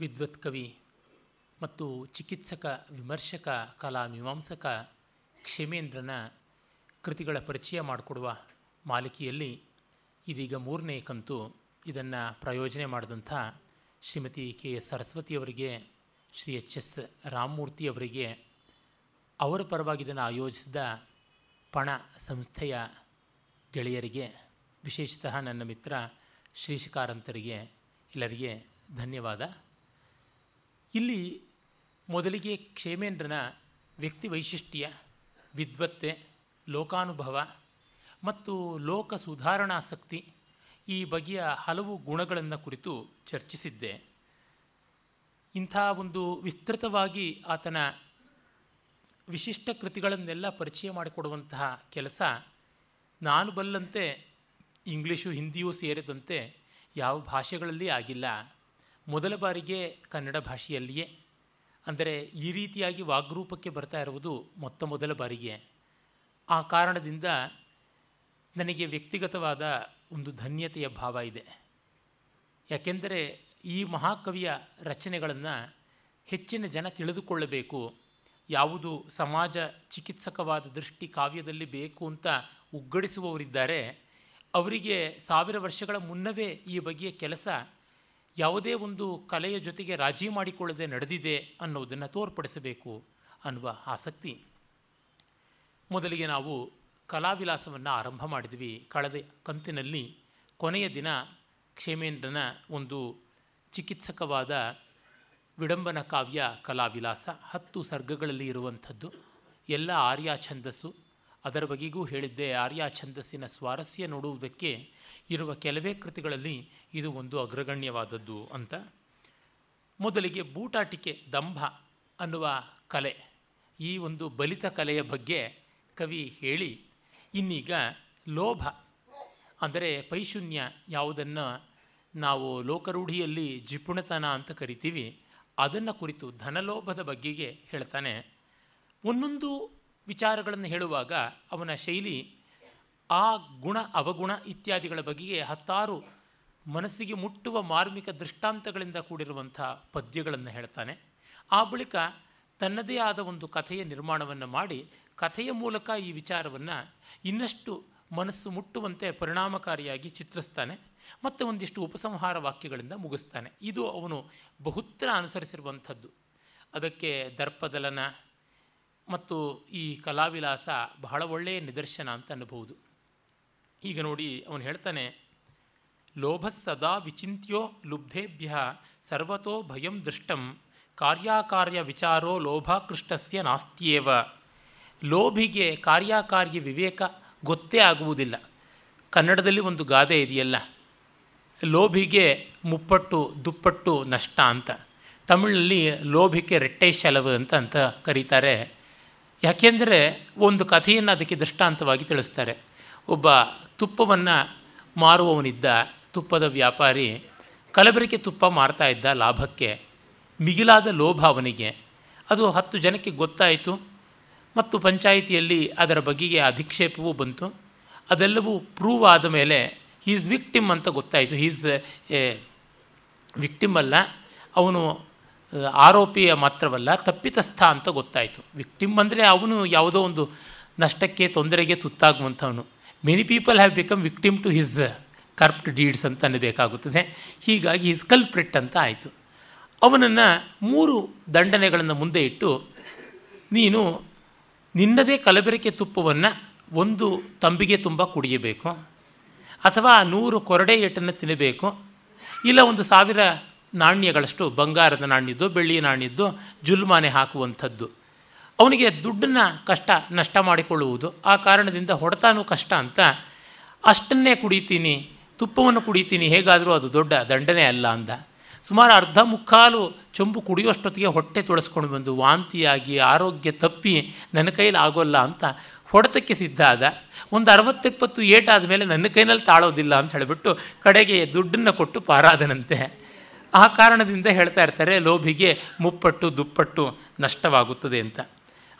ವಿದ್ವತ್ ಕವಿ ಮತ್ತು ಚಿಕಿತ್ಸಕ, ವಿಮರ್ಶಕ, ಕಲಾ ಮೀಮಾಂಸಕ ಕ್ಷೇಮೇಂದ್ರನ ಕೃತಿಗಳ ಪರಿಚಯ ಮಾಡಿಕೊಡುವ ಮಾಲಿಕೆಯಲ್ಲಿ ಇದೀಗ ಮೂರನೇ ಕಂತು ಇದನ್ನು ಪ್ರಯೋಜನೆ ಮಾಡಿದಂಥ ಶ್ರೀಮತಿ ಕೆ ಎಸ್ ಸರಸ್ವತಿಯವರಿಗೆ ಶ್ರೀ ಎಚ್ ಎಸ್ ರಾಮಮೂರ್ತಿಯವರಿಗೆ ಅವರ ಪರವಾಗಿ ಇದನ್ನು ಆಯೋಜಿಸಿದ ಪಣ ಸಂಸ್ಥೆಯ ಗೆಳೆಯರಿಗೆ, ವಿಶೇಷತಃ ನನ್ನ ಮಿತ್ರ ಶ್ರೀಶಕಾರಂತರಿಗೆ ಎಲ್ಲರಿಗೆ ಧನ್ಯವಾದ. ಇಲ್ಲಿ ಮೊದಲಿಗೆ ಕ್ಷೇಮೇಂದ್ರನ ವ್ಯಕ್ತಿ ವೈಶಿಷ್ಟ್ಯ ವಿದ್ವತ್ತೆ, ಲೋಕಾನುಭವ ಮತ್ತು ಲೋಕ ಸುಧಾರಣಾಸಕ್ತಿ ಈ ಬಗೆಯ ಹಲವು ಗುಣಗಳನ್ನು ಕುರಿತು ಚರ್ಚಿಸಿದ್ದೆ. ಇಂಥ ಒಂದು ವಿಸ್ತೃತವಾಗಿ ಆತನ ವಿಶಿಷ್ಟ ಕೃತಿಗಳನ್ನೆಲ್ಲ ಪರಿಚಯ ಮಾಡಿಕೊಡುವಂತಹ ಕೆಲಸ ನಾನು ಬಲ್ಲಂತೆ ಇಂಗ್ಲೀಷು ಹಿಂದಿಯೂ ಸೇರಿದಂತೆ ಯಾವ ಭಾಷೆಗಳಲ್ಲಿ ಆಗಿಲ್ಲ. ಮೊದಲ ಬಾರಿಗೆ ಕನ್ನಡ ಭಾಷೆಯಲ್ಲಿಯೇ. ಅಂದರೆ ಈ ರೀತಿಯಾಗಿ ವಾಗ್ರೂಪಕ್ಕೆ ಬರ್ತಾ ಇರುವುದು ಮೊತ್ತ ಮೊದಲ ಬಾರಿಗೆ. ಆ ಕಾರಣದಿಂದ ನನಗೆ ವ್ಯಕ್ತಿಗತವಾದ ಒಂದು ಧನ್ಯತೆಯ ಭಾವ ಇದೆ. ಯಾಕೆಂದರೆ ಈ ಮಹಾಕವಿಯ ರಚನೆಗಳನ್ನು ಹೆಚ್ಚಿನ ಜನ ತಿಳಿದುಕೊಳ್ಳಬೇಕು. ಯಾವುದು ಸಮಾಜ ಚಿಕಿತ್ಸಕವಾದ ದೃಷ್ಟಿ ಕಾವ್ಯದಲ್ಲಿ ಬೇಕು ಅಂತ ಉಗ್ಗಡಿಸುವವರಿದ್ದಾರೆ. ಅವರಿಗೆ ಸಾವಿರ ವರ್ಷಗಳ ಮುನ್ನವೇ ಈ ಬಗೆಯ ಕೆಲಸ ಯಾವುದೇ ಒಂದು ಕಲೆಯ ಜೊತೆಗೆ ರಾಜಿ ಮಾಡಿಕೊಳ್ಳದೆ ನಡೆದಿದೆ ಅನ್ನೋದನ್ನು ತೋರ್ಪಡಿಸಬೇಕು ಅನ್ನುವ ಆಸಕ್ತಿ. ಮೊದಲಿಗೆ ನಾವು ಕಲಾವಿಲಾಸವನ್ನು ಆರಂಭ ಮಾಡಿದ್ವಿ. ಕಳೆದ ಕಂತಿನಲ್ಲಿ ಕೊನೆಯ ದಿನ ಕ್ಷೇಮೇಂದ್ರನ ಒಂದು ಚಿಕಿತ್ಸಕವಾದ ವಿಡಂಬನ ಕಾವ್ಯ ಕಲಾವಿಲಾಸ ಹತ್ತು ಸರ್ಗಗಳಲ್ಲಿ ಇರುವಂಥದ್ದು. ಎಲ್ಲ ಆರ್ಯ ಛಂದಸ್ಸು. ಅದರ ಬಗೆಗೂ ಹೇಳಿದ್ದೆ ಆರ್ಯ ಛಂದಸ್ಸಿನ ಸ್ವಾರಸ್ಯ ನೋಡುವುದಕ್ಕೆ ಇರುವ ಕೆಲವೇ ಕೃತಿಗಳಲ್ಲಿ ಇದು ಒಂದು ಅಗ್ರಗಣ್ಯವಾದದ್ದು ಅಂತ. ಮೊದಲಿಗೆ ಬೂಟಾಟಿಕೆ, ದಂಭ ಅನ್ನುವ ಕಲೆ. ಈ ಒಂದು ಬಲಿತ ಕಲೆಯ ಬಗ್ಗೆ ಕವಿ ಹೇಳಿ, ಇನ್ನೀಗ ಲೋಭ ಅಂದರೆ ಪೈಶೂನ್ಯ ಯಾವುದನ್ನು ನಾವು ಲೋಕರೂಢಿಯಲ್ಲಿ ಜಿಪುಣತನ ಅಂತ ಕರಿತೀವಿ, ಅದನ್ನು ಕುರಿತು ಧನಲೋಭದ ಬಗ್ಗೆಗೆ ಹೇಳ್ತಾನೆ. ಒಂದೊಂದು ವಿಚಾರಗಳನ್ನು ಹೇಳುವಾಗ ಅವನ ಶೈಲಿ ಆ ಗುಣ, ಅವಗುಣ ಇತ್ಯಾದಿಗಳ ಬಗೆಗೆ ಹತ್ತಾರು ಮನಸ್ಸಿಗೆ ಮುಟ್ಟುವ ಮಾರ್ಮಿಕ ದೃಷ್ಟಾಂತಗಳಿಂದ ಕೂಡಿರುವಂಥ ಪದ್ಯಗಳನ್ನು ಹೇಳ್ತಾನೆ. ಆ ಬಳಿಕ ತನ್ನದೇ ಆದ ಒಂದು ಕಥೆಯ ನಿರ್ಮಾಣವನ್ನು ಮಾಡಿ ಕಥೆಯ ಮೂಲಕ ಈ ವಿಚಾರವನ್ನು ಇನ್ನಷ್ಟು ಮನಸ್ಸು ಮುಟ್ಟುವಂತೆ ಪರಿಣಾಮಕಾರಿಯಾಗಿ ಚಿತ್ರಿಸ್ತಾನೆ ಮತ್ತು ಒಂದಿಷ್ಟು ಉಪಸಂಹಾರ ವಾಕ್ಯಗಳಿಂದ ಮುಗಿಸ್ತಾನೆ. ಇದು ಅವನು ಬಹುತ್ರ ಅನುಸರಿಸಿರುವಂಥದ್ದು. ಅದಕ್ಕೆ ದರ್ಪದಲನ ಮತ್ತು ಈ ಕಲಾವಿಲಾಸ ಬಹಳ ಒಳ್ಳೆಯ ನಿದರ್ಶನ ಅಂತ ಅನ್ನಬಹುದು. ಈಗ ನೋಡಿ ಅವನು ಹೇಳ್ತಾನೆ, ಲೋಭ ಸದಾ ವಿಚಿತ್ಯೋ ಲುಬ್ಧೇಭ್ಯ ಸರ್ವತೋ ಭಯಂ ದೃಷ್ಟಂ ಕಾರ್ಯಾಕಾರ್ಯ ವಿಚಾರೋ ಲೋಭಾಕೃಷ್ಟಸ್ಯ ನಾಸ್ತಿಯೇವ. ಲೋಭಿಗೆ ಕಾರ್ಯಕಾರ್ಯ ವಿವೇಕ ಗೊತ್ತೇ ಆಗುವುದಿಲ್ಲ. ಕನ್ನಡದಲ್ಲಿ ಒಂದು ಗಾದೆ ಇದೆಯಲ್ಲ, ಲೋಭಿಗೆ ಮುಪ್ಪಟ್ಟು, ದುಪ್ಪಟ್ಟು ನಷ್ಟ ಅಂತ. ತಮಿಳಲ್ಲಿ ಲೋಭಿಗೆ ರೆಟ್ಟೆ ಶಲವು ಅಂತ ಅಂತ ಕರೀತಾರೆ. ಯಾಕೆಂದರೆ ಒಂದು ಕಥೆಯನ್ನು ಅದಕ್ಕೆ ದೃಷ್ಟಾಂತವಾಗಿ ತಿಳಿಸ್ತಾರೆ. ಒಬ್ಬ ತುಪ್ಪವನ್ನು ಮಾರುವವನಿದ್ದ ತುಪ್ಪದ ವ್ಯಾಪಾರಿ ಕಲಬೆರಕೆ ತುಪ್ಪ ಮಾರ್ತಾ ಇದ್ದ ಲಾಭಕ್ಕೆ ಮಿಗಿಲಾದ ಲೋಭ ಅವನಿಗೆ. ಅದು ಹತ್ತು ಜನಕ್ಕೆ ಗೊತ್ತಾಯಿತು. ಮತ್ತು ಪಂಚಾಯಿತಿಯಲ್ಲಿ ಅದರ ಬಗೆಗೆ ಅಧಿಕ್ಷೇಪವೂ ಬಂತು. ಅದೆಲ್ಲವೂ ಪ್ರೂವ್ ಆದ ಮೇಲೆ ಈಸ್ ವಿಕ್ಟಿಮ್ ಅಂತ ಗೊತ್ತಾಯಿತು. ಈಸ್ ಎ ವಿಕ್ಟಿಮ್ ಅಲ್ಲ. ಅವನು ಆರೋಪಿಯ ಮಾತ್ರವಲ್ಲ, ತಪ್ಪಿತಸ್ಥ ಅಂತ ಗೊತ್ತಾಯಿತು. ವಿಕ್ಟಿಮ್ ಅಂದರೆ ಅವನು ಯಾವುದೋ ಒಂದು ನಷ್ಟಕ್ಕೆ, ತೊಂದರೆಗೆ ತುತ್ತಾಗುವಂಥವನು. Many people have become victim to his corrupt deeds ಅಂತ ಅನ್ನಬೇಕಾಗುತ್ತದೆ ಹೀಗಾಗಿ ಹಿಸ್ ಕಲ್ಪ್ರಿಟ್ ಅಂತ ಆಯಿತು. ಅವನನ್ನು ಮೂರು ದಂಡನೆಗಳನ್ನು ಮುಂದೆ ಇಟ್ಟು, ನೀನು ನಿನ್ನದೇ ಕಲಬೆರಕೆ ತುಪ್ಪವನ್ನು ಒಂದು ತಂಬಿಗೆ ತುಂಬ ಕುಡಿಯಬೇಕು, ಅಥವಾ ನೂರು ಕೊರಡೆ ಏಟನ್ನು ತಿನ್ನಬೇಕು, ಇಲ್ಲ ಒಂದು ಸಾವಿರ ನಾಣ್ಯಗಳಷ್ಟು ಬಂಗಾರದ ನಾಣ್ಯದ್ದು, ಬೆಳ್ಳಿಯ ನಾಣ್ಯದ್ದು, ಜುಲ್ಮಾನೆ ಹಾಕುವಂಥದ್ದು. ಅವನಿಗೆ ದುಡ್ಡನ್ನು ಕಷ್ಟ ನಷ್ಟ ಮಾಡಿಕೊಳ್ಳುವುದು. ಆ ಕಾರಣದಿಂದ ಹೊಡೆತಾನು ಕಷ್ಟ ಅಂತ, ಅಷ್ಟನ್ನೇ ಕುಡಿತೀನಿ, ತುಪ್ಪವನ್ನು ಕುಡಿತೀನಿ, ಹೇಗಾದರೂ ಅದು ದೊಡ್ಡ ದಂಡನೆ ಅಲ್ಲ ಅಂದ. ಸುಮಾರು ಅರ್ಧ ಮುಕ್ಕಾಲು ಚೊಂಬು ಕುಡಿಯೋಷ್ಟೊತ್ತಿಗೆ ಹೊಟ್ಟೆ ತುಳಸ್ಕೊಂಡು ಬಂದು ವಾಂತಿಯಾಗಿ ಆರೋಗ್ಯ ತಪ್ಪಿ ನನ್ನ ಕೈಲಿ ಆಗೋಲ್ಲ ಅಂತ ಹೊಡೆತಕ್ಕೆ ಸಿದ್ಧ ಆದ ಒಂದು ಅರವತ್ತೆಪ್ಪತ್ತು ಏಟಾದ ಮೇಲೆ ನನ್ನ ಕೈನಲ್ಲಿ ತಾಳೋದಿಲ್ಲ ಅಂತ ಹೇಳಿಬಿಟ್ಟು ಕಡೆಗೆ ದುಡ್ಡನ್ನು ಕೊಟ್ಟು ಪಾರಾದನಂತೆ. ಆ ಕಾರಣದಿಂದ ಹೇಳ್ತಾ ಇರ್ತಾರೆ, ಲೋಭಿಗೆ ಮುಪ್ಪಟ್ಟು ದುಪ್ಪಟ್ಟು ನಷ್ಟವಾಗುತ್ತದೆ ಅಂತ.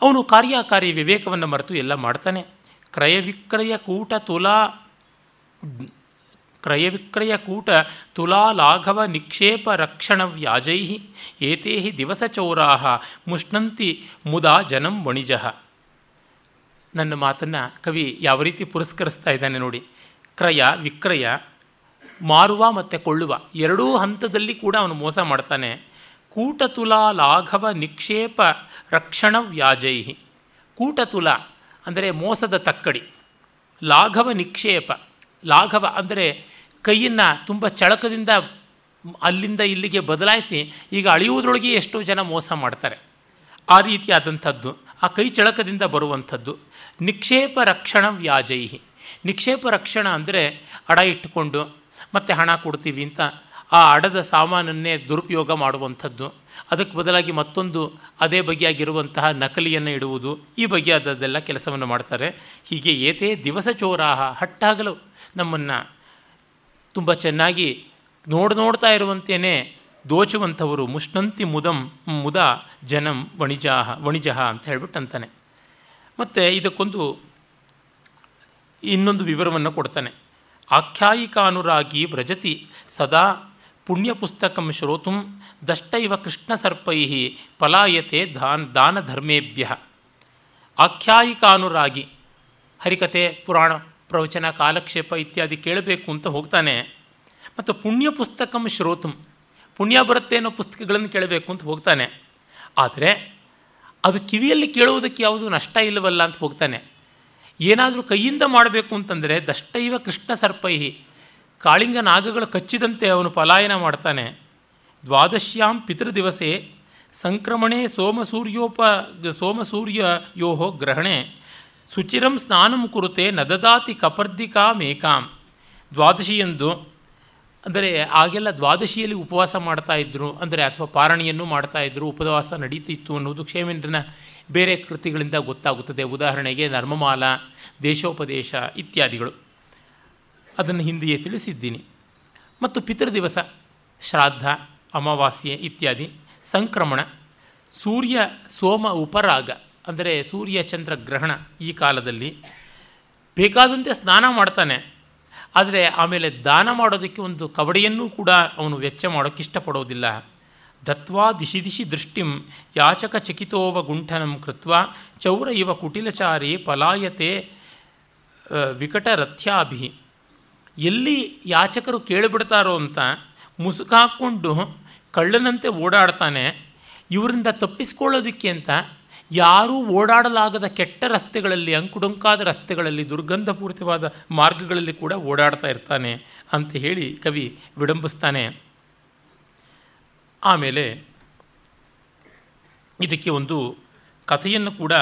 ಅವನು ಕಾರ್ಯಕಾರಿ ವಿವೇಕವನ್ನು ಮರೆತು ಎಲ್ಲ ಮಾಡ್ತಾನೆ. ಕ್ರಯ ವಿಕ್ರಯ ಕೂಟ ತುಲಾ, ಕ್ರಯ ವಿಕ್ರಯ ಕೂಟ ತುಲಾ ಲಾಘವ ನಿಕ್ಷೇಪ ರಕ್ಷಣ ವ್ಯಾಜೈ ಏತೇ ದಿವಸಚೌರಾ ಮುಷ್ಣಂತಿ ಮುದಾ ಜನಂ ವಣಿಜ. ನನ್ನ ಮಾತನ್ನು ಕವಿ ಯಾವ ರೀತಿ ಪುರಸ್ಕರಿಸ್ತಾ ಇದ್ದಾನೆ ನೋಡಿ. ಕ್ರಯ ವಿಕ್ರಯ, ಮಾರುವ ಮತ್ತು ಕೊಳ್ಳುವ ಎರಡೂ ಹಂತದಲ್ಲಿ ಕೂಡ ಅವನು ಮೋಸ ಮಾಡ್ತಾನೆ. ಕೂಟತುಲಾ ಲಾಘವ ನಿಕ್ಷೇಪ ರಕ್ಷಣ ವ್ಯಾಜೈಹಿ ಕೂಟತುಲ ಅಂದರೆ ಮೋಸದ ತಕ್ಕಡಿ. ಲಾಘವ ನಿಕ್ಷೇಪ. ಲಾಘವ ಅಂದರೆ ಕೈಯನ್ನು ತುಂಬ ಚಳಕದಿಂದ ಅಲ್ಲಿಂದ ಇಲ್ಲಿಗೆ ಬದಲಾಯಿಸಿ ಈಗ ಅಳೆಯುವುದರೊಳಗೆ ಎಷ್ಟೋ ಜನ ಮೋಸ ಮಾಡ್ತಾರೆ. ಆ ರೀತಿಯಾದಂಥದ್ದು, ಆ ಕೈ ಚಳಕದಿಂದ ಬರುವಂಥದ್ದು. ನಿಕ್ಷೇಪ ರಕ್ಷಣ ವ್ಯಾಜೈಹಿ ನಿಕ್ಷೇಪ ರಕ್ಷಣ ಅಂದರೆ ಅಡ ಇಟ್ಟುಕೊಂಡು ಮತ್ತೆ ಹಣ ಕೊಡ್ತೀವಿ ಅಂತ ಆ ಅಡದ ಸಾಮಾನನ್ನೇ ದುರುಪಯೋಗ ಮಾಡುವಂಥದ್ದು. ಅದಕ್ಕೆ ಬದಲಾಗಿ ಮತ್ತೊಂದು ಅದೇ ಬಗೆಯಾಗಿರುವಂತಹ ನಕಲಿಯನ್ನು ಇಡುವುದು ಈ ಬಗೆಯಾದದ್ದೆಲ್ಲ ಕೆಲಸವನ್ನು ಮಾಡ್ತಾರೆ. ಹೀಗೆ ಏತೇ ದಿವಸ ಚೋರಾಹ ಹಟ್ಟಾಗಲು ನಮ್ಮನ್ನು ತುಂಬ ಚೆನ್ನಾಗಿ ನೋಡ್ ನೋಡ್ತಾ ಇರುವಂತೆಯೇ ದೋಚುವಂಥವರು ಮುಷ್ಣಂತಿ ಮುದಂ ಮುದ ಜನಂ ವಣಿಜಾಹ ವಣಿಜಃ ಅಂತ ಹೇಳ್ಬಿಟ್ಟು ಅಂತಾನೆ. ಮತ್ತು ಇದಕ್ಕೊಂದು ಇನ್ನೊಂದು ವಿವರವನ್ನು ಕೊಡ್ತಾನೆ. ಆಖ್ಯಾಯಿಕಾನುರಾಗಿ ವ್ರಜತಿ ಸದಾ ಪುಣ್ಯಪುಸ್ತಕಂ ಶ್ರೋತು ದಷ್ಟೈವ ಕೃಷ್ಣಸರ್ಪೈ ಪಲಾಯತೆ ದಾನ್ ದಾನಧರ್ಮೇಭ್ಯ ಆಖ್ಯಾಯಿಕಾನುರಾಗಿ ಹರಿಕತೆ ಪುರಾಣ, ಪ್ರವಚನ, ಕಾಲಕ್ಷೇಪ ಇತ್ಯಾದಿ ಕೇಳಬೇಕು ಅಂತ ಹೋಗ್ತಾನೆ. ಮತ್ತು ಪುಣ್ಯ ಪುಸ್ತಕಂ ಶ್ರೋತುಂ ಪುಣ್ಯ ಬರುತ್ತೆ ಅನ್ನೋ ಪುಸ್ತಕಗಳನ್ನು ಕೇಳಬೇಕು ಅಂತ ಹೋಗ್ತಾನೆ. ಆದರೆ ಅದು ಕಿವಿಯಲ್ಲಿ ಕೇಳುವುದಕ್ಕೆ ಯಾವುದು ನಷ್ಟ ಇಲ್ಲವಲ್ಲ ಅಂತ ಹೋಗ್ತಾನೆ. ಏನಾದರೂ ಕೈಯಿಂದ ಮಾಡಬೇಕು ಅಂತಂದರೆ ದಷ್ಟೈವ ಕೃಷ್ಣ ಸರ್ಪೈಹಿ ಕಾಳಿಂಗ ನಾಗಗಳು ಕಚ್ಚಿದಂತೆ ಅವನು ಪಲಾಯನ ಮಾಡ್ತಾನೆ. ದ್ವಾದಶ್ಯಾಂ ಪಿತೃದಿವಸೆ, ಸಂಕ್ರಮಣೆ ಸೋಮಸೂರ್ಯೋಪ ಸೋಮಸೂರ್ಯಯೋ ಗ್ರಹಣೆ, ಸುಚಿರಂ ಸ್ನಾನಂ ಕುರುತೆ ನದದಾತಿ ಕಪರ್ದಿಕಾಮೇಕಾಂ ದ್ವಾದಶಿಯಂದು, ಅಂದರೆ ಆಗೆಲ್ಲ ದ್ವಾದಶಿಯಲ್ಲಿ ಉಪವಾಸ ಮಾಡ್ತಾ ಇದ್ದರು ಅಂದರೆ ಅಥವಾ ಪಾರಣಿಯನ್ನು ಮಾಡ್ತಾ ಇದ್ರು, ಉಪವಾಸ ನಡೀತಿತ್ತು ಅನ್ನೋದು ಕ್ಷೇಮೇಂದ್ರನ ಬೇರೆ ಕೃತಿಗಳಿಂದ ಗೊತ್ತಾಗುತ್ತದೆ. ಉದಾಹರಣೆಗೆ ನರ್ಮಮಾಲ ದೇಶೋಪದೇಶ ಇತ್ಯಾದಿಗಳು. ಅದನ್ನು ಹಿಂದೆಯೇ ತಿಳಿಸಿದ್ದೀನಿ. ಮತ್ತು ಪಿತೃದಿವಸ, ಶ್ರಾದ್ದ, ಅಮಾವಾಸ್ಯೆ ಇತ್ಯಾದಿ, ಸಂಕ್ರಮಣ, ಸೂರ್ಯ ಸೋಮ ಉಪರಾಗ, ಅಂದರೆ ಸೂರ್ಯ ಚಂದ್ರ ಗ್ರಹಣ ಈ ಕಾಲದಲ್ಲಿ ಬೇಕಾದಂತೆ ಸ್ನಾನ ಮಾಡ್ತಾನೆ. ಆದರೆ ಆಮೇಲೆ ದಾನ ಮಾಡೋದಕ್ಕೆ ಒಂದು ಕವಡೆಯನ್ನೂ ಕೂಡ ಅವನು ವೆಚ್ಚ ಮಾಡೋಕ್ಕೆ ಇಷ್ಟಪಡೋದಿಲ್ಲ. ದತ್ವಾ ದಿಶಿ ದಿಶಿ ದೃಷ್ಟಿಂ ಯಾಚಕ ಚಕಿತೋವ ಗುಂಠನಂ ಕೃತ್ವ ಚೌರ ಇವ ಕುಟಿಲಚಾರಿ ಪಲಾಯತೆ ವಿಕಟರಥ್ಯಾಭಿ ಎಲ್ಲಿ ಯಾಚಕರು ಕೇಳಿಬಿಡ್ತಾರೋ ಅಂತ ಮುಸುಕಾಕ್ಕೊಂಡು ಕಳ್ಳನಂತೆ ಓಡಾಡ್ತಾನೆ. ಇವರಿಂದ ತಪ್ಪಿಸ್ಕೊಳ್ಳೋದಕ್ಕೆ ಅಂತ ಯಾರೂ ಓಡಾಡಲಾಗದ ಕೆಟ್ಟ ರಸ್ತೆಗಳಲ್ಲಿ, ಅಂಕುಡೊಂಕಾದ ರಸ್ತೆಗಳಲ್ಲಿ, ದುರ್ಗಂಧಪೂರಿತವಾದ ಮಾರ್ಗಗಳಲ್ಲಿ ಕೂಡ ಓಡಾಡ್ತಾ ಇರ್ತಾನೆ ಅಂತ ಹೇಳಿ ಕವಿ ವಿಡಂಬಿಸ್ತಾನೆ. ಆಮೇಲೆ ಇದಕ್ಕೆ ಒಂದು ಕಥೆಯನ್ನು ಕೂಡ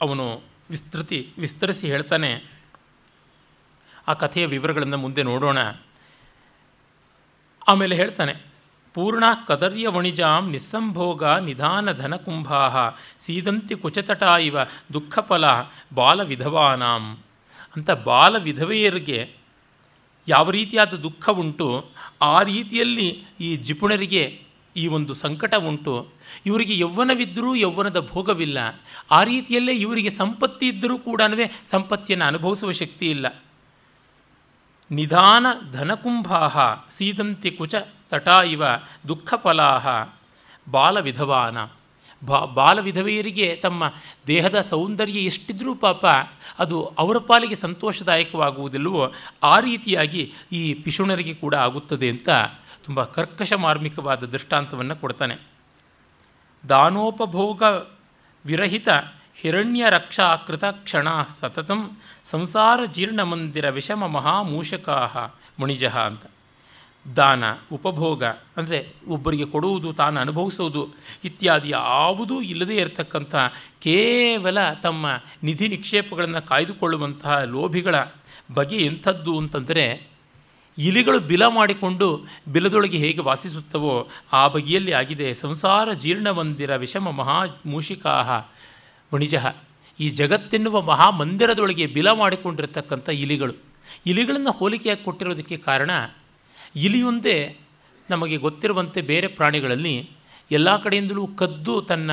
ಅವನು ವಿಸ್ತೃತಿ, ವಿಸ್ತರಿಸಿ ಹೇಳ್ತಾನೆ. ಆ ಕಥೆಯ ವಿವರಗಳನ್ನು ಮುಂದೆ ನೋಡೋಣ. ಆಮೇಲೆ ಹೇಳ್ತಾನೆ, ಪೂರ್ಣ ಕದರ್ಯ ವಣಿಜಾಂ ನಿಸ್ಸಂಭೋಗ ನಿಧಾನ ಧನಕುಂಭಾ ಸೀದಂತಿ ಕುಚತಟ ಇವ ದುಃಖಫಲ ಬಾಲ ವಿಧವಾನಾಂ. ಅಂತ ಬಾಲ ವಿಧವೆಯರಿಗೆ ಯಾವ ರೀತಿಯಾದ ದುಃಖ ಉಂಟು, ಆ ರೀತಿಯಲ್ಲಿ ಈ ಜಿಪುಣರಿಗೆ ಈ ಒಂದು ಸಂಕಟ ಉಂಟು. ಇವರಿಗೆ ಯೌವನವಿದ್ದರೂ ಯೌವನದ ಭೋಗವಿಲ್ಲ. ಆ ರೀತಿಯಲ್ಲೇ ಇವರಿಗೆ ಸಂಪತ್ತಿ ಇದ್ದರೂ ಕೂಡ ಸಂಪತ್ತಿಯನ್ನು ಅನುಭವಿಸುವ ಶಕ್ತಿ ಇಲ್ಲ. ನಿಧಾನ ಧನಕುಂಭಾ ಸೀದಂತಿ ಕುಚ ತಟ ಇವ ದುಃಖಫಲಾ ಬಾಲವಿಧವಾನ ಬಾ ಬಾಲವಿಧವೆಯರಿಗೆ ತಮ್ಮ ದೇಹದ ಸೌಂದರ್ಯ ಎಷ್ಟಿದ್ರೂ ಪಾಪ ಅದು ಅವರ ಪಾಲಿಗೆ ಸಂತೋಷದಾಯಕವಾಗುವುದಿಲ್ಲವೋ ಆ ರೀತಿಯಾಗಿ ಈ ಪಿಶುಣರಿಗೆ ಕೂಡ ಆಗುತ್ತದೆ ಅಂತ ತುಂಬ ಕರ್ಕಶ ಮಾರ್ಮಿಕವಾದ ದೃಷ್ಟಾಂತವನ್ನು ಕೊಡ್ತಾನೆ. ದಾನೋಪಭೋಗ ವಿರಹಿತ ಹಿರಣ್ಯ ರಕ್ಷಾ ಕೃತ ಕ್ಷಣ ಸತತಂ ಸಂಸಾರ ಜೀರ್ಣ ಮಂದಿರ ವಿಷಮ ಮಹಾಮೂಷಕಾ ಮುಣಿಜಃ ಅಂತ. ದಾನ, ಉಪಭೋಗ, ಅಂದರೆ ಒಬ್ಬರಿಗೆ ಕೊಡುವುದು, ತಾನು ಅನುಭವಿಸೋದು ಇತ್ಯಾದಿ ಯಾವುದೂ ಇಲ್ಲದೇ ಇರತಕ್ಕಂಥ ಕೇವಲ ತಮ್ಮ ನಿಧಿ ನಿಕ್ಷೇಪಗಳನ್ನು ಕಾಯ್ದುಕೊಳ್ಳುವಂತಹ ಲೋಭಿಗಳ ಬಗೆ ಎಂಥದ್ದು ಅಂತಂದರೆ ಇಲಿಗಳು ಬಿಲ ಮಾಡಿಕೊಂಡು ಬಿಲದೊಳಗೆ ಹೇಗೆ ವಾಸಿಸುತ್ತವೋ ಆ ಬಗೆಯಲ್ಲಿ ಆಗಿದೆ ಸಂಸಾರ ಜೀರ್ಣ ಮಂದಿರ ವಿಷಮ ಮಹಾ ಮೂಷಿಕಾ ವಣಿಜ ಈ ಜಗತ್ತೆನ್ನುವ ಮಹಾಮಂದಿರದೊಳಗೆ ಬಿಲ ಮಾಡಿಕೊಂಡಿರತಕ್ಕಂಥ ಇಲಿಗಳು. ಇಲಿಗಳನ್ನು ಹೋಲಿಕೆಯಾಗಿ ಕೊಟ್ಟಿರೋದಕ್ಕೆ ಕಾರಣ, ಇಲಿಯೊಂದೇ ನಮಗೆ ಗೊತ್ತಿರುವಂತೆ ಬೇರೆ ಪ್ರಾಣಿಗಳಲ್ಲಿ ಎಲ್ಲ ಕಡೆಯಿಂದಲೂ ಕದ್ದು ತನ್ನ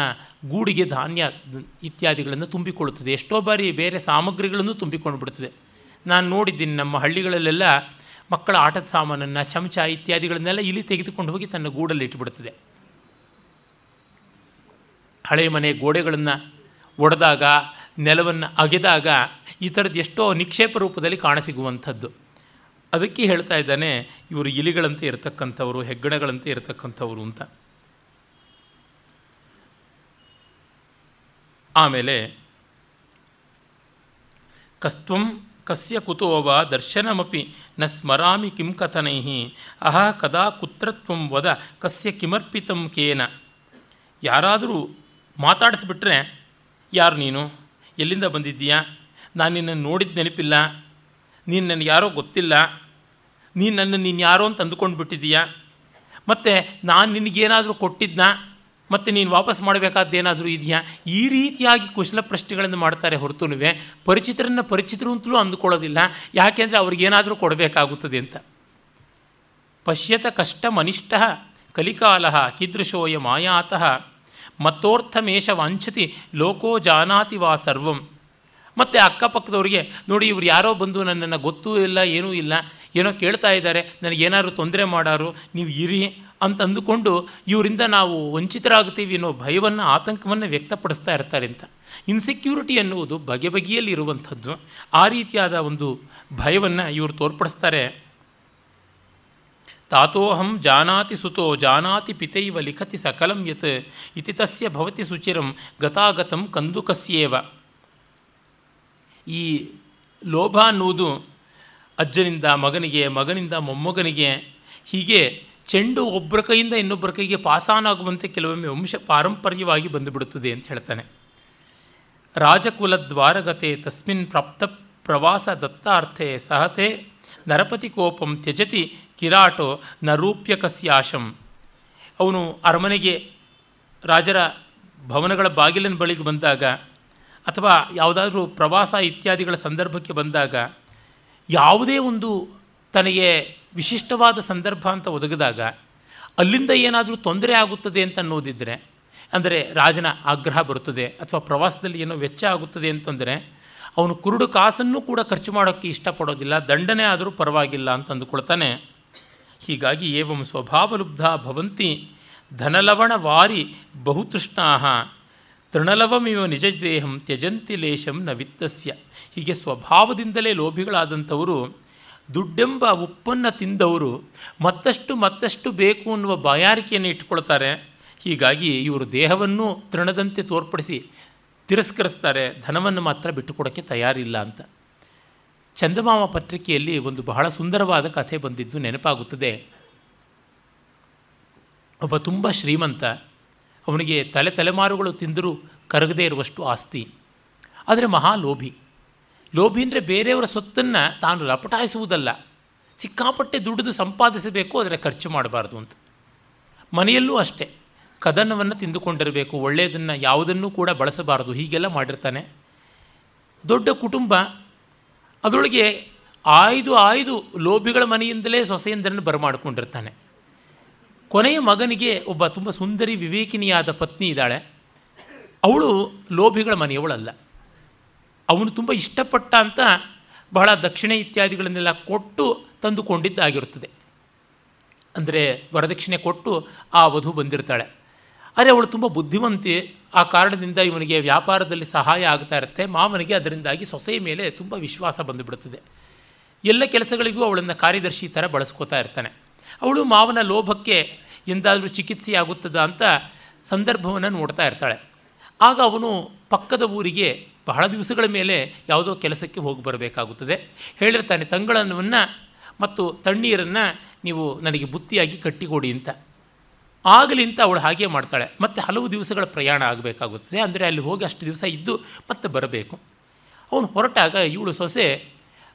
ಗೂಡಿಗೆ ಧಾನ್ಯ ಇತ್ಯಾದಿಗಳನ್ನು ತುಂಬಿಕೊಳ್ಳುತ್ತದೆ. ಎಷ್ಟೋ ಬಾರಿ ಬೇರೆ ಸಾಮಗ್ರಿಗಳನ್ನು ತುಂಬಿಕೊಂಡು ಬಿಡ್ತದೆ ನಾನು ನೋಡಿದ್ದೀನಿ ನಮ್ಮ ಹಳ್ಳಿಗಳಲ್ಲೆಲ್ಲ ಮಕ್ಕಳ ಆಟದ ಸಾಮಾನನ್ನು, ಚಮಚ ಇತ್ಯಾದಿಗಳನ್ನೆಲ್ಲ ಇಲಿ ತೆಗೆದುಕೊಂಡು ಹೋಗಿ ತನ್ನ ಗೂಡಲ್ಲಿ ಇಟ್ಬಿಡ್ತದೆ ಹಳೆ ಮನೆ ಗೋಡೆಗಳನ್ನು ಒಡೆದಾಗ, ನೆಲವನ್ನು ಅಗೆದಾಗ ಈ ಥರದ್ದು ಎಷ್ಟೋ ನಿಕ್ಷೇಪ ರೂಪದಲ್ಲಿ ಕಾಣಸಿಗುವಂಥದ್ದು. ಅದಕ್ಕೆ ಹೇಳ್ತಾ ಇದ್ದಾನೆ, ಇವರು ಇಲಿಗಳಂತೆ ಇರತಕ್ಕಂಥವರು, ಹೆಗ್ಗಣಗಳಂತೆ ಇರತಕ್ಕಂಥವರು ಅಂತ. ಆಮೇಲೆ, ಕಸ್ತ್ವಂ ಕಸ್ಯ ಕುತೋವ ದರ್ಶನಮಿ ನ ಸ್ಮರಾಮಿ ಕಿಂ ಕಥನೈ ಅಹ ಕದಾ ಕುತ್ರತ್ವಂ ವದ ಕಸ್ಯ ಕಿಮರ್ಪಿತಂ ಕೇನ. ಯಾರಾದರೂ ಮಾತಾಡಿಸ್ಬಿಟ್ರೆ ಯಾರು ನೀನು? ಎಲ್ಲಿಂದ ಬಂದಿದ್ದೀಯಾ? ನಾನು ನಿನ್ನನ್ನು ನೋಡಿದ ನೆನಪಿಲ್ಲ. ನೀನು ನನಗೆ ಯಾರೋ ಗೊತ್ತಿಲ್ಲ. ನೀನು ನನ್ನ ನೀನು ಯಾರೋ ಅಂತ ಅಂದುಕೊಂಡು ಬಿಟ್ಟಿದ್ದೀಯಾ? ಮತ್ತು ನಾನು ನಿನಗೇನಾದರೂ ಕೊಟ್ಟಿದ್ನಾ? ಮತ್ತು ನೀನು ವಾಪಸ್ ಮಾಡಬೇಕಾದ್ದೇನಾದರೂ ಇದೆಯಾ? ಈ ರೀತಿಯಾಗಿ ಕುಶಲ ಪ್ರಶ್ನೆಗಳನ್ನು ಮಾಡ್ತಾರೆ ಹೊರತುನುವೆ ಪರಿಚಿತರನ್ನು ಪರಿಚಿತರು ಅಂತಲೂ ಅಂದುಕೊಳ್ಳೋದಿಲ್ಲ. ಯಾಕೆಂದರೆ ಅವ್ರಿಗೇನಾದರೂ ಕೊಡಬೇಕಾಗುತ್ತದೆ ಅಂತ. ಪಶ್ಯತ ಕಷ್ಟ ಮನಿಷ್ಠ ಕಲಿಕಾಲ ಕೀದೃಶೋಯ ಮಾಯಾತಃ ಮತ್ತೋರ್ಥಮೇಷ ವಾಂಛತಿ ಲೋಕೋ ಜಾನಾತಿ ವಾ ಸರ್ವಂ. ಮತ್ತು ಅಕ್ಕಪಕ್ಕದವ್ರಿಗೆ, ನೋಡಿ ಇವ್ರು ಯಾರೋ ಬಂದು ನನ್ನನ್ನು ಗೊತ್ತೂ ಇಲ್ಲ, ಏನೂ ಇಲ್ಲ, ಏನೋ ಕೇಳ್ತಾ ಇದ್ದಾರೆ, ನನಗೇನಾದ್ರು ತೊಂದರೆ ಮಾಡಾರು, ನೀವು ಇರಿ ಅಂತ ಅಂದುಕೊಂಡು ಇವರಿಂದ ನಾವು ವಂಚಿತರಾಗ್ತೀವಿ ಅನ್ನೋ ಭಯವನ್ನು, ಆತಂಕವನ್ನು ವ್ಯಕ್ತಪಡಿಸ್ತಾ ಇರ್ತಾರೆ ಅಂತ. ಇನ್ಸೆಕ್ಯೂರಿಟಿ ಅನ್ನುವುದು ಬಗೆ ಬಗೆಯಲ್ಲಿ ಇರುವಂಥದ್ದು ಆ ರೀತಿಯಾದ ಒಂದು ಭಯವನ್ನು ಇವರು ತೋರ್ಪಡಿಸ್ತಾರೆ. ತಾತೋಹಂ ಜಾನಾತಿ ಸುತೋ ಜಾನಾತಿ ಪಿತೈವ ಲಿಖತಿ ಸಕಲಂ ಯತ್ ಇತಿ ತಸ್ಯ ಭವತಿ ಸುಚಿರಂ ಗತಾಗತಂ ಕಂದುಕಸ್ಯೇವ ಈ ಲೋಭ ಅನ್ನುವುದು ಅಜ್ಜನಿಂದ ಮಗನಿಗೆ ಮಗನಿಂದ ಮೊಮ್ಮಗನಿಗೆ ಹೀಗೆ ಚೆಂಡು ಒಬ್ಬರ ಕೈಯಿಂದ ಇನ್ನೊಬ್ಬರ ಕೈಗೆ ಪಾಸಾನಾಗುವಂತೆ ಕೆಲವೊಮ್ಮೆ ವಂಶ ಪಾರಂಪರ್ಯವಾಗಿ ಬಂದುಬಿಡುತ್ತದೆ ಅಂತ ಹೇಳ್ತಾನೆ. ರಾಜಕುಲದ್ವಾರಗತೆ ತಸ್ಮಿನ್ ಪ್ರಾಪ್ತ ಪ್ರವಾಸ ದತ್ತಾರ್ಥೆ ಸಹತೆ ನರಪತಿ ಕೋಪಂ ತ್ಯಜತಿ ಕಿರಾಟೋ ನರೂಪ್ಯಕಸ್ಯಾಶಂ ಅವನು ಅರಮನೆಗೆ ರಾಜರ ಭವನಗಳ ಬಾಗಿಲಿನ ಬಳಿಗೆ ಬಂದಾಗ ಅಥವಾ ಯಾವುದಾದ್ರೂ ಪ್ರವಾಸ ಇತ್ಯಾದಿಗಳ ಸಂದರ್ಭಕ್ಕೆ ಬಂದಾಗ ಯಾವುದೇ ಒಂದು ತನಗೆ ವಿಶಿಷ್ಟವಾದ ಸಂದರ್ಭ ಅಂತ ಒದಗಿದಾಗ ಅಲ್ಲಿಂದ ಏನಾದರೂ ತೊಂದರೆ ಆಗುತ್ತದೆ ಅಂತ ಅನ್ನೋದಿದ್ದರೆ ಅಂದರೆ ರಾಜನ ಆಗ್ರಹ ಬರುತ್ತದೆ ಅಥವಾ ಪ್ರವಾಸದಲ್ಲಿ ಏನೋ ವೆಚ್ಚ ಆಗುತ್ತದೆ ಅಂತಂದರೆ ಅವನು ಕುರುಡು ಕಾಸನ್ನು ಕೂಡ ಖರ್ಚು ಮಾಡೋಕ್ಕೆ ಇಷ್ಟಪಡೋದಿಲ್ಲ, ದಂಡನೆ ಆದರೂ ಪರವಾಗಿಲ್ಲ ಅಂತ ಅಂದುಕೊಳ್ತಾನೆ. ಹೀಗಾಗಿ ಏವಂ ಸ್ವಭಾವಲುಬ್ಧ ಭವಂತಿ ಧನಲವಣ ವಾರಿ ಬಹುತೃಷ್ಣಾ ತೃಣಲವಮಿವ ನಿಜ ದೇಹಂ ತ್ಯಜಂತಿ ಲೇಷಂ ನ ವಿತ್ತಸ್ಯ. ಹೀಗೆ ಸ್ವಭಾವದಿಂದಲೇ ಲೋಭಿಗಳಾದಂಥವರು, ದುಡ್ಡೆಂಬ ಉಪ್ಪನ್ನು ತಿಂದವರು, ಮತ್ತಷ್ಟು ಮತ್ತಷ್ಟು ಬೇಕು ಅನ್ನುವ ಬಾಯಾರಿಕೆಯನ್ನು ಇಟ್ಕೊಳ್ತಾರೆ ಹೀಗಾಗಿ ಇವರು ದೇಹವನ್ನು ತೃಣದಂತೆ ತೋರ್ಪಡಿಸಿ ತಿರಸ್ಕರಿಸ್ತಾರೆ, ಧನವನ್ನು ಮಾತ್ರ ಬಿಟ್ಟುಕೊಡೋಕ್ಕೆ ತಯಾರಿಲ್ಲ ಅಂತ. ಚಂದಮಾಮ ಪತ್ರಿಕೆಯಲ್ಲಿ ಒಂದು ಬಹಳ ಸುಂದರವಾದ ಕಥೆ ಬಂದಿದ್ದು ನೆನಪಾಗುತ್ತದೆ. ಒಬ್ಬ ತುಂಬ ಶ್ರೀಮಂತ, ಅವನಿಗೆ ತಲೆ ತಲೆಮಾರುಗಳು ತಿಂದರೂ ಕರಗದೇ ಇರುವಷ್ಟು ಆಸ್ತಿ, ಆದರೆ ಮಹಾ ಲೋಭಿ. ಅಂದರೆ ಬೇರೆಯವರ ಸೊತ್ತನ್ನು ತಾನು ಲಪಟಾಯಿಸುವುದಲ್ಲ, ಸಿಕ್ಕಾಪಟ್ಟೆ ದುಡಿದು ಸಂಪಾದಿಸಬೇಕು ಅದರ ಖರ್ಚು ಮಾಡಬಾರ್ದು ಅಂತ. ಮನೆಯಲ್ಲೂ ಅಷ್ಟೇ, ಕದನವನ್ನು ತಿಂದುಕೊಂಡಿರಬೇಕು, ಒಳ್ಳೆಯದನ್ನು ಯಾವುದನ್ನೂ ಕೂಡ ಬಳಸಬಾರದು, ಹೀಗೆಲ್ಲ ಮಾಡಿರ್ತಾನೆ. ದೊಡ್ಡ ಕುಟುಂಬ ಅದರೊಳಗೆ ಆಯ್ದು ಆಯ್ದು ಲೋಭಿಗಳ ಮನೆಯಿಂದಲೇ ಸೊಸೆಯಂದರನ್ನು ಬರಮಾಡಿಕೊಂಡಿರ್ತಾನೆ. ಕೊನೆಯ ಮಗನಿಗೆ ಒಬ್ಬ ತುಂಬ ಸುಂದರಿ ವಿವೇಕಿನಿಯಾದ ಪತ್ನಿ ಇದ್ದಾಳೆ. ಅವಳು ಲೋಭಿಗಳ ಮನೆಯವಳಲ್ಲ. ಅವನು ತುಂಬ ಇಷ್ಟಪಟ್ಟ ಅಂತ ಬಹಳ ದಕ್ಷಿಣೆ ಇತ್ಯಾದಿಗಳನ್ನೆಲ್ಲ ಕೊಟ್ಟು ತಂದುಕೊಂಡಿದ್ದಾಗಿರುತ್ತದೆ. ಅಂದರೆ ವರದಕ್ಷಿಣೆ ಕೊಟ್ಟು ಆ ವಧು ಬಂದಿರ್ತಾಳೆ. ಆದರೆ ಅವಳು ತುಂಬ ಬುದ್ಧಿವಂತೆ ಆ ಕಾರಣದಿಂದ ಇವನಿಗೆ ವ್ಯಾಪಾರದಲ್ಲಿ ಸಹಾಯ ಆಗ್ತಾ ಇರುತ್ತೆ. ಮಾವನಿಗೆ ಅದರಿಂದಾಗಿ ಸೊಸೆಯ ಮೇಲೆ ತುಂಬ ವಿಶ್ವಾಸ ಬಂದುಬಿಡುತ್ತದೆ. ಎಲ್ಲ ಕೆಲಸಗಳಿಗೂ ಅವಳನ್ನು ಕಾರ್ಯದರ್ಶಿ ಥರ ಬಳಸ್ಕೋತಾ ಇರ್ತಾನೆ. ಅವಳು ಮಾವನ ಲೋಭಕ್ಕೆ ಎಂದಾದರೂ ಚಿಕಿತ್ಸೆ ಆಗುತ್ತದ ಅಂತ ಸಂದರ್ಭವನ್ನು ನೋಡ್ತಾ ಇರ್ತಾಳೆ. ಆಗ ಅವನು ಪಕ್ಕದ ಊರಿಗೆ ಬಹಳ ದಿವಸಗಳ ಮೇಲೆ ಯಾವುದೋ ಕೆಲಸಕ್ಕೆ ಹೋಗಿ ಬರಬೇಕಾಗುತ್ತದೆ. ಹೇಳಿರ್ತಾನೆ, ತಂಗಳನ್ನವನ್ನು ಮತ್ತು ತಣ್ಣೀರನ್ನು ನೀವು ನನಗೆ ಬುತ್ತಿಯಾಗಿ ಕಟ್ಟಿಕೊಡಿ ಅಂತ. ಆಗಲಿ ಅಂತ ಅವಳು ಹಾಗೆ ಮಾಡ್ತಾಳೆ. ಮತ್ತು ಹಲವು ದಿವಸಗಳ ಪ್ರಯಾಣ ಆಗಬೇಕಾಗುತ್ತದೆ. ಅಂದರೆ ಅಲ್ಲಿ ಹೋಗಿ ಅಷ್ಟು ದಿವಸ ಇದ್ದು ಮತ್ತೆ ಬರಬೇಕು. ಅವನು ಹೊರಟಾಗ ಇವಳು ಸೊಸೆ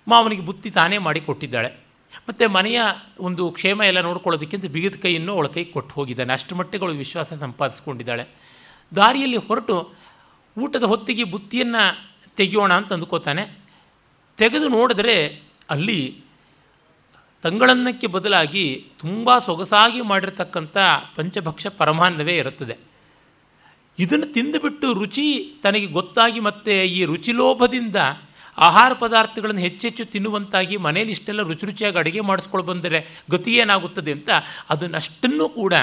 ಮಾವನಿಗೆ ಬುತ್ತಿ ತಾನೇ ಮಾಡಿ ಕೊಟ್ಟಿದ್ದಾಳೆ. ಮತ್ತು ಮನೆಯ ಒಂದು ಕ್ಷೇಮ ಎಲ್ಲ ನೋಡ್ಕೊಳ್ಳೋದಕ್ಕಿಂತ ಬಿಗಿದ ಕೈಯನ್ನು ಅವಳ ಕೈ ಕೊಟ್ಟು ಹೋಗಿದ್ದಾನೆ. ಅಷ್ಟು ಮಟ್ಟಿಗೆ ವಿಶ್ವಾಸ ಸಂಪಾದಿಸ್ಕೊಂಡಿದ್ದಾಳೆ. ದಾರಿಯಲ್ಲಿ ಹೊರಟು ಊಟದ ಹೊತ್ತಿಗೆ ಬುತ್ತಿಯನ್ನು ತೆಗೆಯೋಣ ಅಂತ ಅಂದ್ಕೋತಾನೆ ತೆಗೆದು ನೋಡಿದ್ರೆ ಅಲ್ಲಿ ತಂಗಳನ್ನಕ್ಕೆ ಬದಲಾಗಿ ತುಂಬ ಸೊಗಸಾಗಿ ಮಾಡಿರ್ತಕ್ಕಂಥ ಪಂಚಭಕ್ಷ ಪರಮಾನ್ನವೇ ಇರುತ್ತದೆ. ಇದನ್ನು ತಿಂದುಬಿಟ್ಟು ರುಚಿ ತನಗೆ ಗೊತ್ತಾಗಿ ಮತ್ತೆ ಈ ರುಚಿಲೋಭದಿಂದ ಆಹಾರ ಪದಾರ್ಥಗಳನ್ನು ಹೆಚ್ಚೆಚ್ಚು ತಿನ್ನುವಂತಾಗಿ ಮನೇಲಿ ಇಷ್ಟೆಲ್ಲ ರುಚಿ ರುಚಿಯಾಗಿ ಅಡುಗೆ ಮಾಡಿಸ್ಕೊಂಡು ಬಂದರೆ ಗತಿ ಏನಾಗುತ್ತದೆ ಅಂತ ಅದನ್ನಷ್ಟನ್ನು ಕೂಡ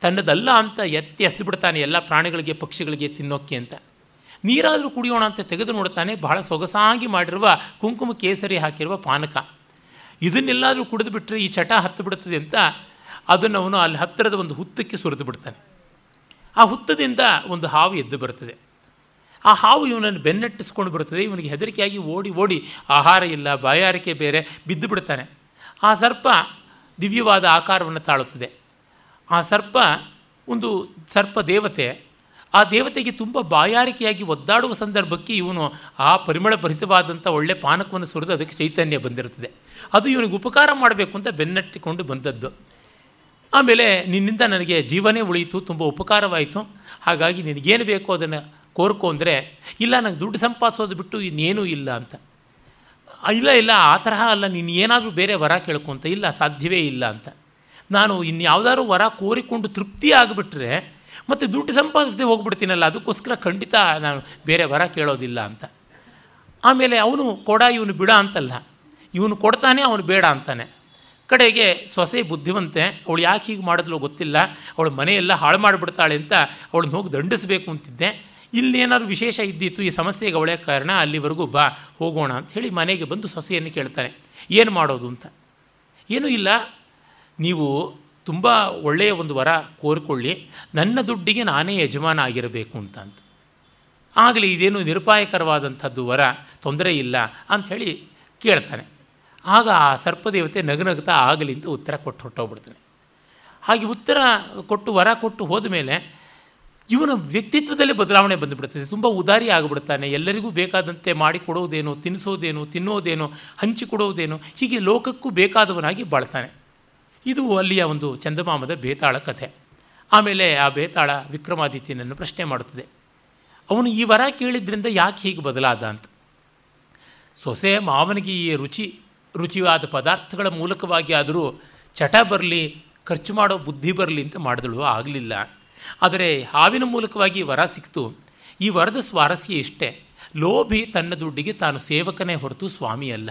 ತನ್ನದಲ್ಲ ಅಂತ ಎತ್ತಿ ಎಸ್ದು ಬಿಡ್ತಾನೆ ಎಲ್ಲ ಪ್ರಾಣಿಗಳಿಗೆ, ಪಕ್ಷಿಗಳಿಗೆ ತಿನ್ನೋಕ್ಕೆ ಅಂತ. ನೀರಾದರೂ ಕುಡಿಯೋಣ ಅಂತ ತೆಗೆದು ನೋಡ್ತಾನೆ, ಬಹಳ ಸೊಗಸಾಗಿ ಮಾಡಿರುವ ಕುಂಕುಮ ಕೇಸರಿ ಹಾಕಿರುವ ಪಾನಕ. ಇದನ್ನೆಲ್ಲಾದರೂ ಕುಡಿದು ಬಿಟ್ಟರೆ ಈ ಚಟ ಹತ್ತು ಬಿಡುತ್ತದೆ ಅಂತ ಅದನ್ನು ಅವನು ಅಲ್ಲಿ ಹತ್ತಿರದ ಒಂದು ಹುತ್ತಕ್ಕೆ ಸುರಿದು ಬಿಡ್ತಾನೆ. ಆ ಹುತ್ತದಿಂದ ಒಂದು ಹಾವು ಎದ್ದು ಬರ್ತದೆ. ಆ ಹಾವು ಇವನನ್ನು ಬೆನ್ನಟ್ಟಿಸ್ಕೊಂಡು ಬರ್ತದೆ. ಇವನಿಗೆ ಹೆದರಿಕೆಯಾಗಿ ಓಡಿ ಓಡಿ ಆಹಾರ ಇಲ್ಲ, ಬಾಯಾರಿಕೆ ಬೇರೆ ಬಿದ್ದು ಬಿಡ್ತಾನೆ. ಆ ಸರ್ಪ ದಿವ್ಯವಾದ ಆಕಾರವನ್ನು ತಾಳುತ್ತದೆ. ಆ ಸರ್ಪ ಒಂದು ಸರ್ಪ ದೇವತೆ. ಆ ದೇವತೆಗೆ ತುಂಬ ಬಾಯಾರಿಕೆಯಾಗಿ ಒದ್ದಾಡುವ ಸಂದರ್ಭಕ್ಕೆ ಇವನು ಆ ಪರಿಮಳ ಭರಿತವಾದಂಥ ಒಳ್ಳೆ ಪಾನಕವನ್ನು ಸುರಿದು ಅದಕ್ಕೆ ಚೈತನ್ಯ ಬಂದಿರುತ್ತದೆ. ಅದು ಇವನಿಗೆ ಉಪಕಾರ ಮಾಡಬೇಕು ಅಂತ ಬೆನ್ನಟ್ಟಿಕೊಂಡು ಬಂದದ್ದು. ಆಮೇಲೆ ನಿನ್ನಿಂದ ನನಗೆ ಜೀವನೇ ಉಳಿಯಿತು, ತುಂಬ ಉಪಕಾರವಾಯಿತು. ಹಾಗಾಗಿ ನಿನಗೇನು ಬೇಕೋ ಅದನ್ನು ಕೋರ್ಕೊ ಅಂದರೆ, ಇಲ್ಲ ನನಗೆ ದುಡ್ಡು ಸಂಪಾದಿಸೋದು ಬಿಟ್ಟು ಇನ್ನೇನೂ ಇಲ್ಲ ಅಂತ. ಇಲ್ಲ ಇಲ್ಲ, ಆ ತರಹ ಅಲ್ಲ, ನೀನು ಏನಾದರೂ ಬೇರೆ ವರ ಕೇಳ್ಕೊಂತ ಇಲ್ಲ, ಸಾಧ್ಯವೇ ಇಲ್ಲ ಅಂತ. ನಾನು ಇನ್ಯಾವುದಾದ್ರೂ ವರ ಕೋರಿಕೊಂಡು ತೃಪ್ತಿ ಆಗಿಬಿಟ್ರೆ ಮತ್ತು ದುಡ್ಡು ಸಂಪಾದಿಸದೆ ಹೋಗ್ಬಿಡ್ತೀನಲ್ಲ, ಅದಕ್ಕೋಸ್ಕರ ಖಂಡಿತ ನಾನು ಬೇರೆ ವರ ಕೇಳೋದಿಲ್ಲ ಅಂತ. ಆಮೇಲೆ ಅವನು ಕೊಡ, ಇವನು ಬಿಡ ಅಂತಲ್ಲ. ಇವನು ಕೊಡ್ತಾನೆ, ಅವನು ಬೇಡ ಅಂತಾನೆ. ಕಡೆಗೆ ಸೊಸೆ ಬುದ್ಧಿವಂತೆ, ಅವಳು ಯಾಕೆ ಹೀಗೆ ಮಾಡಿದ್ಲು ಗೊತ್ತಿಲ್ಲ. ಅವಳು ಮನೆಯೆಲ್ಲ ಹಾಳು ಮಾಡಿಬಿಡ್ತಾಳೆ ಅಂತ ಅವಳನ್ನ ಹೋಗಿ ದಂಡಿಸಬೇಕು ಅಂತಿದ್ದೆ. ಇಲ್ಲೇನಾದ್ರು ವಿಶೇಷ ಇದ್ದಿತ್ತು ಈ ಸಮಸ್ಯೆಗೆ ಅವಳೇ ಕಾರಣ, ಅಲ್ಲಿವರೆಗೂ ಬಾ, ಹೋಗೋಣ ಅಂತ ಹೇಳಿ ಮನೆಗೆ ಬಂದು ಸೊಸೆಯನ್ನು ಕೇಳ್ತಾನೆ. ಏನು ಮಾಡೋದು ಅಂತ? ಏನೂ ಇಲ್ಲ. ನೀವು ತುಂಬ ಒಳ್ಳೆಯ ಒಂದು ವರ ಕೋರಿಕೊಳ್ಳಿ. ನನ್ನ ದುಡ್ಡಿಗೆ ನಾನೇ ಯಜಮಾನ ಆಗಿರಬೇಕು ಅಂತ ಆಗಲಿ ಇದೇನು ನಿರುಪಾಯಕರವಾದಂಥದ್ದು ವರ ತೊಂದರೆ ಇಲ್ಲ ಅಂಥೇಳಿ ಕೇಳ್ತಾನೆ. ಆಗ ಆ ಸರ್ಪದೇವತೆ ನಗುನಗ್ತಾ ಆಗಲಿ ಅಂತ ಉತ್ತರ ಕೊಟ್ಟು ಹೊಟ್ಟೋಗ್ಬಿಡ್ತಾನೆ ಹಾಗೆ ಉತ್ತರ ಕೊಟ್ಟು, ವರ ಕೊಟ್ಟು ಹೋದ ಮೇಲೆ ಇವನ ವ್ಯಕ್ತಿತ್ವದಲ್ಲಿ ಬದಲಾವಣೆ ಬಂದುಬಿಡ್ತದೆ ತುಂಬ ಉದಾರಿ ಆಗಿಬಿಡ್ತಾನೆ. ಎಲ್ಲರಿಗೂ ಬೇಕಾದಂತೆ ಮಾಡಿಕೊಡೋದೇನು ತಿನ್ನಿಸೋದೇನು, ತಿನ್ನೋದೇನು ಹಂಚಿಕೊಡೋದೇನು ಹೀಗೆ ಲೋಕಕ್ಕೂ ಬೇಕಾದವನಾಗಿ ಬಾಳ್ತಾನೆ. ಇದು ಅಲ್ಲಿಯ ಒಂದು ಚಂದಮಾಮದ ಬೇತಾಳ ಕಥೆ. ಆಮೇಲೆ ಆ ಬೇತಾಳ ವಿಕ್ರಮಾದಿತ್ಯನನ್ನು ಪ್ರಶ್ನೆ ಮಾಡುತ್ತದೆ. ಅವನು ಈ ವರ ಕೇಳಿದ್ರಿಂದ ಯಾಕೆ ಹೀಗೆ ಬದಲಾದ ಅಂತ. ಸೊಸೆ ಮಾವನಿಗೆ ಈ ರುಚಿ ರುಚಿಯಾದ ಪದಾರ್ಥಗಳ ಮೂಲಕವಾಗಿ ಆದರೂ ಚಟ ಬರಲಿ, ಖರ್ಚು ಮಾಡೋ ಬುದ್ಧಿ ಬರಲಿ ಅಂತ ಮಾಡಿದಳು ಆಗಲಿಲ್ಲ. ಆದರೆ ಹಾವಿನ ಮೂಲಕವಾಗಿ ವರ ಸಿಕ್ತು. ಈ ವರದ ಸ್ವಾರಸ್ಯ ಇಷ್ಟೇ. ಲೋಭಿ ತನ್ನ ದುಡ್ಡಿಗೆ ತಾನು ಸೇವಕನೇ ಹೊರತು ಸ್ವಾಮಿ ಅಲ್ಲ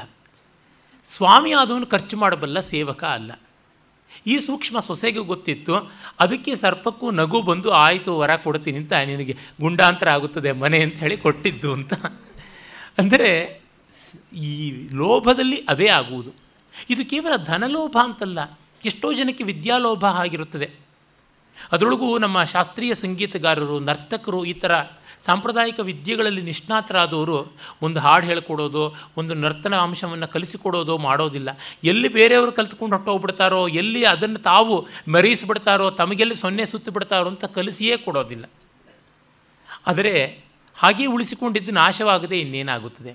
ಸ್ವಾಮಿ ಆದವನು ಖರ್ಚು ಮಾಡಬಲ್ಲ ಸೇವಕ ಅಲ್ಲ. ಈ ಸೂಕ್ಷ್ಮ ಸೊಸೆಗೂ ಗೊತ್ತಿತ್ತು, ಅದಕ್ಕೆ ಸರ್ಪಕ್ಕೂ ನಗು ಬಂದು, ಆಯಿತು, ವರ ಕೊಡ್ತೀನಿ ಅಂತ ನಿನಗೆ ಗುಂಡಾಂತರ ಆಗುತ್ತದೆ, ಮನೆ ಅಂತ ಹೇಳಿ ಕೊಟ್ಟಿದ್ದು ಅಂತ. ಅಂದರೆ ಈ ಲೋಭದಲ್ಲಿ ಅದೇ ಆಗುವುದು. ಇದು ಕೇವಲ ಧನಲೋಭ ಅಂತಲ್ಲ, ಎಷ್ಟೋ ಜನಕ್ಕೆ ವಿದ್ಯಾಲೋಭ ಆಗಿರುತ್ತದೆ. ಅದರೊಳಗೂ ನಮ್ಮ ಶಾಸ್ತ್ರೀಯ ಸಂಗೀತಗಾರರು, ನರ್ತಕರು ಈ ಥರ ಸಾಂಪ್ರದಾಯಿಕ ವಿದ್ಯೆಗಳಲ್ಲಿ ನಿಷ್ಣಾತರಾದವರು ಒಂದು ಹಾಡು ಹೇಳ್ಕೊಡೋದು, ಒಂದು ನರ್ತನ ಅಂಶವನ್ನು ಕಲಿಸಿಕೊಡೋದು ಮಾಡೋದಿಲ್ಲ. ಎಲ್ಲಿ ಬೇರೆಯವರು ಕಲ್ತ್ಕೊಂಡು ಹೊಟ್ಟೋಗ್ಬಿಡ್ತಾರೋ ಎಲ್ಲಿ ಅದನ್ನು ತಾವು ಮೆರೆಯಿಸ್ಬಿಡ್ತಾರೋ, ತಮಗೆಲ್ಲಿ ಸೊನ್ನೆ ಸುತ್ತಿಬಿಡ್ತಾರೋ ಅಂತ ಕಲಿಸಿಯೇ ಕೊಡೋದಿಲ್ಲ. ಆದರೆ ಹಾಗೇ ಉಳಿಸಿಕೊಂಡಿದ್ದು ನಾಶವಾಗದೆ ಇನ್ನೇನಾಗುತ್ತದೆ?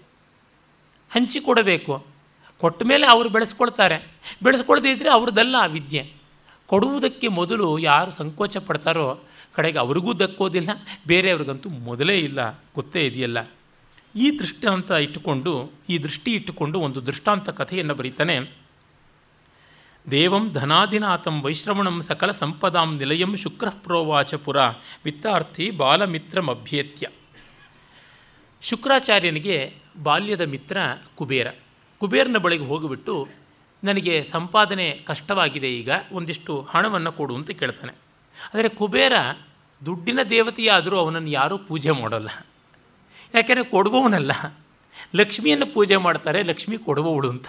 ಹಂಚಿಕೊಡಬೇಕು ಕೊಟ್ಟ ಮೇಲೆ ಅವರು ಬೆಳೆಸ್ಕೊಳ್ತಾರೆ. ಬೆಳೆಸ್ಕೊಳ್ದೇ ಇದ್ದರೆ ಅವ್ರದ್ದಲ್ಲ ಆ ವಿದ್ಯೆ. ಕೊಡುವುದಕ್ಕೆ ಮೊದಲು ಯಾರು ಸಂಕೋಚ ಪಡ್ತಾರೋ ಕಡೆಗೆ ಅವ್ರಿಗೂ ದಕ್ಕೋದಿಲ್ಲ, ಬೇರೆಯವ್ರಿಗಂತೂ ಮೊದಲೇ ಇಲ್ಲ, ಗೊತ್ತೇ ಇದೆಯಲ್ಲ? ಈ ದೃಷ್ಟಾಂತ ಇಟ್ಟುಕೊಂಡು, ಈ ದೃಷ್ಟಿ ಇಟ್ಟುಕೊಂಡು ಒಂದು ದೃಷ್ಟಾಂತ ಕಥೆಯನ್ನು ಬರೀತಾನೆ. ದೇವಂ ಧನಾಧಿನಾಥಂ ವೈಶ್ರವಣಂ ಸಕಲ ಸಂಪದಾಂ ನಿಲಯಂ ಶುಕ್ರ ಪ್ರೋವಾಚ ಪುರ ವಿತ್ತಾರ್ಥಿ ಬಾಲಮಿತ್ರಮಭ್ಯೇತ್ಯ ಶುಕ್ರಾಚಾರ್ಯನಿಗೆ ಬಾಲ್ಯದ ಮಿತ್ರ ಕುಬೇರ. ಕುಬೇರನ ಬಳಿಗೆ ಹೋಗಿಬಿಟ್ಟು, ನನಗೆ ಸಂಪಾದನೆ ಕಷ್ಟವಾಗಿದೆ ಈಗ, ಒಂದಿಷ್ಟು ಹಣವನ್ನು ಕೊಡು ಅಂತ ಕೇಳ್ತಾನೆ. ಆದರೆ ಕುಬೇರ ದುಡ್ಡಿನ ದೇವತೆಯಾದರೂ ಅವನನ್ನು ಯಾರೂ ಪೂಜೆ ಮಾಡೋಲ್ಲ. ಯಾಕೆಂದರೆ ಕೊಡುವವನಲ್ಲ. ಲಕ್ಷ್ಮಿಯನ್ನು ಪೂಜೆ ಮಾಡ್ತಾರೆ, ಲಕ್ಷ್ಮಿ ಕೊಡುವವಳು ಅಂತ.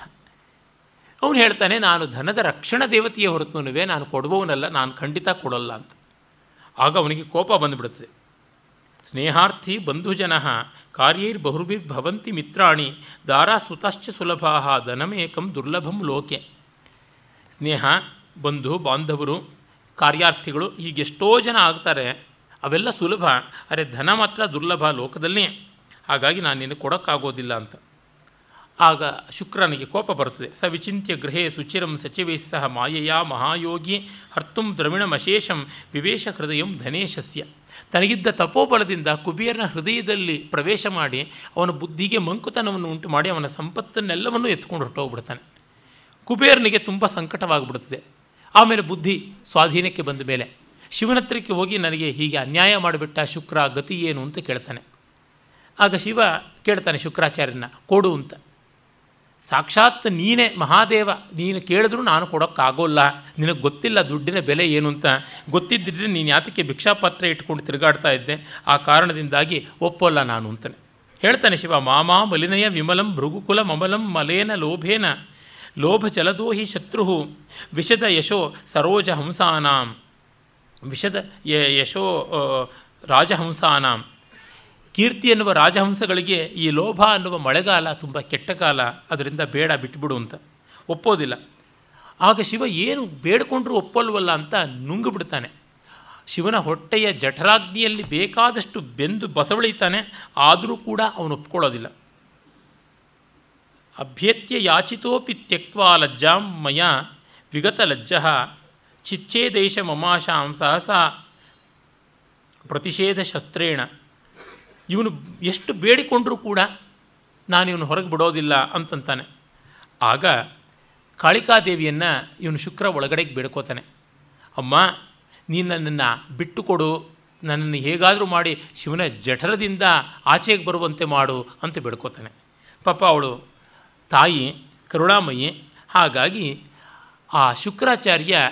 ಅವನು ಹೇಳ್ತಾನೆ, ನಾನು ಧನದ ರಕ್ಷಣ ದೇವತೆಯ ಹೊರತುನುವೆ ನಾನು ಕೊಡುವವನಲ್ಲ, ನಾನು ಖಂಡಿತ ಕೊಡೋಲ್ಲ ಅಂತ. ಆಗ ಅವನಿಗೆ ಕೋಪ ಬಂದುಬಿಡುತ್ತದೆ ಸ್ನೇಹಾರ್ಥಿ ಬಂಧುಜನ ಕಾರ್ಯೈರ್ಬಹುರ್ಭಿರ್ಭವಂತಿ ಮಿತ್ರಾಣಿ, ದಾರಾ ಸುತಶ್ಚ ಸುಲಭಾ ಧನಮೇಕಂ ದುರ್ಲಭಂ ಲೋಕೆ. ಸ್ನೇಹ, ಬಂಧು, ಬಾಂಧವರು ಕಾರ್ಯಾರ್ಥಿಗಳು ಹೀಗೆಷ್ಟೋ ಜನ ಆಗ್ತಾರೆ, ಅವೆಲ್ಲ ಸುಲಭ, ಅರೆ ಧನ ಮಾತ್ರ ದುರ್ಲಭ ಲೋಕದಲ್ಲಿ. ಹಾಗಾಗಿ ನಾನು ನಿನಗೆ ಕೊಡೋಕ್ಕಾಗೋದಿಲ್ಲ ಅಂತ. ಆಗ ಶುಕ್ರನಿಗೆ ಕೋಪ ಬರುತ್ತದೆ. ಸ ವಿಚಿತ್ಯ ಗೃಹೇ ಸುಚಿರಂ ಸಚಿವೈ ಸಹ ಮಾಯೆಯ ಮಹಾಯೋಗಿ ಹರ್ತುಂ ದ್ರವಿಣಮಶೇಷಂ ವಿವೇಶ ಹೃದಯಂ ಧನೇಶಸ್ಯ. ತನಗಿದ್ದ ತಪೋಬಲದಿಂದ ಕುಬೇರನ ಹೃದಯದಲ್ಲಿ ಪ್ರವೇಶ ಮಾಡಿ ಅವನ ಬುದ್ಧಿಗೆ ಮಂಕುತನವನ್ನು ಉಂಟು ಮಾಡಿ ಅವನ ಸಂಪತ್ತನ್ನೆಲ್ಲವನ್ನೂ ಎತ್ಕೊಂಡು ಹೊರಟೋಗ್ಬಿಡ್ತಾನೆ. ಕುಬೇರನಿಗೆ ತುಂಬ ಸಂಕಟವಾಗಿಬಿಡುತ್ತದೆ ಆಮೇಲೆ ಬುದ್ಧಿ ಸ್ವಾಧೀನಕ್ಕೆ ಬಂದ ಮೇಲೆ ಶಿವನತ್ರಕ್ಕೆ ಹೋಗಿ ನನಗೆ ಹೀಗೆ ಅನ್ಯಾಯ ಮಾಡಿಬಿಟ್ಟ ಶುಕ್ರ ಗತಿ ಏನು ಅಂತ ಕೇಳ್ತಾನೆ. ಆಗ ಶಿವ ಕೇಳ್ತಾನೆ ಶುಕ್ರಾಚಾರ್ಯನ ಕೊಡು ಅಂತ. ಸಾಕ್ಷಾತ್ ನೀನೇ ಮಹಾದೇವ, ನೀನು ಕೇಳಿದ್ರೂ ನಾನು ಕೊಡೋಕ್ಕಾಗೋಲ್ಲ, ನಿನಗೆ ಗೊತ್ತಿಲ್ಲ ದುಡ್ಡಿನ ಬೆಲೆ ಏನು ಅಂತ. ಗೊತ್ತಿದ್ದರೆ ನೀನು ಯಾತಕ್ಕೆ ಭಿಕ್ಷಾಪತ್ರ ಇಟ್ಕೊಂಡು ತಿರುಗಾಡ್ತಾ ಇದ್ದೆ, ಆ ಕಾರಣದಿಂದಾಗಿ ಒಪ್ಪೋಲ್ಲ ನಾನು ಅಂತಾನೆ. ಹೇಳ್ತಾನೆ ಶಿವ, ಮಾಮಾ ಮಲಿನಯ ವಿಮಲಂ ಭೃಗುಕುಲ ಮಮಲಂ ಮಲೇನ ಲೋಭೇನ. ಲೋಭ ಹಿ ಶತ್ರು ವಿಷದ ಯಶೋ ಸರೋಜ ಹಂಸಾನಾಂ ವಿಷದ ಯಶೋ ರಾಜಹಂಸಾನಾಂ. ಕೀರ್ತಿ ಎನ್ನುವ ರಾಜಹಂಸಗಳಿಗೆ ಈ ಲೋಭ ಅನ್ನುವ ಮಳೆಗಾಲ ತುಂಬ ಕೆಟ್ಟ ಕಾಲ, ಅದರಿಂದ ಬೇಡ ಬಿಟ್ಟುಬಿಡು ಅಂತ. ಒಪ್ಪೋದಿಲ್ಲ. ಆಗ ಶಿವ ಏನು ಬೇಡಿಕೊಂಡ್ರೂ ಒಪ್ಪಲ್ವಲ್ಲ ಅಂತ ನುಂಗ್ಬಿಡ್ತಾನೆ. ಶಿವನ ಹೊಟ್ಟೆಯ ಜಠರಾಗ್ನಿಯಲ್ಲಿ ಬೇಕಾದಷ್ಟು ಬೆಂದು ಬಸವಳಿತಾನೆ, ಆದರೂ ಕೂಡ ಅವನು ಒಪ್ಕೊಳ್ಳೋದಿಲ್ಲ. ಅಭ್ಯತ್ಯ ಯಾಚಿತೋಪಿ ತ್ಯಕ್ವಾ ಲಜ್ಜಾಂ ಮಯ ವಿಗತ ಲಜ್ಜ ಚಿಚ್ಚೇದೇಶ ಮಮಾಶಾಂ ಸಹಸಾ ಪ್ರತಿಷೇಧ ಶಸ್ತ್ರೇಣ. ಇವನು ಎಷ್ಟು ಬೇಡಿಕೊಂಡರೂ ಕೂಡ ನಾನು ಇವನು ಹೊರಗೆ ಬಿಡೋದಿಲ್ಲ ಅಂತಂತಾನೆ. ಆಗ ಕಾಳಿಕಾದೇವಿಯನ್ನು ಇವನು ಶುಕ್ರ ಒಳಗಡೆಗೆ ಬೇಡ್ಕೋತಾನೆ. ಅಮ್ಮ, ನೀನು ನನ್ನನ್ನು ಬಿಟ್ಟು ಕೊಡು ನನ್ನನ್ನು ಹೇಗಾದರೂ ಮಾಡಿ ಶಿವನ ಜಠರದಿಂದ ಆಚೆಗೆ ಬರುವಂತೆ ಮಾಡು ಅಂತ ಬೇಡ್ಕೋತಾನೆ. ಪಾಪ ಅವಳು ತಾಯಿ ಕರುಣಾಮಯಿ. ಹಾಗಾಗಿ ಆ ಶುಕ್ರಾಚಾರ್ಯ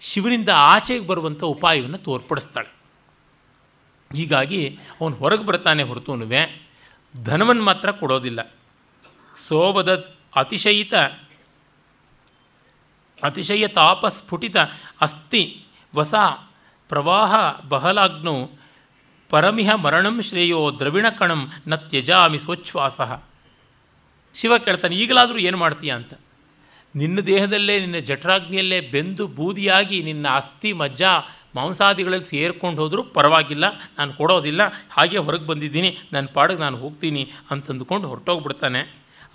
ಶಿವನಿಂದ ಆಚೆಗೆ ಬರುವಂಥ ಉಪಾಯವನ್ನು ತೋರ್ಪಡಿಸ್ತಾಳೆ. ಹೀಗಾಗಿ ಅವನು ಹೊರಗೆ ಬರ್ತಾನೆ ಹೊರತುನುವೆ ಧನವನ್ನು ಮಾತ್ರ ಕೊಡೋದಿಲ್ಲ. ಸೋವದ ಅತಿಶಯಿತ, ಅತಿಶಯ ತಾಪ ಸ್ಫುಟಿತ ಅಸ್ತಿ ವಸ ಪ್ರವಾಹ ಬಹಲಾಗ್ನೋ ಪರಮಿಹ ಮರಣಂ ಶ್ರೇಯೋ ದ್ರವಿಣಕಣಂ ನ ತ್ಯಜಾಮಿ ಸ್ವಚ್ಛ್ವಾಸ. ಶಿವ ಕೇಳ್ತಾನೆ, ಈಗಲಾದರೂ ಏನು ಮಾಡ್ತೀಯ ಅಂತ. ನಿನ್ನ ದೇಹದಲ್ಲೇ, ನಿನ್ನ ಜಠರಾಗ್ನಿಯಲ್ಲೇ ಬೆಂದು ಬೂದಿಯಾಗಿ ನಿನ್ನ ಅಸ್ಥಿ, ಮಜ್ಜ, ಮಾಂಸಾದಿಗಳಲ್ಲಿ ಸೇರ್ಕೊಂಡು ಹೋದರೂ ಪರವಾಗಿಲ್ಲ, ನಾನು ಕೊಡೋದಿಲ್ಲ, ಹಾಗೆ ಹೊರಗೆ ಬಂದಿದ್ದೀನಿ ನನ್ನ ಪಾಡಿಗೆ ನಾನು ಹೋಗ್ತೀನಿ ಅಂತಂದುಕೊಂಡು ಹೊರಟೋಗ್ಬಿಡ್ತಾನೆ.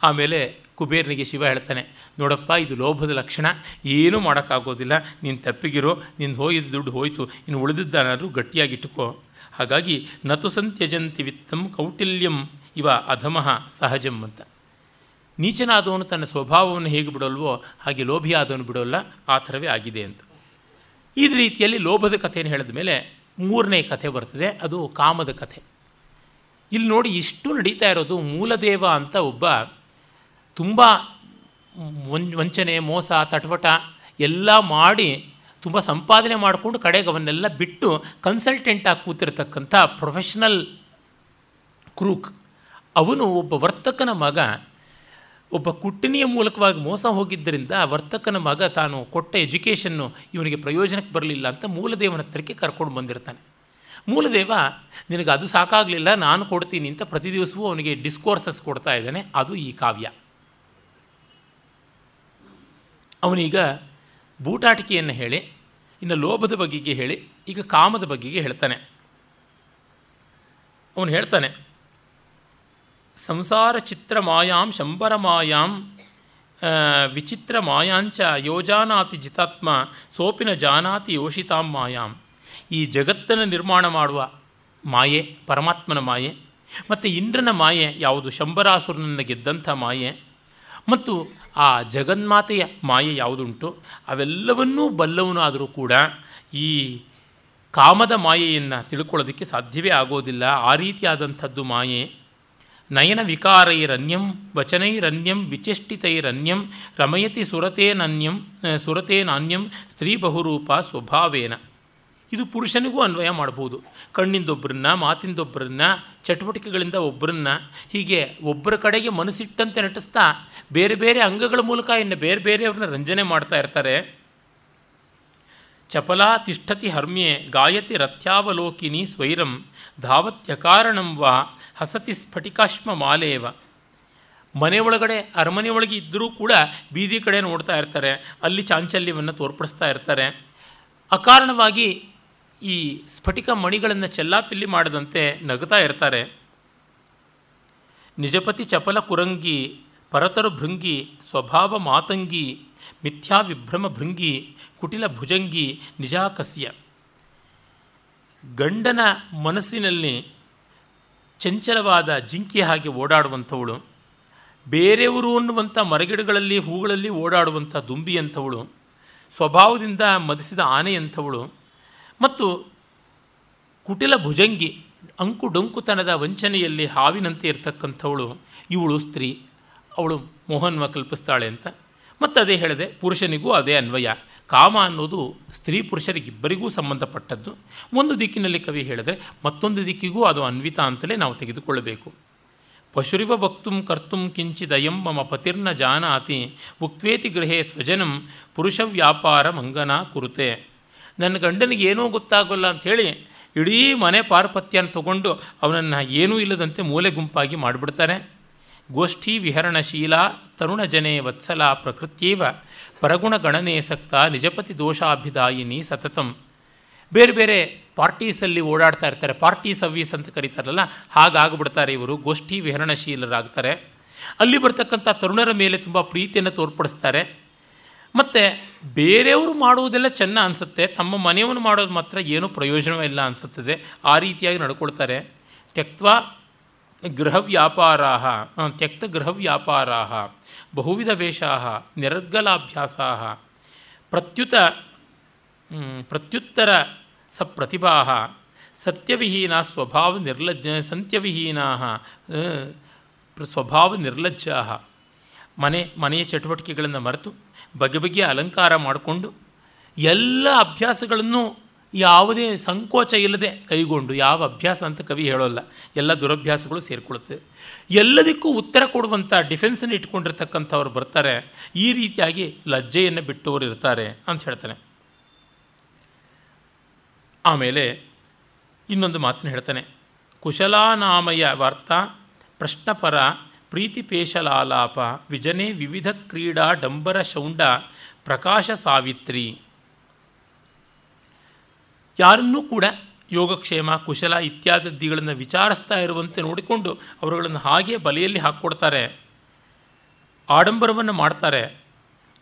ಆಮೇಲೆ ಕುಬೇರನಿಗೆ ಶಿವ ಹೇಳ್ತಾನೆ, ನೋಡಪ್ಪ, ಇದು ಲೋಭದ ಲಕ್ಷಣ, ಏನೂ ಮಾಡೋಕ್ಕಾಗೋದಿಲ್ಲ, ನೀನು ತಪ್ಪಿಗಿರೋ ನಿನ್ನ ಹೋಗಿದ್ದ ದುಡ್ಡು ಹೋಯಿತು, ಇನ್ನು ಉಳಿದಿದ್ದಾನಾದರೂ ಗಟ್ಟಿಯಾಗಿಟ್ಟುಕೋ ಹಾಗಾಗಿ ನತು ಸಂತ್ಯಜಂತಿ ವಿತ್ತಂ ಕೌಟಿಲ್ಯಂ ಇವ ಅಧಮಃ ಸಹಜಂ ಅಂತ. ನೀಚನಾದವನು ತನ್ನ ಸ್ವಭಾವವನ್ನು ಹೇಗೆ ಬಿಡೋಲ್ವೋ ಹಾಗೆ ಲೋಭಿಯಾದವನು ಬಿಡೋಲ್ಲ, ಆ ಥರವೇ ಆಗಿದೆ ಅಂತ. ಈ ರೀತಿಯಲ್ಲಿ ಲೋಭದ ಕಥೆಯನ್ನು ಹೇಳಿದ ಮೇಲೆ ಮೂರನೇ ಕಥೆ ಬರ್ತದೆ, ಅದು ಕಾಮದ ಕಥೆ. ಇಲ್ಲಿ ನೋಡಿ ಇಷ್ಟು ನಡೀತಾ ಇರೋದು ಮೂಲದೇವ ಅಂತ ಒಬ್ಬ ತುಂಬ ವಂಚನೆ, ಮೋಸ, ತಟವಟ ಎಲ್ಲ ಮಾಡಿ ತುಂಬ ಸಂಪಾದನೆ ಮಾಡಿಕೊಂಡು ಕಡೆಗೆ ಅವನ್ನೆಲ್ಲ ಬಿಟ್ಟು ಕನ್ಸಲ್ಟೆಂಟ್ ಆಗಿ ಕೂತಿರ್ತಕ್ಕಂಥ ಪ್ರೊಫೆಷ್ನಲ್ ಕ್ರೂಕ್ ಅವನು ಒಬ್ಬ ವರ್ತಕನ ಮಗ. ಒಬ್ಬ ಕುಟ್ಟಿನಿಯ ಮೂಲಕವಾಗಿ ಮೋಸ ಹೋಗಿದ್ದರಿಂದ ವರ್ತಕನ ಮಗ ತಾನು ಕೊಟ್ಟ ಎಜುಕೇಷನ್ನು ಇವನಿಗೆ ಪ್ರಯೋಜನಕ್ಕೆ ಬರಲಿಲ್ಲ ಅಂತ ಮೂಲದೇವನ ಹತ್ರಕ್ಕೆ ಕರ್ಕೊಂಡು ಬಂದಿರ್ತಾನೆ. ಮೂಲದೇವ, ನಿನಗೆ ಅದು ಸಾಕಾಗಲಿಲ್ಲ, ನಾನು ಕೊಡ್ತೀನಿ ಅಂತ ಪ್ರತಿ ದಿವಸವೂ ಅವನಿಗೆ ಡಿಸ್ಕೋರ್ಸಸ್ ಕೊಡ್ತಾ ಇದ್ದಾನೆ. ಅದು ಈ ಕಾವ್ಯ. ಅವನೀಗ ಬೂಟಾಟಿಕೆಯನ್ನು ಹೇಳಿ, ಇನ್ನು ಲೋಭದ ಬಗೆಗೆ ಹೇಳಿ, ಈಗ ಕಾಮದ ಬಗೆಗೆ ಹೇಳ್ತಾನೆ. ಅವನು ಹೇಳ್ತಾನೆ ಸಂಸಾರ ಚಿತ್ರ ಮಾಯಾಂ ಶಂಬರ ಮಾಯಾಂ ವಿಚಿತ್ರ ಮಾಯಾಂಚ ಯೋಜಾನಾತಿ ಜಿತಾತ್ಮ, ಸೋಪಿನ ಜಾನಾತಿ ಯೋಷಿತಾಂ ಮಾಯಾಂ. ಈ ಜಗತ್ತನ್ನು ನಿರ್ಮಾಣ ಮಾಡುವ ಮಾಯೆ, ಪರಮಾತ್ಮನ ಮಾಯೆ, ಮತ್ತು ಇಂದ್ರನ ಮಾಯೆ ಯಾವುದು? ಶಂಬರಾಸುರನನ್ನು ಗೆದ್ದಂಥ ಮಾಯೆ. ಮತ್ತು ಆ ಜಗನ್ಮಾತೆಯ ಮಾಯೆ ಯಾವುದುಂಟು? ಅವೆಲ್ಲವನ್ನೂ ಬಲ್ಲವನಾದರೂ ಕೂಡ ಈ ಕಾಮದ ಮಾಯೆಯನ್ನು ತಿಳ್ಕೊಳ್ಳೋದಕ್ಕೆ ಸಾಧ್ಯವೇ ಆಗೋದಿಲ್ಲ. ಆ ರೀತಿಯಾದಂಥದ್ದು ಮಾಯೆ. ನಯನ ವಿಕಾರೈರನ್ಯಂ, ವಚನೈರನ್ಯಂ, ವಿಚೇಷ್ಟಿತೈರನ್ಯಂ, ರಮಯತಿ ಸುರತೇನನ್ಯಂ ಸುರತೇನಾನ್ಯಂ ಸ್ತ್ರೀ ಬಹುರೂಪ ಸ್ವಭಾವೇನ. ಇದು ಪುರುಷನಿಗೂ ಅನ್ವಯ ಮಾಡ್ಬೋದು ಕಣ್ಣಿಂದೊಬ್ಬರನ್ನ ಮಾತಿಂದೊಬ್ಬರನ್ನ ಚಟುವಟಿಕೆಗಳಿಂದ ಒಬ್ಬರನ್ನ ಹೀಗೆ ಒಬ್ಬರ ಕಡೆಗೆ ಮನಸ್ಸಿಟ್ಟಂತೆ ನಟಿಸ್ತಾ ಬೇರೆ ಬೇರೆ ಅಂಗಗಳ ಮೂಲಕ ಇನ್ನು ಬೇರೆ ಬೇರೆಯವ್ರನ್ನ ರಂಜನೆ ಮಾಡ್ತಾ ಇರ್ತಾರೆ. ಚಪಲಾ ತಿಷ್ಠತಿ ಹರ್ಮ್ಯೆ ಗಾಯತಿ ರಥ್ಯಾವಲೋಕಿನಿ ಸ್ವೈರಂ ಧಾವತ್ಯಕಾರಣಂ ವಾ ಹಸತಿ ಸ್ಫಟಿಕಾಶ್ಮ ಮಾಲೇವ. ಮನೆ ಒಳಗಡೆ, ಅರಮನೆ ಒಳಗೆ ಇದ್ದರೂ ಕೂಡ ಬೀದಿ ಕಡೆ ನೋಡ್ತಾ ಇರ್ತಾರೆ, ಅಲ್ಲಿ ಚಾಂಚಲ್ಯವನ್ನು ತೋರ್ಪಡಿಸ್ತಾ ಇರ್ತಾರೆ. ಅಕಾರಣವಾಗಿ ಈ ಸ್ಫಟಿಕ ಮಣಿಗಳನ್ನು ಚೆಲ್ಲಾಪಿಲ್ಲಿ ಮಾಡದಂತೆ ನಗುತ್ತಾ ಇರ್ತಾರೆ. ನಿಜಪತಿ ಚಪಲ ಕುರಂಗಿ, ಪರತರು ಭೃಂಗಿ, ಸ್ವಭಾವ ಮಾತಂಗಿ, ಮಿಥ್ಯಾ ವಿಭ್ರಮ ಭೃಂಗಿ, ಕುಟಿಲ ಭುಜಂಗಿ, ನಿಜಾಕಸ್ಯ. ಗಂಡನ ಮನಸ್ಸಿನಲ್ಲಿ ಚಂಚಲವಾದ ಜಿಂಕೆ ಹಾಗೆ ಓಡಾಡುವಂಥವಳು, ಬೇರೆಯವರು ಅನ್ನುವಂಥ ಮರಗಿಡಗಳಲ್ಲಿ, ಹೂಗಳಲ್ಲಿ ಓಡಾಡುವಂಥ ದುಂಬಿಯಂಥವಳು ಸ್ವಭಾವದಿಂದ ಮದಿಸಿದ ಆನೆಯಂಥವಳು ಮತ್ತು ಕುಟಿಲ ಭುಜಂಗಿ, ಅಂಕು ಡೊಂಕುತನದ ವಂಚನೆಯಲ್ಲಿ ಹಾವಿನಂತೆ ಇರತಕ್ಕಂಥವಳು, ಇವಳು ಸ್ತ್ರೀ, ಅವಳು ಮೋಹನ್ವ ಕಲ್ಪಿಸ್ತಾಳೆ ಅಂತ. ಮತ್ತು ಅದೇ ಹೇಳಿದೆ, ಪುರುಷನಿಗೂ ಅದೇ ಅನ್ವಯ. ಕಾಮ ಅನ್ನೋದು ಸ್ತ್ರೀ ಪುರುಷರಿಗಿಬ್ಬರಿಗೂ ಸಂಬಂಧಪಟ್ಟದ್ದು. ಒಂದು ದಿಕ್ಕಿನಲ್ಲಿ ಕವಿ ಹೇಳಿದರೆ ಮತ್ತೊಂದು ದಿಕ್ಕಿಗೂ ಅದು ಅನ್ವಿತ ಅಂತಲೇ ನಾವು ತೆಗೆದುಕೊಳ್ಳಬೇಕು. ಪಶುರಿವ ವಕ್ತುಂ ಕರ್ತುಂ ಕಿಂಚಿದಯಂ ಮಮ ಪತಿರ್ನ ಜಾನಾತಿ ಉಕ್ವೇತಿ ಗೃಹೇ ಸ್ವಜನಂ ಪುರುಷ ವ್ಯಾಪಾರ ಮಂಗನ ಕುರುತೆ. ನನ್ನ ಗಂಡನಿಗೆ ಏನೂ ಗೊತ್ತಾಗೋಲ್ಲ ಅಂಥೇಳಿ ಇಡೀ ಮನೆ ಪಾರ್ಪತ್ಯನ ತಗೊಂಡು ಅವನನ್ನು ಏನೂ ಇಲ್ಲದಂತೆ ಮೂಲೆ ಗುಂಪಾಗಿ ಗೋಷ್ಠಿ ವಿಹರಣಶೀಲ ತರುಣ ಜನೇ ವತ್ಸಲ ಪ್ರಕೃತ್ಯೇವ ಪರಗುಣ ಗಣನೆ ಸಕ್ತ ನಿಜಪತಿ ದೋಷಾಭಿದಾಯಿನಿ ಸತತಂ. ಬೇರೆ ಬೇರೆ ಪಾರ್ಟೀಸಲ್ಲಿ ಓಡಾಡ್ತಾ ಇರ್ತಾರೆ ಪಾರ್ಟಿ ಸರ್ವೀಸ್ ಅಂತ ಕರೀತಾರಲ್ಲ, ಹಾಗಾಗ್ಬಿಡ್ತಾರೆ ಇವರು, ಗೋಷ್ಠಿ ವಿಹರಣಶೀಲರಾಗ್ತಾರೆ. ಅಲ್ಲಿ ಬರ್ತಕ್ಕಂಥ ತರುಣರ ಮೇಲೆ ತುಂಬ ಪ್ರೀತಿಯನ್ನು ತೋರ್ಪಡಿಸ್ತಾರೆ. ಮತ್ತು ಬೇರೆಯವರು ಮಾಡುವುದೆಲ್ಲ ಚೆನ್ನ ಅನಿಸುತ್ತೆ, ತಮ್ಮ ಮನೆಯವನು ಮಾಡೋದು ಮಾತ್ರ ಏನೂ ಪ್ರಯೋಜನವೇ ಇಲ್ಲ ಅನಿಸುತ್ತದೆ, ಆ ರೀತಿಯಾಗಿ ನಡ್ಕೊಳ್ತಾರೆ. ತ್ಯಕ್ತ ಗೃಹವ್ಯಾಪಾರಾ ತ್ಯಕ್ತ ಗೃಹವ್ಯಾಪಾರಾ ಬಹುವಿಧ ವೇಷಾ ನಿರರ್ಗಲಾಭ್ಯಾಸ ಪ್ರತ್ಯುತ ಪ್ರತ್ಯುತ್ತರ ಸಪ್ರತಿಭಾ ಸತ್ಯವಿಹೀನ ಸ್ವಭಾವ ನಿರ್ಲಜ್ಜ ಸಂತ್ಯವಿಹೀನಾ ಸ್ವಭಾವ ನಿರ್ಲಜ್ಜ ಮನೆ, ಮನೆಯ ಚಟುವಟಿಕೆಗಳನ್ನು ಮರೆತು, ಬಗೆ ಬಗೆಯ ಅಲಂಕಾರ ಮಾಡಿಕೊಂಡು, ಎಲ್ಲ ಅಭ್ಯಾಸಗಳನ್ನು ಯಾವುದೇ ಸಂಕೋಚ ಇಲ್ಲದೆ ಕೈಗೊಂಡು, ಯಾವ ಅಭ್ಯಾಸ ಅಂತ ಕವಿ ಹೇಳೋಲ್ಲ, ಎಲ್ಲ ದುರಭ್ಯಾಸಗಳು ಸೇರಿಕೊಳ್ಳುತ್ತೆ. ಎಲ್ಲದಕ್ಕೂ ಉತ್ತರ ಕೊಡುವಂಥ ಡಿಫೆನ್ಸನ್ನು ಇಟ್ಕೊಂಡಿರ್ತಕ್ಕಂಥವ್ರು ಬರ್ತಾರೆ, ಈ ರೀತಿಯಾಗಿ ಲಜ್ಜೆಯನ್ನು ಬಿಟ್ಟವರು ಇರ್ತಾರೆ ಅಂತ ಹೇಳ್ತಾನೆ. ಆಮೇಲೆ ಇನ್ನೊಂದು ಮಾತನ್ನು ಹೇಳ್ತಾನೆ. ಕುಶಲಾನಾಮಯ ವಾರ್ತಾ, ಪ್ರಶ್ನಪರ ಪ್ರೀತಿಪೇಶಲಾಲಾಪ ವಿಜನೆ ವಿವಿಧ ಕ್ರೀಡಾ ಡಂಬರ ಶೌಂಡ, ಪ್ರಕಾಶ ಸಾವಿತ್ರಿ. ಯಾರನ್ನೂ ಕೂಡ ಯೋಗಕ್ಷೇಮ, ಕುಶಲ ಇತ್ಯಾದಿಗಳನ್ನು ವಿಚಾರಿಸ್ತಾ ಇರುವಂತೆ ನೋಡಿಕೊಂಡು ಅವರುಗಳನ್ನು ಹಾಗೆ ಬಲೆಯಲ್ಲಿ ಹಾಕ್ಕೊಡ್ತಾರೆ. ಆಡಂಬರವನ್ನು ಮಾಡ್ತಾರೆ.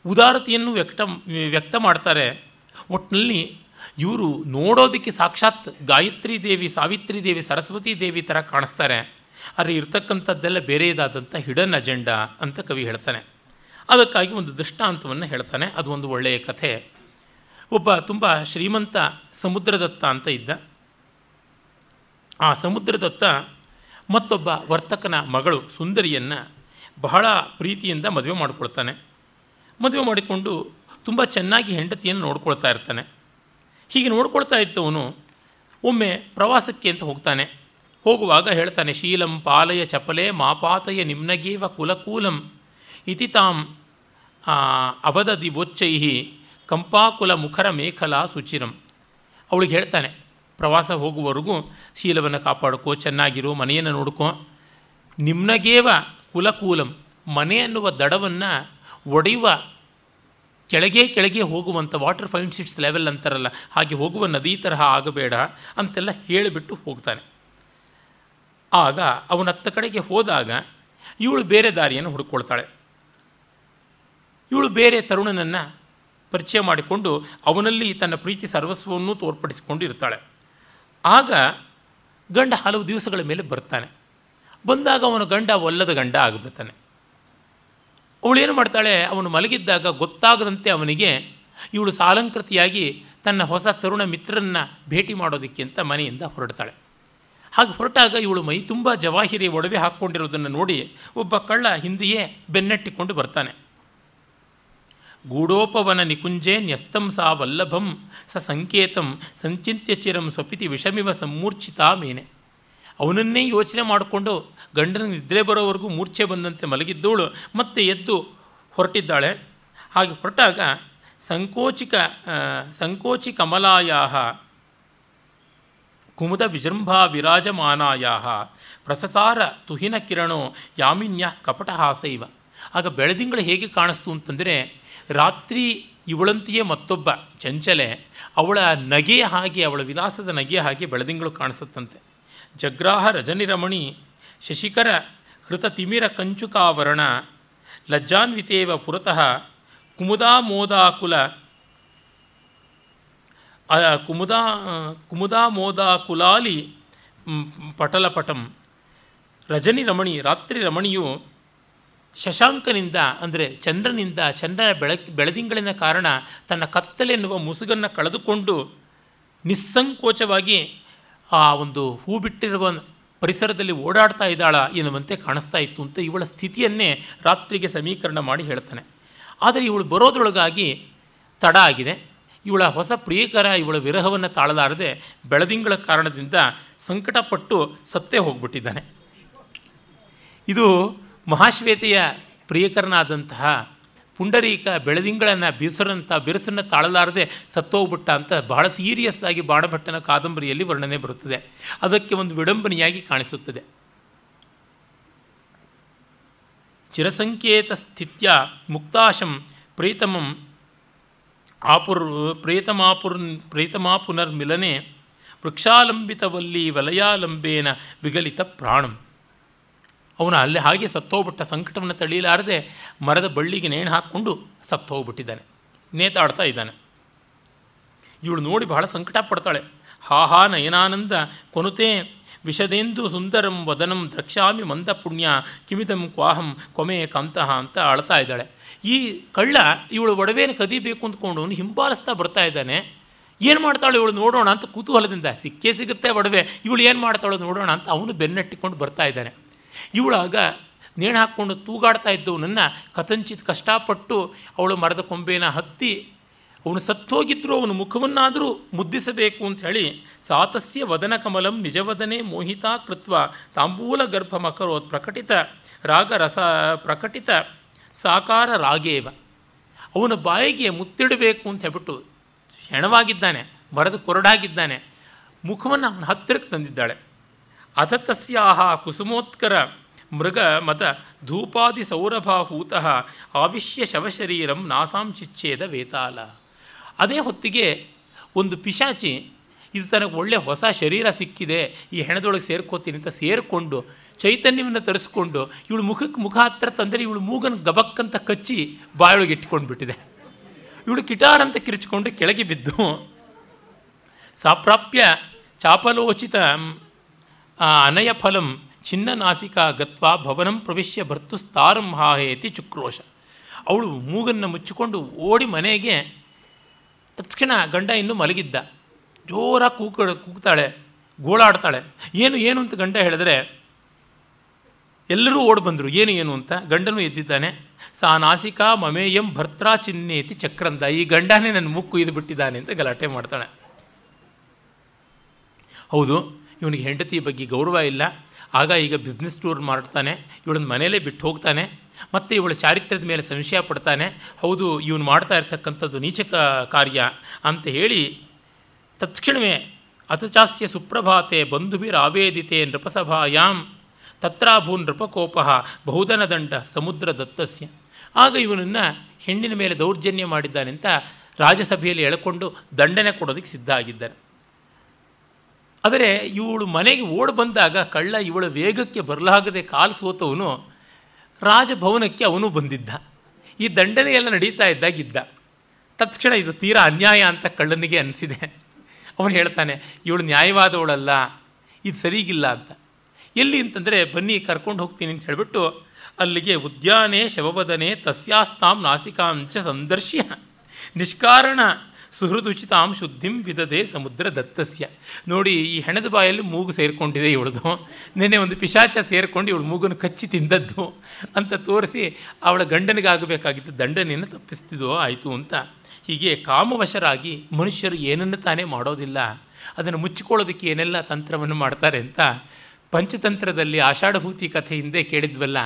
ಉದಾರತೆಯನ್ನು ವ್ಯಕ್ತ ವ್ಯಕ್ತ ಮಾಡ್ತಾರೆ. ಒಟ್ಟಿನಲ್ಲಿ ಇವರು ನೋಡೋದಕ್ಕೆ ಸಾಕ್ಷಾತ್ ಗಾಯತ್ರಿ ದೇವಿ, ಸಾವಿತ್ರಿ ದೇವಿ, ಸರಸ್ವತಿ ದೇವಿ ಥರ ಕಾಣಿಸ್ತಾರೆ. ಆದರೆ ಇರ್ತಕ್ಕಂಥದ್ದೆಲ್ಲ ಬೇರೆಯದಾದಂಥ ಹಿಡನ್ ಅಜೆಂಡಾ ಅಂತ ಕವಿ ಹೇಳ್ತಾನೆ. ಅದಕ್ಕಾಗಿ ಒಂದು ದೃಷ್ಟಾಂತವನ್ನು ಹೇಳ್ತಾನೆ. ಅದು ಒಂದು ಒಳ್ಳೆಯ ಕಥೆ. ಒಬ್ಬ ತುಂಬ ಶ್ರೀಮಂತ ಸಮುದ್ರದತ್ತ ಅಂತ ಇದ್ದ. ಆ ಸಮುದ್ರದತ್ತ ಮತ್ತೊಬ್ಬ ವರ್ತಕನ ಮಗಳು ಸುಂದರಿಯನ್ನು ಬಹಳ ಪ್ರೀತಿಯಿಂದ ಮದುವೆ ಮಾಡಿಕೊಳ್ತಾನೆ. ಮದುವೆ ಮಾಡಿಕೊಂಡು ತುಂಬ ಚೆನ್ನಾಗಿ ಹೆಂಡತಿಯನ್ನು ನೋಡ್ಕೊಳ್ತಾ ಇರ್ತಾನೆ. ಹೀಗೆ ನೋಡ್ಕೊಳ್ತಾ ಇದ್ದವನು ಒಮ್ಮೆ ಪ್ರವಾಸಕ್ಕೆ ಅಂತ ಹೋಗ್ತಾನೆ. ಹೋಗುವಾಗ ಹೇಳ್ತಾನೆ, ಶೀಲಂ ಪಾಲಯ ಚಪಲೆ ಮಾಪಾತಯ ನಿಮ್ನಗೇವ ಕುಲಕೂಲಂ. ಇತಿ ತಾಂ ಅವಧದಿ ವೋಚ್ಚೈಹಿ ಕಂಪಾಕುಲ ಮುಖರ ಮೇಖಲಾ ಸುಚಿರಂ. ಅವಳಿಗೆ ಹೇಳ್ತಾನೆ, ಪ್ರವಾಸ ಹೋಗುವವರೆಗೂ ಶೀಲವನ್ನು ಕಾಪಾಡ್ಕೋ, ಚೆನ್ನಾಗಿರು ಮನೆಯನ್ನು ನೋಡ್ಕೋ. ನಿಮ್ನಗೇವ ಕುಲಕೂಲಂ, ಮನೆ ಅನ್ನುವ ದಡವನ್ನು ಒಡೆಯುವ ಕೆಳಗೆ ಕೆಳಗೆ ಹೋಗುವಂಥ ವಾಟರ್ ಫೈಂಡ್ ಸಿಟ್ಸ್ ಲೆವೆಲ್ ಅಂತಾರಲ್ಲ, ಹಾಗೆ ಹೋಗುವ ನದಿ ತರಹ ಆಗಬೇಡ ಅಂತೆಲ್ಲ ಹೇಳಿಬಿಟ್ಟು ಹೋಗ್ತಾನೆ. ಆಗ ಅವನತ್ತ ಕಡೆಗೆ ಹೋದಾಗ ಇವಳು ಬೇರೆ ದಾರಿಯನ್ನು ಹುಡುಕೊಳ್ತಾಳೆ. ಇವಳು ಬೇರೆ ತರುಣನನ್ನು ಪರಿಚಯ ಮಾಡಿಕೊಂಡು ಅವನಲ್ಲಿ ತನ್ನ ಪ್ರೀತಿ ಸರ್ವಸ್ವವನ್ನು ತೋರ್ಪಡಿಸಿಕೊಂಡು ಇರ್ತಾಳೆ ಆಗ ಗಂಡ ಹಲವು ದಿವಸಗಳ ಮೇಲೆ ಬರ್ತಾನೆ. ಬಂದಾಗ ಅವನ ಗಂಡ ಒಲ್ಲದ ಗಂಡ ಆಗಿಬಿಡ್ತಾನೆ. ಅವಳೇನು ಮಾಡ್ತಾಳೆ, ಅವನು ಮಲಗಿದ್ದಾಗ ಗೊತ್ತಾಗದಂತೆ ಅವನಿಗೆ ಇವಳು ಸಾಲಂಕೃತಿಯಾಗಿ ತನ್ನ ಹೊಸ ತರುಣ ಮಿತ್ರರನ್ನು ಭೇಟಿ ಮಾಡೋದಕ್ಕೆ ಅಂತ ಮನೆಯಿಂದ ಹೊರಡ್ತಾಳೆ. ಹಾಗೆ ಹೊರಟಾಗ ಇವಳು ಮೈ ತುಂಬ ಜವಾಹಿರಿ ಒಡವೆ ಹಾಕ್ಕೊಂಡಿರೋದನ್ನು ನೋಡಿ ಒಬ್ಬ ಕಳ್ಳ ಹಿಂದೆಯೇ ಬೆನ್ನಟ್ಟಿಕೊಂಡು ಬರ್ತಾನೆ. ಗೂಢೋಪವನ ನಿಕುಂಜೇ ನ್ಯಸ್ತಂ ಸಾ ವಲ್ಲಭಂ, ಸ ಸಂಕೇತಂ, ಸಂಚಿತ್ಯ ಚಿರಂ ಸ್ವಪಿತಿ ವಿಷಮಿವ ಸಂಮೂರ್ಛಿತ ಮೇನೆ. ಅವನನ್ನೇ ಯೋಚನೆ ಮಾಡಿಕೊಂಡು ಗಂಡನ ನಿದ್ರೆ ಬರೋವರೆಗೂ ಮೂರ್ಛೆ ಬಂದಂತೆ ಮಲಗಿದ್ದವಳು, ಮತ್ತೆ ಎದ್ದು ಹೊರಟಿದ್ದಾಳೆ. ಹಾಗೆ ಹೊರಟಾಗ ಸಂಕೋಚಿಕ ಸಂಕೋಚಿ ಕಮಲಾಯ ಕುಮುದ ವಿಜೃಂಭಾ ವಿರಾಜಮಾನಾಯ ಪ್ರಸಸಾರ ತುಹಿನ ಕಿರಣೋ ಯಾಮಿನ್ಯ ಕಪಟಹಾಸೈವ. ಆಗ ಬೆಳದಿಂಗಳು ಹೇಗೆ ಕಾಣಿಸ್ತು ಅಂತಂದರೆ ರಾತ್ರಿ ಇವಳಂತೆಯೇ ಮತ್ತೊಬ್ಬ ಚಂಚಲೆ, ಅವಳ ನಗೆ ಹಾಗೆ, ಅವಳ ವಿಲಾಸದ ನಗೆ ಹಾಗೆ ಬೆಳದಿಂಗಳು ಕಾಣಿಸುತ್ತಂತೆ. ಜಗ್ರಾಹ ರಜನಿರಮಣಿ, ಶಶಿಕರ ಹೃತ ತಿಮಿರ ಕಂಚುಕಾವರಣ, ಲಜ್ಜಾನ್ವಿತೇವ ಪುರತಃ ಕುಮುದಾಮೋದಾಕುಲ ಕುಮುದಾ ಕುಮುದಾಮೋದಾಕುಲಾಲಿ ಪಟಲಪಟಂ. ರಜನಿ ರಮಣಿ ರಾತ್ರಿ ರಮಣಿಯು ಶಶಾಂಕನಿಂದ, ಅಂದರೆ ಚಂದ್ರನಿಂದ, ಚಂದ್ರನ ಬೆಳ, ಬೆಳದಿಂಗಳಿನ ಕಾರಣ ತನ್ನ ಕತ್ತಲೆನ್ನುವ ಮುಸುಗನ್ನು ಕಳೆದುಕೊಂಡು ನಿಸ್ಸಂಕೋಚವಾಗಿ ಆ ಒಂದು ಹೂ ಬಿಟ್ಟಿರುವ ಪರಿಸರದಲ್ಲಿ ಓಡಾಡ್ತಾ ಇದ್ದಾಳ ಎನ್ನುವಂತೆ ಕಾಣಿಸ್ತಾ ಇತ್ತು ಅಂತ ಇವಳ ಸ್ಥಿತಿಯನ್ನೇ ರಾತ್ರಿಗೆ ಸಮೀಕರಣ ಮಾಡಿ ಹೇಳ್ತಾನೆ. ಆದರೆ ಇವಳು ಬರೋದ್ರೊಳಗಾಗಿ ತಡ ಆಗಿದೆ. ಇವಳ ಹೊಸ ಪ್ರಿಯಕರ ಇವಳ ವಿರಹವನ್ನು ತಾಳಲಾರದೆ ಬೆಳದಿಂಗಳ ಕಾರಣದಿಂದ ಸಂಕಟಪಟ್ಟು ಸತ್ತೇ ಹೋಗ್ಬಿಟ್ಟಿದ್ದಾನೆ. ಇದು ಮಹಾಶ್ವೇತೆಯ ಪ್ರಿಯಕರನಾದಂತಹ ಪುಂಡರೀಕ ಬೆಳದಿಂಗಳನ್ನು ಬಿರುಸರಂಥ ಬಿರುಸನ್ನು ತಾಳಲಾರದೆ ಸತ್ತೋಗ್ಬಿಟ್ಟ ಅಂತ ಬಹಳ ಸೀರಿಯಸ್ ಆಗಿ ಬಾಣಭಟ್ಟನ ಕಾದಂಬರಿಯಲ್ಲಿ ವರ್ಣನೆ ಬರುತ್ತದೆ. ಅದಕ್ಕೆ ಒಂದು ವಿಡಂಬನೆಯಾಗಿ ಕಾಣಿಸುತ್ತದೆ. ಚಿರಸಂಕೇತ ಸ್ಥಿತ್ಯ ಮುಕ್ತಾಶಂ ಪ್ರೀತಮಂ ಆಪುರ್ ಪ್ರೇತಮಾಪುರ್ ಪ್ರೇತಮಾಪುನರ್ಮಿಲನೆ ವೃಕ್ಷಾಲಂಬಿತವಲ್ಲಿ ವಲಯಾಲಂಬೇನ ವಿಗಲಿತ ಪ್ರಾಣಂ. ಅವನು ಅಲ್ಲಿ ಹಾಗೆ ಸತ್ತೋಗ್ಬಿಟ್ಟ ಸಂಕಟವನ್ನು ತಳೀಲಾರದೆ ಮರದ ಬಳ್ಳಿಗೆ ನೇಣು ಹಾಕ್ಕೊಂಡು ಸತ್ತೋಗ್ಬಿಟ್ಟಿದ್ದಾನೆ. ನೇತಾಡ್ತಾ ಇದ್ದಾನೆ. ಇವಳು ನೋಡಿ ಬಹಳ ಸಂಕಟ ಪಡ್ತಾಳೆ ಹಾ ಹಾ, ನಯನಾನಂದ, ಕೊನುತೆ, ವಿಷದೆಂದು ಸುಂದರಂ ವದನಂ ದ್ರಕ್ಷಾಮಿ ಮಂದ ಪುಣ್ಯ ಕಿಮಿದಂ ಕ್ವಾಹಂ, ಕೊಮೆ ಕಂತಹ ಅಂತ ಅಳ್ತಾ ಇದ್ದಾಳೆ. ಈ ಕಳ್ಳ ಇವಳು ಒಡವೇನು ಕದಿಬೇಕು ಅಂದ್ಕೊಂಡು ಅವನು ಹಿಂಬಾಲಿಸ್ತಾ ಬರ್ತಾ ಇದ್ದಾನೆ. ಏನು ಮಾಡ್ತಾಳೆ ಇವಳು ನೋಡೋಣ ಅಂತ ಕುತೂಹಲದಿಂದ ಸಿಕ್ಕೇ ಸಿಗುತ್ತೆ ಒಡವೆ. ಇವಳು ಏನು ಮಾಡ್ತಾಳೋ ನೋಡೋಣ ಅಂತ ಅವನು ಬೆನ್ನಟ್ಟಿಕೊಂಡು ಬರ್ತಾ ಇದ್ದಾನೆ. ಇವಳಾಗ ನೇಣು ಹಾಕ್ಕೊಂಡು ತೂಗಾಡ್ತಾ ಇದ್ದವನನ್ನು ಕಥಂಚಿತ್ ಕಷ್ಟಪಟ್ಟು ಅವಳು ಮರದ ಕೊಂಬೆನ ಹತ್ತಿ ಅವನು ಸತ್ತೋಗಿದ್ದರೂ ಅವನ ಮುಖವನ್ನಾದರೂ ಮುದ್ದಿಸಬೇಕು ಅಂತ ಹೇಳಿ ಸಾತಸ್ಯ ವದನ ಕಮಲಂ ನಿಜವದನೆ ಮೋಹಿತಾ ಕೃತ್ವ ತಾಂಬೂಲ ಗರ್ಭ ಮಕರೋತ್ ಪ್ರಕಟಿತ ರಾಗ ರಸ ಪ್ರಕಟಿತ ಸಾಕಾರ ರಾಗೇವ. ಅವನ ಬಾಯಿಗೆ ಮುತ್ತಿಡಬೇಕು ಅಂತ ಹೇಳ್ಬಿಟ್ಟು ಹೆಣವಾಗಿದ್ದಾನೆ, ಮರದ ಕೊರಡಾಗಿದ್ದಾನೆ, ಮುಖವನ್ನು ಅವನ ಹತ್ತಿರಕ್ಕೆ ತಂದಿದ್ದಾಳೆ. ಅಥ ತಸ್ಯಾಹ ಕುಸುಮೋತ್ಕರ ಮೃಗ ಮತ ಧೂಪಾದಿ ಸೌರಭಾಹೂತಃ ಆವಿಶ್ಯ ಶವಶರೀರಂ ನಾಸಾಂ ಚಿಚ್ಛೇದ ವೇತಾಲ. ಅದೇ ಹೊತ್ತಿಗೆ ಒಂದು ಪಿಶಾಚಿ, ಇದು ತನಗೆ ಒಳ್ಳೆಯ ಹೊಸ ಶರೀರ ಸಿಕ್ಕಿದೆ, ಈ ಹೆಣದೊಳಗೆ ಸೇರ್ಕೋತೀನಿ ಅಂತ ಸೇರಿಕೊಂಡು ಚೈತನ್ಯವನ್ನು ತರಿಸ್ಕೊಂಡು ಇವಳು ಮುಖಕ್ಕೆ ಮುಖ ಹತ್ರ ತಂದರೆ ಇವಳು ಮೂಗನ ಗಬಕ್ಕಂತ ಕಚ್ಚಿ ಬಾಯೊಳಗೆ ಇಟ್ಕೊಂಡು ಬಿಟ್ಟಿದೆ ಇವಳು ಕಿಟಾರ್ ಅಂತ ಕಿರಿಚಿಕೊಂಡು ಕೆಳಗೆ ಬಿದ್ದು, ಸಾಪ್ರಾಪ್ಯ ಚಾಪಲೋಚಿತ ಅನಯ ಫಲಂ ಚಿನ್ನ ನಾಸಿಕಾ ಗತ್ವ ಭವನಂ ಪ್ರವಿಶ್ಯ ಭರ್ತುಸ್ತಾರಂ ಹಾಹೇತಿ ಚುಕ್ರೋಶ. ಅವಳು ಮೂಗನ್ನು ಮುಚ್ಚಿಕೊಂಡು ಓಡಿ ಮನೆಗೆ ತಕ್ಷಣ ಗಂಡ ಇನ್ನೂ ಮಲಗಿದ್ದ. ಜೋರಾಗಿ ಕೂಕ ಕೂಗ್ತಾಳೆ, ಗೋಳಾಡ್ತಾಳೆ. ಏನು ಏನು ಅಂತ ಗಂಡ ಹೇಳಿದ್ರೆ, ಎಲ್ಲರೂ ಓಡಿ ಬಂದರು. ಏನು ಏನು ಅಂತ ಗಂಡನೂ ಎದ್ದಿದ್ದಾನೆ. ಸಾ ನಾಸಿಕಾ ಮಮೇಯಂ ಭರ್ತ್ರಾ ಚಿನ್ನೇತಿ ಚಕ್ರಂದ. ಈ ಗಂಡನೇ ನನ್ನ ಮುಕ್ಕು ಇದು ಬಿಟ್ಟಿದ್ದಾನೆ ಅಂತ ಗಲಾಟೆ ಮಾಡ್ತಾಳೆ. ಹೌದು, ಇವನಿಗೆ ಹೆಂಡತಿ ಬಗ್ಗೆ ಗೌರವ ಇಲ್ಲ. ಆಗ ಈಗ ಬಿಸ್ನೆಸ್ ಟೂರ್ ಮಾಡ್ತಾನೆ, ಇವಳನ್ನ ಮನೇಲೇ ಬಿಟ್ಟು ಹೋಗ್ತಾನೆ, ಮತ್ತು ಇವಳ ಚಾರಿತ್ರ್ಯದ ಮೇಲೆ ಸಂಶಯ ಪಡ್ತಾನೆ, ಹೌದು, ಇವನು ಮಾಡ್ತಾ ಇರ್ತಕ್ಕಂಥದ್ದು ನೀಚಕ ಕಾರ್ಯ ಅಂತ ಹೇಳಿ ತತ್ಕ್ಷಣವೇ ಅತಚಾಸ್ಯ ಸುಪ್ರಭಾತೆ ಬಂಧುಭಿರಾವೇದಿತೆ ನೃಪಸಭಾಯಾಂ ತತ್ರಾಭೂ ನೃಪಕೋಪ ಬಹುಧನ ದಂಡ ಸಮುದ್ರ ದತ್ತಸ್ಯ. ಆಗ ಇವನನ್ನು ಹೆಣ್ಣಿನ ಮೇಲೆ ದೌರ್ಜನ್ಯ ಮಾಡಿದ್ದಾನೆ ಅಂತ ರಾಜಸಭೆಯಲ್ಲಿ ಎಳ್ಕೊಂಡು ದಂಡನೆ ಕೊಡೋದಕ್ಕೆ ಸಿದ್ಧ ಆಗಿದ್ದಾನೆ. ಆದರೆ ಇವಳು ಮನೆಗೆ ಓಡಿ ಬಂದಾಗ ಕಳ್ಳ ಇವಳ ವೇಗಕ್ಕೆ ಬರಲಾಗದೆ ಕಾಲು ಸೋತವನು ರಾಜಭವನಕ್ಕೆ ಅವನು ಬಂದಿದ್ದ. ಈ ದಂಡನೆಯೆಲ್ಲ ನಡೀತಾ ಇದ್ದಾಗಿದ್ದ. ತತ್ಕ್ಷಣ ಇದು ತೀರಾ ಅನ್ಯಾಯ ಅಂತ ಕಳ್ಳನಿಗೆ ಅನಿಸಿದೆ. ಅವನು ಹೇಳ್ತಾನೆ, ಇವಳು ನ್ಯಾಯವಾದವಳಲ್ಲ, ಇದು ಸರಿಗಿಲ್ಲ ಅಂತ. ಎಲ್ಲಿ ಅಂತಂದರೆ ಬನ್ನಿ ಕರ್ಕೊಂಡು ಹೋಗ್ತೀನಿ ಅಂತ ಹೇಳಿಬಿಟ್ಟು ಅಲ್ಲಿಗೆ ಉದ್ಯಾನೆ ಶವವದನೆ ತಸ್ಯಾಸ್ತಾಂ ನಾಸಿಕಾಂಚ ಸಂದರ್ಶ್ಯ. ನಿಷ್ಕಾರಣ. ಸುಹೃದುಚಿತಾಂ ಶುದ್ಧಿಂ ವಿದದೆ ಸಮುದ್ರ ದತ್ತಸ್ಯ. ನೋಡಿ, ಈ ಹೆಣದ ಬಾಯಲ್ಲಿ ಮೂಗು ಸೇರಿಕೊಂಡಿದೆ ಇವಳದು. ನಿನ್ನೆ ಒಂದು ಪಿಶಾಚ ಸೇರಿಕೊಂಡು ಇವಳು ಮೂಗನ್ನು ಕಚ್ಚಿ ತಿಂದದ್ದು ಅಂತ ತೋರಿಸಿ ಅವಳ ಗಂಡನಿಗಾಗಬೇಕಾಗಿದ್ದ ದಂಡನೆಯನ್ನು ತಪ್ಪಿಸ್ತಿದೋ ಆಯಿತು ಅಂತ. ಹೀಗೆ ಕಾಮವಶರಾಗಿ ಮನುಷ್ಯರು ಏನನ್ನು ತಾನೇ ಮಾಡೋದಿಲ್ಲ. ಅದನ್ನು ಮುಚ್ಚಿಕೊಳ್ಳೋದಕ್ಕೆ ಏನೆಲ್ಲ ತಂತ್ರವನ್ನು ಮಾಡ್ತಾರೆ ಅಂತ ಪಂಚತಂತ್ರದಲ್ಲಿ ಆಷಾಢಭೂತಿ ಕಥೆ ಹಿಂದೆ ಕೇಳಿದ್ವಲ್ಲ.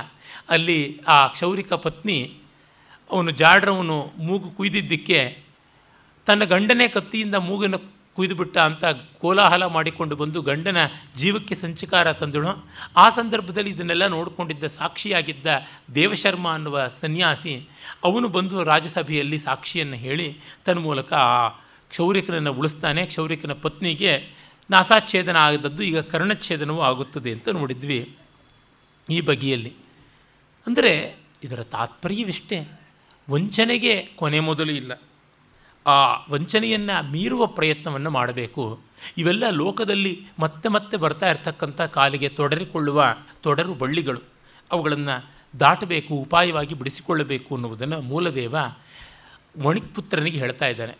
ಅಲ್ಲಿ ಆ ಕ್ಷೌರಿಕ ಪತ್ನಿ ಅವನು ಜಾಡ್ರವನು ಮೂಗು ಕುಯ್ದಿದ್ದಕ್ಕೆ ತನ್ನ ಗಂಡನೇ ಕತ್ತಿಯಿಂದ ಮೂಗನ್ನು ಕುಯ್ದುಬಿಟ್ಟ ಅಂತ ಕೋಲಾಹಲ ಮಾಡಿಕೊಂಡು ಬಂದು ಗಂಡನ ಜೀವಕ್ಕೆ ಸಂಚಿಕಾರ ತಂದಳು. ಆ ಸಂದರ್ಭದಲ್ಲಿ ಇದನ್ನೆಲ್ಲ ನೋಡಿಕೊಂಡಿದ್ದ ಸಾಕ್ಷಿಯಾಗಿದ್ದ ದೇವಶರ್ಮ ಅನ್ನುವ ಸನ್ಯಾಸಿ ಅವನು ಬಂದು ರಾಜಸಭೆಯಲ್ಲಿ ಸಾಕ್ಷಿಯನ್ನು ಹೇಳಿ ತನ್ನ ಮೂಲಕ ಆ ಕ್ಷೌರಿಕನನ್ನು ಉಳಿಸ್ತಾನೆ. ಕ್ಷೌರಿಕನ ಪತ್ನಿಗೆ ನಾಸಾಚ್ಛೇದನ ಆಗದದ್ದು ಈಗ ಕರ್ಣಚ್ಛೇದನವೂ ಆಗುತ್ತದೆ ಅಂತ ನೋಡಿದ್ವಿ ಈ ಬಗೆಯಲ್ಲಿ. ಅಂದರೆ ಇದರ ತಾತ್ಪರ್ಯವಿಷ್ಟೇ. ವಂಚನೆಗೆ ಕೊನೆ ಮೊದಲು ಇಲ್ಲ. ಆ ವಂಚನೆಯನ್ನು ಮೀರುವ ಪ್ರಯತ್ನವನ್ನು ಮಾಡಬೇಕು. ಇವೆಲ್ಲ ಲೋಕದಲ್ಲಿ ಮತ್ತೆ ಮತ್ತೆ ಬರ್ತಾ ಇರತಕ್ಕಂಥ ಕಾಲಿಗೆ ತೊಡರಿಕೊಳ್ಳುವ ತೊಡರು ಬಳ್ಳಿಗಳು. ಅವುಗಳನ್ನು ದಾಟಬೇಕು, ಉಪಾಯವಾಗಿ ಬಿಡಿಸಿಕೊಳ್ಳಬೇಕು ಅನ್ನುವುದನ್ನು ಮೂಲದೇವ ಮಣಿಪುತ್ರನಿಗೆ ಹೇಳ್ತಾ ಇದ್ದಾನೆ.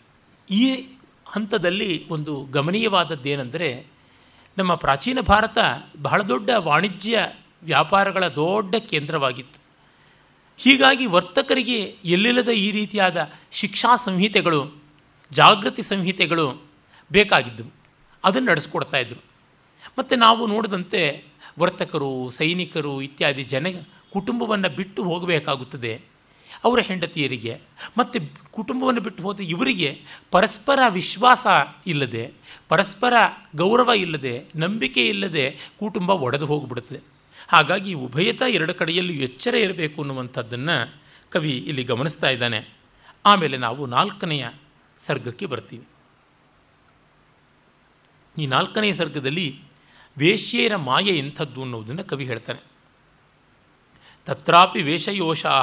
ಈ ಹಂತದಲ್ಲಿ ಒಂದು ಗಮನೀಯವಾದದ್ದೇನೆಂದರೆ, ನಮ್ಮ ಪ್ರಾಚೀನ ಭಾರತ ಬಹಳ ದೊಡ್ಡ ವಾಣಿಜ್ಯ ವ್ಯಾಪಾರಗಳ ದೊಡ್ಡ ಕೇಂದ್ರವಾಗಿತ್ತು. ಹೀಗಾಗಿ ವರ್ತಕರಿಗೆ ಎಲ್ಲಿಲ್ಲದ ಈ ರೀತಿಯಾದ ಶಿಕ್ಷಾ ಸಂಹಿತೆಗಳು ಜಾಗೃತಿ ಸಂಹಿತೆಗಳು ಬೇಕಾಗಿದ್ದವು ಅದನ್ನು ನಡೆಸ್ಕೊಡ್ತಾ ಇದ್ದರು ಮತ್ತು ನಾವು ನೋಡಿದಂತೆ ವರ್ತಕರು, ಸೈನಿಕರು ಇತ್ಯಾದಿ ಜನ ಕುಟುಂಬವನ್ನು ಬಿಟ್ಟು ಹೋಗಬೇಕಾಗುತ್ತದೆ. ಅವರ ಹೆಂಡತಿಯರಿಗೆ, ಮತ್ತು ಕುಟುಂಬವನ್ನು ಬಿಟ್ಟು ಹೋದ ಇವರಿಗೆ ಪರಸ್ಪರ ವಿಶ್ವಾಸ ಇಲ್ಲದೆ, ಪರಸ್ಪರ ಗೌರವ ಇಲ್ಲದೆ, ನಂಬಿಕೆ ಇಲ್ಲದೆ ಕುಟುಂಬ ಒಡೆದು ಹೋಗಿಬಿಡುತ್ತದೆ. ಹಾಗಾಗಿ ಉಭಯತ ಎರಡು ಕಡೆಯಲ್ಲೂ ಎಚ್ಚರ ಇರಬೇಕು ಅನ್ನುವಂಥದ್ದನ್ನು ಕವಿ ಇಲ್ಲಿ ಗಮನಿಸ್ತಾ ಇದ್ದಾನೆ. ಆಮೇಲೆ ನಾವು ನಾಲ್ಕನೆಯ ಸರ್ಗಕ್ಕೆ ಬರ್ತೀವಿ. ಈ ನಾಲ್ಕನೇ ಸರ್ಗದಲ್ಲಿ ವೇಶ್ಯೆಯರ ಮಾಯೆ ಎಂಥದ್ದು ಅನ್ನೋದನ್ನು ಕವಿ ಹೇಳ್ತಾನೆ. ತತ್ರಾಪಿ ವೇಷಯೋಷಾ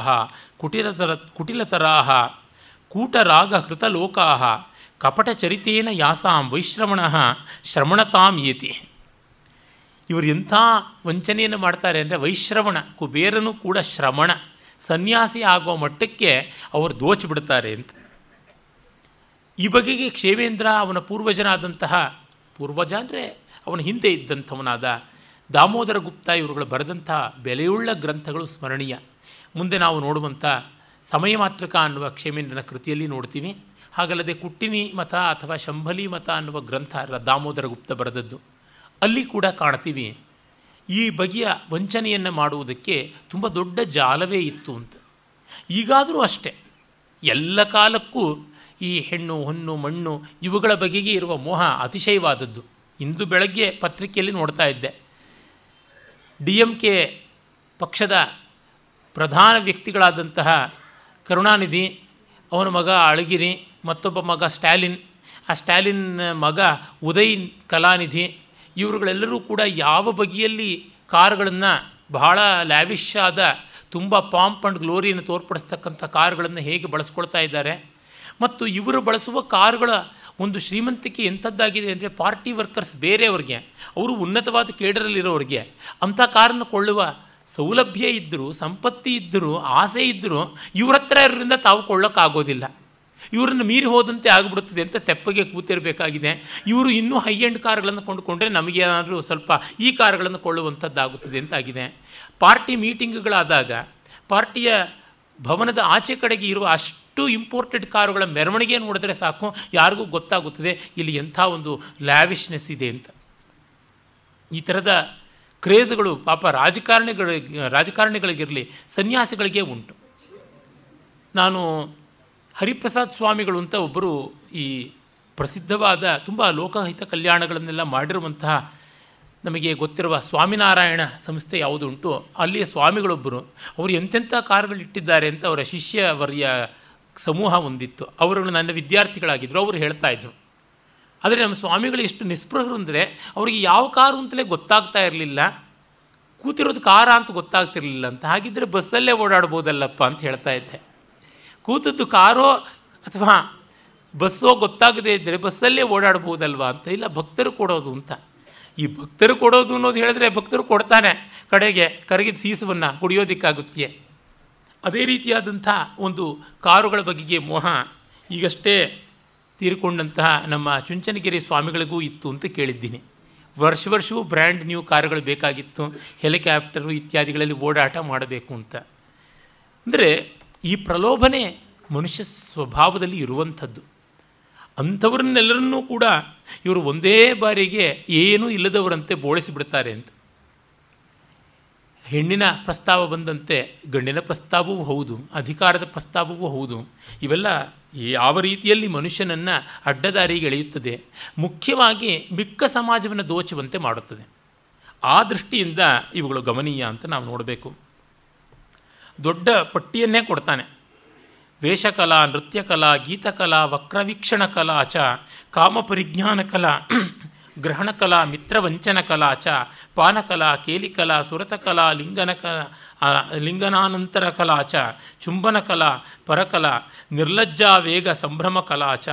ಕುಟಿಲತರ ಕುಟಿಲತರಾ ಕೂಟರಾಗ ಹೃತಲೋಕಾ ಕಪಟಚರಿತೇನ ಯಾಸಾಂ ವೈಶ್ರವಣ ಶ್ರವಣತಾಂ ಏತಿ ಇವರು ಎಂಥ ವಂಚನೆಯನ್ನು ಮಾಡ್ತಾರೆ ಅಂದರೆ ವೈಶ್ರವಣ, ಕುಬೇರನು ಕೂಡ ಶ್ರವಣ, ಸನ್ಯಾಸಿ ಆಗೋ ಮಟ್ಟಕ್ಕೆ ಅವರು ದೋಚಿಬಿಡ್ತಾರೆ ಅಂತ. ಈ ಬಗೆಗೆ ಕ್ಷೇಮೇಂದ್ರ ಅವನ ಪೂರ್ವಜನಾದಂತಹ, ಪೂರ್ವಜ ಅಂದರೆ ಅವನ ಹಿಂದೆ ಇದ್ದಂಥವನಾದ ದಾಮೋದರ ಗುಪ್ತ ಇವರುಗಳು ಬರೆದಂಥ ಬೆಲೆಯುಳ್ಳ ಗ್ರಂಥಗಳು ಸ್ಮರಣೀಯ. ಮುಂದೆ ನಾವು ನೋಡುವಂಥ ಸಮಯ ಮಾತ್ರಕ ಅನ್ನುವ ಕ್ಷೇಮೇಂದ್ರನ ಕೃತಿಯಲ್ಲಿ ನೋಡ್ತೀವಿ. ಹಾಗಲ್ಲದೆ ಕುಟ್ಟಿನಿ ಮತ ಅಥವಾ ಶಂಭಲಿ ಮತ ಅನ್ನುವ ಗ್ರಂಥ ದಾಮೋದರ ಗುಪ್ತ ಬರೆದದ್ದು. ಅಲ್ಲಿ ಕೂಡ ಕಾಣ್ತೀವಿ. ಈ ಬಗೆಯ ವಂಚನೆಯನ್ನು ಮಾಡುವುದಕ್ಕೆ ತುಂಬ ದೊಡ್ಡ ಜಾಲವೇ ಇತ್ತು ಅಂತ. ಈಗಾದರೂ ಅಷ್ಟೆ. ಎಲ್ಲ ಕಾಲಕ್ಕೂ ಈ ಹೆಣ್ಣು ಹೊನ್ನು ಮಣ್ಣು ಇವುಗಳ ಬಗೆಗೆ ಇರುವ ಮೋಹ ಅತಿಶಯವಾದದ್ದು. ಇಂದು ಬೆಳಗ್ಗೆ ಪತ್ರಿಕೆಯಲ್ಲಿ ನೋಡ್ತಾ ಇದ್ದೆ. ಡಿ ಎಂ ಕೆ ಪಕ್ಷದ ಪ್ರಧಾನ ವ್ಯಕ್ತಿಗಳಾದಂತಹ ಕರುಣಾನಿಧಿ, ಅವನ ಮಗ ಅಳಗಿರಿ, ಮತ್ತೊಬ್ಬ ಮಗ ಸ್ಟ್ಯಾಲಿನ್ ಆ ಸ್ಟ್ಯಾಲಿನ್ ಮಗ ಉದಯ್ ಕಲಾನಿಧಿ, ಇವರುಗಳೆಲ್ಲರೂ ಕೂಡ ಯಾವ ಬಗೆಯಲ್ಲಿ ಕಾರುಗಳನ್ನು ಬಹಳ ಲ್ಯಾವಿಶ್ ಆದ ತುಂಬ ಪಾಂಪ್ ಆ್ಯಂಡ್ ಗ್ಲೋರಿಯನ್ನು ತೋರ್ಪಡಿಸ್ತಕ್ಕಂಥ ಕಾರುಗಳನ್ನು ಹೇಗೆ ಬಳಸ್ಕೊಳ್ತಾ ಇದ್ದಾರೆ. ಮತ್ತು ಇವರು ಬಳಸುವ ಕಾರುಗಳ ಒಂದು ಶ್ರೀಮಂತಿಕೆ ಎಂಥದ್ದಾಗಿದೆ ಅಂದರೆ ಪಾರ್ಟಿ ವರ್ಕರ್ಸ್ ಬೇರೆಯವ್ರಿಗೆ, ಅವರು ಉನ್ನತವಾದ ಕೇಡರಲ್ಲಿರೋರಿಗೆ, ಅಂಥ ಕಾರನ್ನು ಕೊಳ್ಳುವ ಸೌಲಭ್ಯ ಇದ್ದರೂ, ಸಂಪತ್ತಿ ಇದ್ದರೂ, ಆಸೆ ಇದ್ದರೂ ಇವ್ರ ಹತ್ರ ಇರೋದ್ರಿಂದ ತಾವು ಕೊಳ್ಳೋಕ್ಕಾಗೋದಿಲ್ಲ. ಇವರನ್ನು ಮೀರಿ ಹೋದಂತೆ ಆಗಿಬಿಡುತ್ತದೆ ಅಂತ ತೆಪ್ಪಗೆ ಕೂತಿರಬೇಕಾಗಿದೆ. ಇವರು ಇನ್ನೂ ಹೈ ಎಂಡ್ ಕಾರ್ಗಳನ್ನು ಕೊಂಡುಕೊಂಡ್ರೆ ನಮಗೇನಾದರೂ ಸ್ವಲ್ಪ ಈ ಕಾರ್ಗಳನ್ನು ಕೊಳ್ಳುವಂಥದ್ದಾಗುತ್ತದೆ ಅಂತಾಗಿದೆ ಪಾರ್ಟಿ ಮೀಟಿಂಗ್ಗಳಾದಾಗ ಪಾರ್ಟಿಯ ಭವನದ ಆಚೆ ಕಡೆಗೆ ಇರುವ ಅಷ್ಟು ಇಂಪೋರ್ಟೆಡ್ ಕಾರುಗಳ ಮೆರವಣಿಗೆ ನೋಡಿದ್ರೆ ಸಾಕು. ಯಾರಿಗೂ ಗೊತ್ತಾಗುತ್ತದೆ ಇಲ್ಲಿ ಎಂಥ ಒಂದು ಲ್ಯಾವಿಶ್ನೆಸ್ ಇದೆ ಅಂತ. ಈ ಥರದ ಕ್ರೇಜ್ಗಳು ಪಾಪ ರಾಜಕಾರಣಿಗಳ, ರಾಜಕಾರಣಿಗಳಿಗಿರಲಿ, ಸನ್ಯಾಸಿಗಳಿಗೆ ಉಂಟು. ನಾನು ಹರಿಪ್ರಸಾದ್ ಸ್ವಾಮಿಗಳು ಅಂತ ಒಬ್ಬರು ಈ ಪ್ರಸಿದ್ಧವಾದ, ತುಂಬ ಲೋಕಹಿತ ಕಲ್ಯಾಣಗಳನ್ನೆಲ್ಲ ಮಾಡಿರುವಂತಹ ನಮಗೆ ಗೊತ್ತಿರುವ ಸ್ವಾಮಿನಾರಾಯಣ ಸಂಸ್ಥೆ ಯಾವುದು ಉಂಟು, ಅಲ್ಲಿಯ ಸ್ವಾಮಿಗಳೊಬ್ಬರು. ಅವರು ಎಂತೆಂಥ ಕಾರುಗಳು ಇಟ್ಟಿದ್ದಾರೆ ಅಂತ ಅವರ ಶಿಷ್ಯವರ್ಯ ಸಮೂಹ ಒಂದಿತ್ತು ಅವರು ನನ್ನ ವಿದ್ಯಾರ್ಥಿಗಳಾಗಿದ್ದರು ಅವರು ಹೇಳ್ತಾ ಇದ್ರು. ಆದರೆ ನಮ್ಮ ಸ್ವಾಮಿಗಳು ಎಷ್ಟು ನಿಸ್ಪೃಹರು ಅಂದರೆ, ಅವರಿಗೆ ಯಾವ ಕಾರು ಅಂತಲೇ ಗೊತ್ತಾಗ್ತಾ ಇರಲಿಲ್ಲ. ಕೂತಿರೋದು ಕಾರ ಅಂತ ಗೊತ್ತಾಗ್ತಿರಲಿಲ್ಲ ಅಂತ. ಹಾಗಿದ್ದರೆ ಬಸ್ಸಲ್ಲೇ ಓಡಾಡ್ಬೋದಲ್ಲಪ್ಪ ಅಂತ ಹೇಳ್ತಾ ಇದ್ದೆ. ಕೂತದ್ದು ಕಾರೋ ಅಥವಾ ಬಸ್ಸೋ ಗೊತ್ತಾಗದೇ ಇದ್ದರೆ ಬಸ್ಸಲ್ಲೇ ಓಡಾಡ್ಬೋದಲ್ವಾ ಅಂತ. ಇಲ್ಲ, ಭಕ್ತರು ಕೊಡೋದು ಅಂತ. ಈ ಭಕ್ತರು ಕೊಡೋದು ಅನ್ನೋದು ಹೇಳಿದ್ರೆ ಭಕ್ತರು ಕೊಡ್ತಾನೆ. ಕಡೆಗೆ ಕರಗಿದ ಸೀಸವನ್ನು ಕುಡಿಯೋದಕ್ಕಾಗುತ್ತೆ ಅದೇ ರೀತಿಯಾದಂಥ ಒಂದು ಕಾರುಗಳ ಬಗೆಗೆ ಮೋಹ ಈಗಷ್ಟೇ ತೀರಿಕೊಂಡಂತಹ ನಮ್ಮ ಚುಂಚನಗಿರಿ ಸ್ವಾಮಿಗಳಿಗೂ ಇತ್ತು ಅಂತ ಕೇಳಿದ್ದೀನಿ. ವರ್ಷ ವರ್ಷವೂ ಬ್ರ್ಯಾಂಡ್ ನ್ಯೂ ಕಾರುಗಳು ಬೇಕಾಗಿತ್ತು, ಹೆಲಿಕಾಪ್ಟರು ಇತ್ಯಾದಿಗಳಲ್ಲಿ ಓಡಾಟ ಮಾಡಬೇಕು ಅಂತ. ಅಂದರೆ ಈ ಪ್ರಲೋಭನೆ ಮನುಷ್ಯ ಸ್ವಭಾವದಲ್ಲಿ ಇರುವಂಥದ್ದು. ಅಂಥವ್ರನ್ನೆಲ್ಲರನ್ನೂ ಕೂಡ ಇವರು ಒಂದೇ ಬಾರಿಗೆ ಏನೂ ಇಲ್ಲದವರಂತೆ ಬೋಳಿಸಿಬಿಡ್ತಾರೆ ಅಂತ. ಹೆಣ್ಣಿನ ಪ್ರಸ್ತಾವ ಬಂದಂತೆ ಗಂಡಿನ ಪ್ರಸ್ತಾವವೂ ಹೌದು, ಅಧಿಕಾರದ ಪ್ರಸ್ತಾವವೂ ಹೌದು. ಇವೆಲ್ಲ ಯಾವ ರೀತಿಯಲ್ಲಿ ಮನುಷ್ಯನನ್ನು ಅಡ್ಡದಾರಿಗೆ ಎಳೆಯುತ್ತದೆ? ಮುಖ್ಯವಾಗಿ ಮಿಕ್ಕ ಸಮಾಜವನ್ನು ದೋಚುವಂತೆ ಮಾಡುತ್ತದೆ. ಆ ದೃಷ್ಟಿಯಿಂದ ಇವುಗಳು ಗಮನೀಯ ಅಂತ ನಾವು ನೋಡಬೇಕು. ದೊಡ್ಡ ಪಟ್ಟಿಯನ್ನೇ ಕೊಡ್ತಾನೆ. ವೇಷಕಲಾ, ನೃತ್ಯಕಲಾ, ಗೀತಕಲಾ ವಕ್ರವೀಕ್ಷಣ ಕಲಾ ಚ ಕಾಮಪರಿಜ್ಞಾನ ಕಲಾ ಗ್ರಹಣಕಲಾ ಮಿತ್ರವಂಚನ ಕಲಾ ಚ, ಪಾನಕಲಾ, ಕೇಲಿಕಲಾ, ಸುರತಕಲಾ ಲಿಂಗನ ಕಲಾ ಲಿಂಗನಾನಂತರ ಕಲಾ ಚ ಚುಂಬನ ಕಲಾ ಪರಕಲಾ, ನಿರ್ಲಜ್ಜಾ ವೇಗ ಸಂಭ್ರಮ ಕಲಾ ಚ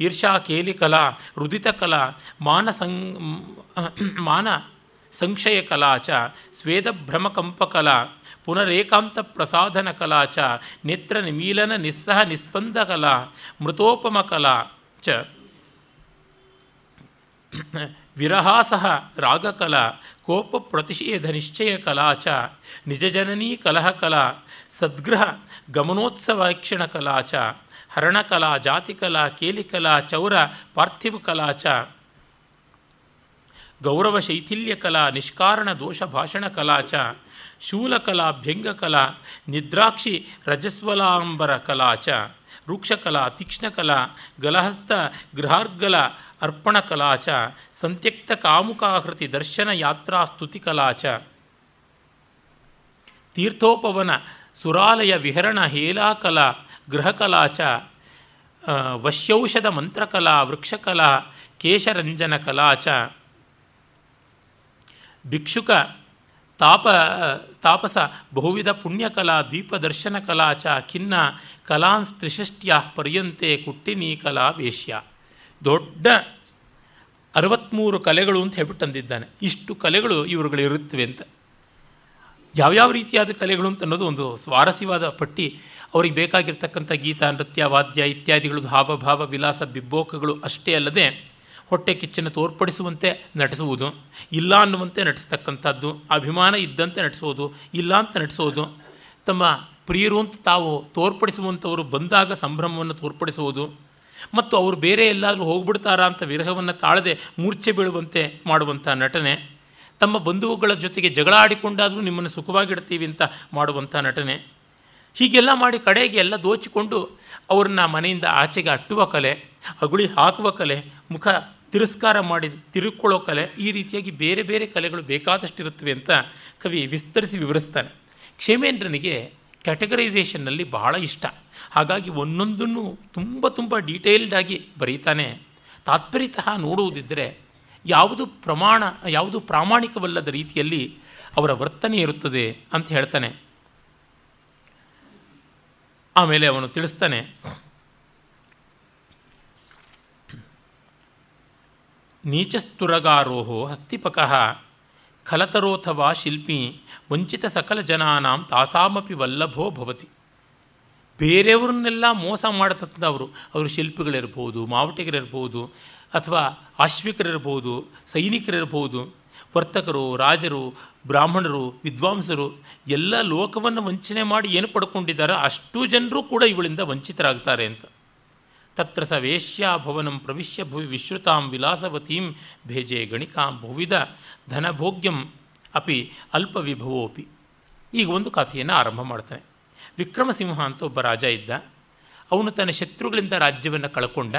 ಈರ್ಷಾ ಕೇಲಿಕಲಾ, ರುದಿತಕಲಾ ಮಾನಸಂ ಮಾನ ಸಂಕ್ಷಯ ಕಲಾ ಚ ಸ್ವೇದಭ್ರಮಕಂಪಕಲಾ ಪುನರೇಕಾಂತ ಪ್ರಸಾಧನ ಕಲಾ ಚ, ನೇತ್ರ ನಿಮೀಲನ ನಿಸ್ಸಹ ನಿಸ್ಪಂದ ಕಲಾ ಮೃತೋಪಮ ಕಲಾ ಚ. ವಿರಹಾಸಹ ರಾಗಕಲಾ ಕೋಪ ಪ್ರತಿಷೇಧ ನಿಶ್ಚಯ ಕಲಾ ಚ ನಿಜಜನನೀ ಕಲಹ ಕಲಾ ಸದ್ಗೃಹ ಗಮನೋತ್ಸವಕ್ಷಣ ಕಲಾ ಚ ಹರಣಕಲಾ ಜಾತಿಕಲಾ ಕೇಲಿಕಲಾ ಚೌರ ಪಾರ್ಥಿವ ಕಲಾ ಚ ಗೌರವ ಶೈಥಿಲ್ಯ ಕಲಾ ನಿಷ್ಕಾರಣ ದೋಷ ಭಾಷಣ ಕಲಾ ಚ ಶೂಲಕಲಾ ಭ್ಯಂಗಕಲಾ ನಿದ್ರಾಕ್ಷಿ ರಜಸ್ವಲಾಂಬರ ಕಲಾ ಚ ರೂಕ್ಷಕಲಾ ತೀಕ್ಷ್ಣಕಲಾ ಗಲಹಸ್ತ ಗೃಹಾರ್ಗಲ ಅರ್ಪಣ ಕಲಾ ಸಂತ್ಯಕ್ತ ಕಾಮುಕಾಹೃತಿ ದರ್ಶನ ಯಾತ್ರಾ ಸ್ತುತಿ ಕಲಾ ತೀರ್ಥೋಪವನ, ಸುರಾಲಯ ವಿಹರಣ ಹೇಲಾಕಲಾ, ಗೃಹಕಲಾಚ ವಶ್ಯೌಷಧ ಮಂತ್ರಕಲಾ, ವೃಕ್ಷಕಲಾ ಕೇಶರಂಜನ ಕಲಾಚ ಭಿಕ್ಷುಕ, ತಾಪ, ತಾಪಸ, ಬಹುವಿಧ ಪುಣ್ಯಕಲಾ ದ್ವೀಪದರ್ಶನ ಕಲಾಚ ಖಿನ್ನ ಕಲಾಂಸ್ ತ್ರಿಷಷ್ಟ್ಯ ಪರ್ಯಂತೆ ಕುಟ್ಟಿನಿ ಕಲಾ ವೇಶ್ಯ ದೊಡ್ಡ ಅರವತ್ತ್ಮೂರು ಕಲೆಗಳು ಅಂತ ಹೇಳ್ಬಿಟ್ಟು ತಂದಿದ್ದಾನೆ. ಇಷ್ಟು ಕಲೆಗಳು ಇವರುಗಳಿರುತ್ತವೆ ಅಂತ. ಯಾವ್ಯಾವ ರೀತಿಯಾದ ಕಲೆಗಳು ಅಂತ ಅನ್ನೋದು ಒಂದು ಸ್ವಾರಸ್ಯವಾದ ಪಟ್ಟಿ. ಅವ್ರಿಗೆ ಬೇಕಾಗಿರ್ತಕ್ಕಂಥ ಗೀತ, ನೃತ್ಯ, ವಾದ್ಯ ಇತ್ಯಾದಿಗಳು ಹಾವಭಾವ ವಿಲಾಸ, ಬಿಬ್ಬೋಕಗಳು ಅಷ್ಟೇ ಅಲ್ಲದೆ ಹೊಟ್ಟೆ ಕಿಚ್ಚನ್ನು ತೋರ್ಪಡಿಸುವಂತೆ ನಟಿಸುವುದು, ಇಲ್ಲ ಅನ್ನುವಂತೆ ನಟಿಸ್ತಕ್ಕಂಥದ್ದು, ಅಭಿಮಾನ ಇದ್ದಂತೆ ನಟಿಸೋದು, ಇಲ್ಲ ಅಂತ ನಟಿಸೋದು, ತಮ್ಮ ಪ್ರಿಯರು ಅಂತ ತಾವು ತೋರ್ಪಡಿಸುವಂಥವರು ಬಂದಾಗ ಸಂಭ್ರಮವನ್ನು ತೋರ್ಪಡಿಸುವುದು ಮತ್ತು ಅವರು ಬೇರೆ ಎಲ್ಲಾದರೂ ಹೋಗ್ಬಿಡ್ತಾರಾ ಅಂತ ವಿರಹವನ್ನು ತಾಳದೆ ಮೂರ್ಛೆ ಬೀಳುವಂತೆ ಮಾಡುವಂಥ ನಟನೆ, ತಮ್ಮ ಬಂಧುಗಳ ಜೊತೆಗೆ ಜಗಳ ಆಡಿಕೊಂಡಾದರೂ ನಿಮ್ಮನ್ನು ಸುಖವಾಗಿಡ್ತೀವಿ ಅಂತ ಮಾಡುವಂಥ ನಟನೆ. ಹೀಗೆಲ್ಲ ಮಾಡಿ ಕಡೆಗೆ ಎಲ್ಲ ದೋಚಿಕೊಂಡು ಅವ್ರನ್ನ ಮನೆಯಿಂದ ಆಚೆಗೆ ಅಟ್ಟುವ ಕಲೆ, ಅಗುಳಿ ಹಾಕುವ ಕಲೆ, ಮುಖ ತಿರಸ್ಕಾರ ಮಾಡಿ ತಿರುಕೊಳ್ಳೋ ಕಲೆ, ಈ ರೀತಿಯಾಗಿ ಬೇರೆ ಬೇರೆ ಕಲೆಗಳು ಬೇಕಾದಷ್ಟಿರುತ್ತವೆ ಅಂತ ಕವಿ ವಿಸ್ತರಿಸಿ ವಿವರಿಸ್ತಾನೆ. ಕ್ಷೇಮೇಂದ್ರನಿಗೆ ಕ್ಯಾಟಗರೈಸೇಷನ್ನಲ್ಲಿ ಬಹಳ ಇಷ್ಟ. ಹಾಗಾಗಿ ಒಂದೊಂದನ್ನು ತುಂಬ ತುಂಬ ಡೀಟೇಲ್ಡಾಗಿ ಬರೀತಾನೆ. ತಾತ್ಪರ್ಯತಃ ನೋಡುವುದಿದ್ದರೆ ಯಾವುದು ಪ್ರಮಾಣ, ಯಾವುದು ಪ್ರಾಮಾಣಿಕವಲ್ಲದ ರೀತಿಯಲ್ಲಿ ಅವರ ವರ್ತನೆ ಇರುತ್ತದೆ ಅಂತ ಹೇಳ್ತಾನೆ. ಆಮೇಲೆ ಅವನು ತಿಳಿಸ್ತಾನೆ. ನೀಚಸ್ತುರಗಾರೋಹೋ ಹಸ್ತಿಪಕಃ ಖಲತರೋಥವಾ ಶಿಲ್ಪಿ ವಂಚಿತ ಸಕಲ ಜನಾನಾಂ ತಾಸಾಮಪಿ ವಲ್ಲಭೋ ಭವತಿ. ಬೇರೆಯವ್ರನ್ನೆಲ್ಲ ಮೋಸ ಮಾಡತಕ್ಕಂಥವರು ಅವರು ಶಿಲ್ಪಿಗಳಿರ್ಬೋದು, ಮಾವಟಿಗರಿರ್ಬೋದು, ಅಥವಾ ಆಶ್ವಿಕರಿರ್ಬೋದು, ಸೈನಿಕರಿರ್ಬೋದು, ವರ್ತಕರು, ರಾಜರು, ಬ್ರಾಹ್ಮಣರು, ವಿದ್ವಾಂಸರು, ಎಲ್ಲ ಲೋಕವನ್ನು ವಂಚನೆ ಮಾಡಿ ಏನು ಪಡ್ಕೊಂಡಿದ್ದಾರೆ ಅಷ್ಟು ಜನರು ಕೂಡ ಇವಳಿಂದ ವಂಚಿತರಾಗ್ತಾರೆ ಅಂತ. ತತ್ರ ಸ ವೇಶ್ಯಾಭವನಂ ಪ್ರವಿಶ್ಯ ಭುವಿ ವಿಶ್ರುತಾಂ ವಿಲಾಸವತೀಂ ಭೇಜೆ ಗಣಿಕಾಂ ಭುವಿದ ಧನಭೋಗ್ಯಂ ಅಪಿ ಅಲ್ಪ ವಿಭವೋಪಿ ಈಗ ಒಂದು ಕಥೆಯನ್ನು ಆರಂಭ ಮಾಡ್ತಾನೆ. ವಿಕ್ರಮಸಿಂಹ ಅಂತ ಒಬ್ಬ ರಾಜ ಇದ್ದ. ಅವನು ತನ್ನ ಶತ್ರುಗಳಿಂದ ರಾಜ್ಯವನ್ನು ಕಳ್ಕೊಂಡ.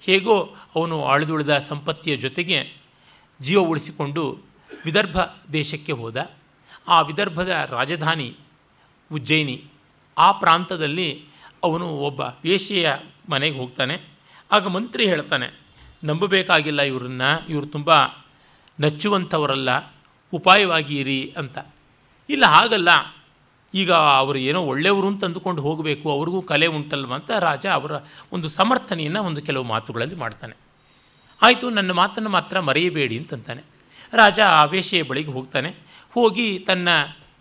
ಹೇಗೋ ಅವನು ಆಳಿದುಳಿದ ಸಂಪತ್ತಿಯ ಜೊತೆಗೆ ಜೀವ ಉಳಿಸಿಕೊಂಡು ವಿದರ್ಭ ದೇಶಕ್ಕೆ ಹೋದ. ಆ ವಿದರ್ಭದ ರಾಜಧಾನಿ ಉಜ್ಜಯಿನಿ. ಆ ಪ್ರಾಂತದಲ್ಲಿ ಅವನು ಒಬ್ಬ ವೇಶ್ಯೆಯ ಮನೆಗೆ ಹೋಗ್ತಾನೆ. ಆಗ ಮಂತ್ರಿ ಹೇಳ್ತಾನೆ, ನಂಬಬೇಕಾಗಿಲ್ಲ ಇವ್ರನ್ನ, ಇವರು ತುಂಬ ನಚ್ಚುವಂಥವರಲ್ಲ ಉಪಾಯವಾಗಿ ಇರಿ ಅಂತ. ಇಲ್ಲ, ಹಾಗಲ್ಲ. ಈಗ ಅವರು ಏನೋ ಒಳ್ಳೆಯವರು ಅಂತ ಅಂದುಕೊಂಡು ಹೋಗಬೇಕು, ಅವ್ರಿಗೂ ಕಲೆ ಉಂಟಲ್ವ ಅಂತ ರಾಜ ಅವರ ಒಂದು ಸಮರ್ಥನೆಯನ್ನು ಒಂದು ಕೆಲವು ಮಾತುಗಳಲ್ಲಿ ಮಾಡ್ತಾನೆ. ಆಯಿತು, ನನ್ನ ಮಾತನ್ನು ಮಾತ್ರ ಮರೆಯಬೇಡಿ ಅಂತಂತಾನೆ. ರಾಜ ಆ ವೇಶ್ಯೆಯ ಬಳಿಗೆ ಹೋಗ್ತಾನೆ. ಹೋಗಿ ತನ್ನ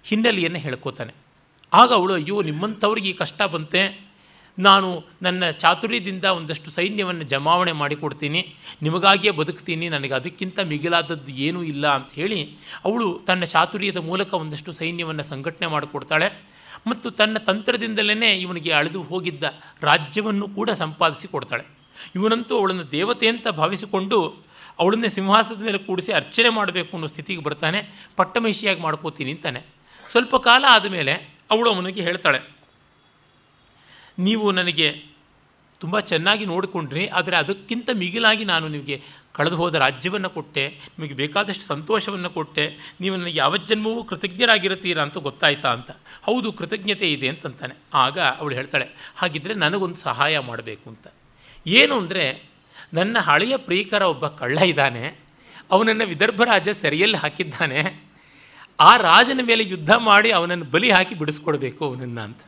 ಹಿನ್ನೆಲೆಯನ್ನು ಹೇಳ್ಕೋತಾನೆ. ಆಗ ಅವಳು, ಅಯ್ಯೋ, ನಿಮ್ಮಂಥವ್ರಿಗೆ ಈ ಕಷ್ಟ ಬಂತೆ. ನಾನು ನನ್ನ ಚಾತುರ್ಯದಿಂದ ಒಂದಷ್ಟು ಸೈನ್ಯವನ್ನು ಜಮಾವಣೆ ಮಾಡಿಕೊಡ್ತೀನಿ, ನಿಮಗಾಗಿಯೇ ಬದುಕ್ತೀನಿ, ನನಗೆ ಅದಕ್ಕಿಂತ ಮಿಗಿಲಾದದ್ದು ಏನೂ ಇಲ್ಲ ಅಂತ ಹೇಳಿ ಅವಳು ತನ್ನ ಚಾತುರ್ಯದ ಮೂಲಕ ಒಂದಷ್ಟು ಸೈನ್ಯವನ್ನು ಸಂಘಟನೆ ಮಾಡಿಕೊಡ್ತಾಳೆ. ಮತ್ತು ತನ್ನ ತಂತ್ರದಿಂದಲೇ ಇವನಿಗೆ ಅಳೆದು ಹೋಗಿದ್ದ ರಾಜ್ಯವನ್ನು ಕೂಡ ಸಂಪಾದಿಸಿ ಕೊಡ್ತಾಳೆ ಇವನಂತೂ ಅವಳನ್ನು ದೇವತೆ ಅಂತ ಭಾವಿಸಿಕೊಂಡು ಅವಳನ್ನೇ ಸಿಂಹಾಸನದ ಮೇಲೆ ಕೂಡಿಸಿ ಅರ್ಚನೆ ಮಾಡಬೇಕು ಅನ್ನೋ ಸ್ಥಿತಿಗೆ ಬರ್ತಾನೆ, ಪಟ್ಟಮಹಿಷಿಯಾಗಿ ಮಾಡ್ಕೋತೀನಿ ಅಂತಾನೆ. ಸ್ವಲ್ಪ ಕಾಲ ಆದಮೇಲೆ ಅವಳು ಅವನಿಗೆ ಹೇಳ್ತಾಳೆ ನೀವು ನನಗೆ ತುಂಬ ಚೆನ್ನಾಗಿ ನೋಡಿಕೊಂಡ್ರಿ, ಆದರೆ ಅದಕ್ಕಿಂತ ಮಿಗಿಲಾಗಿ ನಾನು ನಿಮಗೆ ಕಳೆದು ಹೋದ ರಾಜ್ಯವನ್ನು ಕೊಟ್ಟೆ, ನಿಮಗೆ ಬೇಕಾದಷ್ಟು ಸಂತೋಷವನ್ನು ಕೊಟ್ಟೆ, ನೀವು ನನಗೆ ಯಾವ ಜನ್ಮವೂ ಕೃತಜ್ಞರಾಗಿರುತ್ತೀರಾ ಅಂತ ಗೊತ್ತಾಯ್ತಾ ಅಂತ. ಹೌದು, ಕೃತಜ್ಞತೆ ಇದೆ ಅಂತಂತಾನೆ. ಆಗ ಅವಳು ಹೇಳ್ತಾಳೆ ಹಾಗಿದ್ದರೆ ನನಗೊಂದು ಸಹಾಯ ಮಾಡಬೇಕು ಅಂತ. ಏನು ಅಂದರೆ, ನನ್ನ ಹಳೆಯ ಪ್ರಿಯಕರ ಒಬ್ಬ ಕಳ್ಳ ಇದ್ದಾನೆ, ಅವನನ್ನು ವಿದರ್ಭ ರಾಜ ಸೆರೆಯಲ್ಲಿ ಹಾಕಿದ್ದಾನೆ, ಆ ರಾಜನ ಮೇಲೆ ಯುದ್ಧ ಮಾಡಿ ಅವನನ್ನು ಬಲಿ ಹಾಕಿ ಬಿಡಿಸ್ಕೊಡ್ಬೇಕು ಅವನನ್ನು ಅಂತ.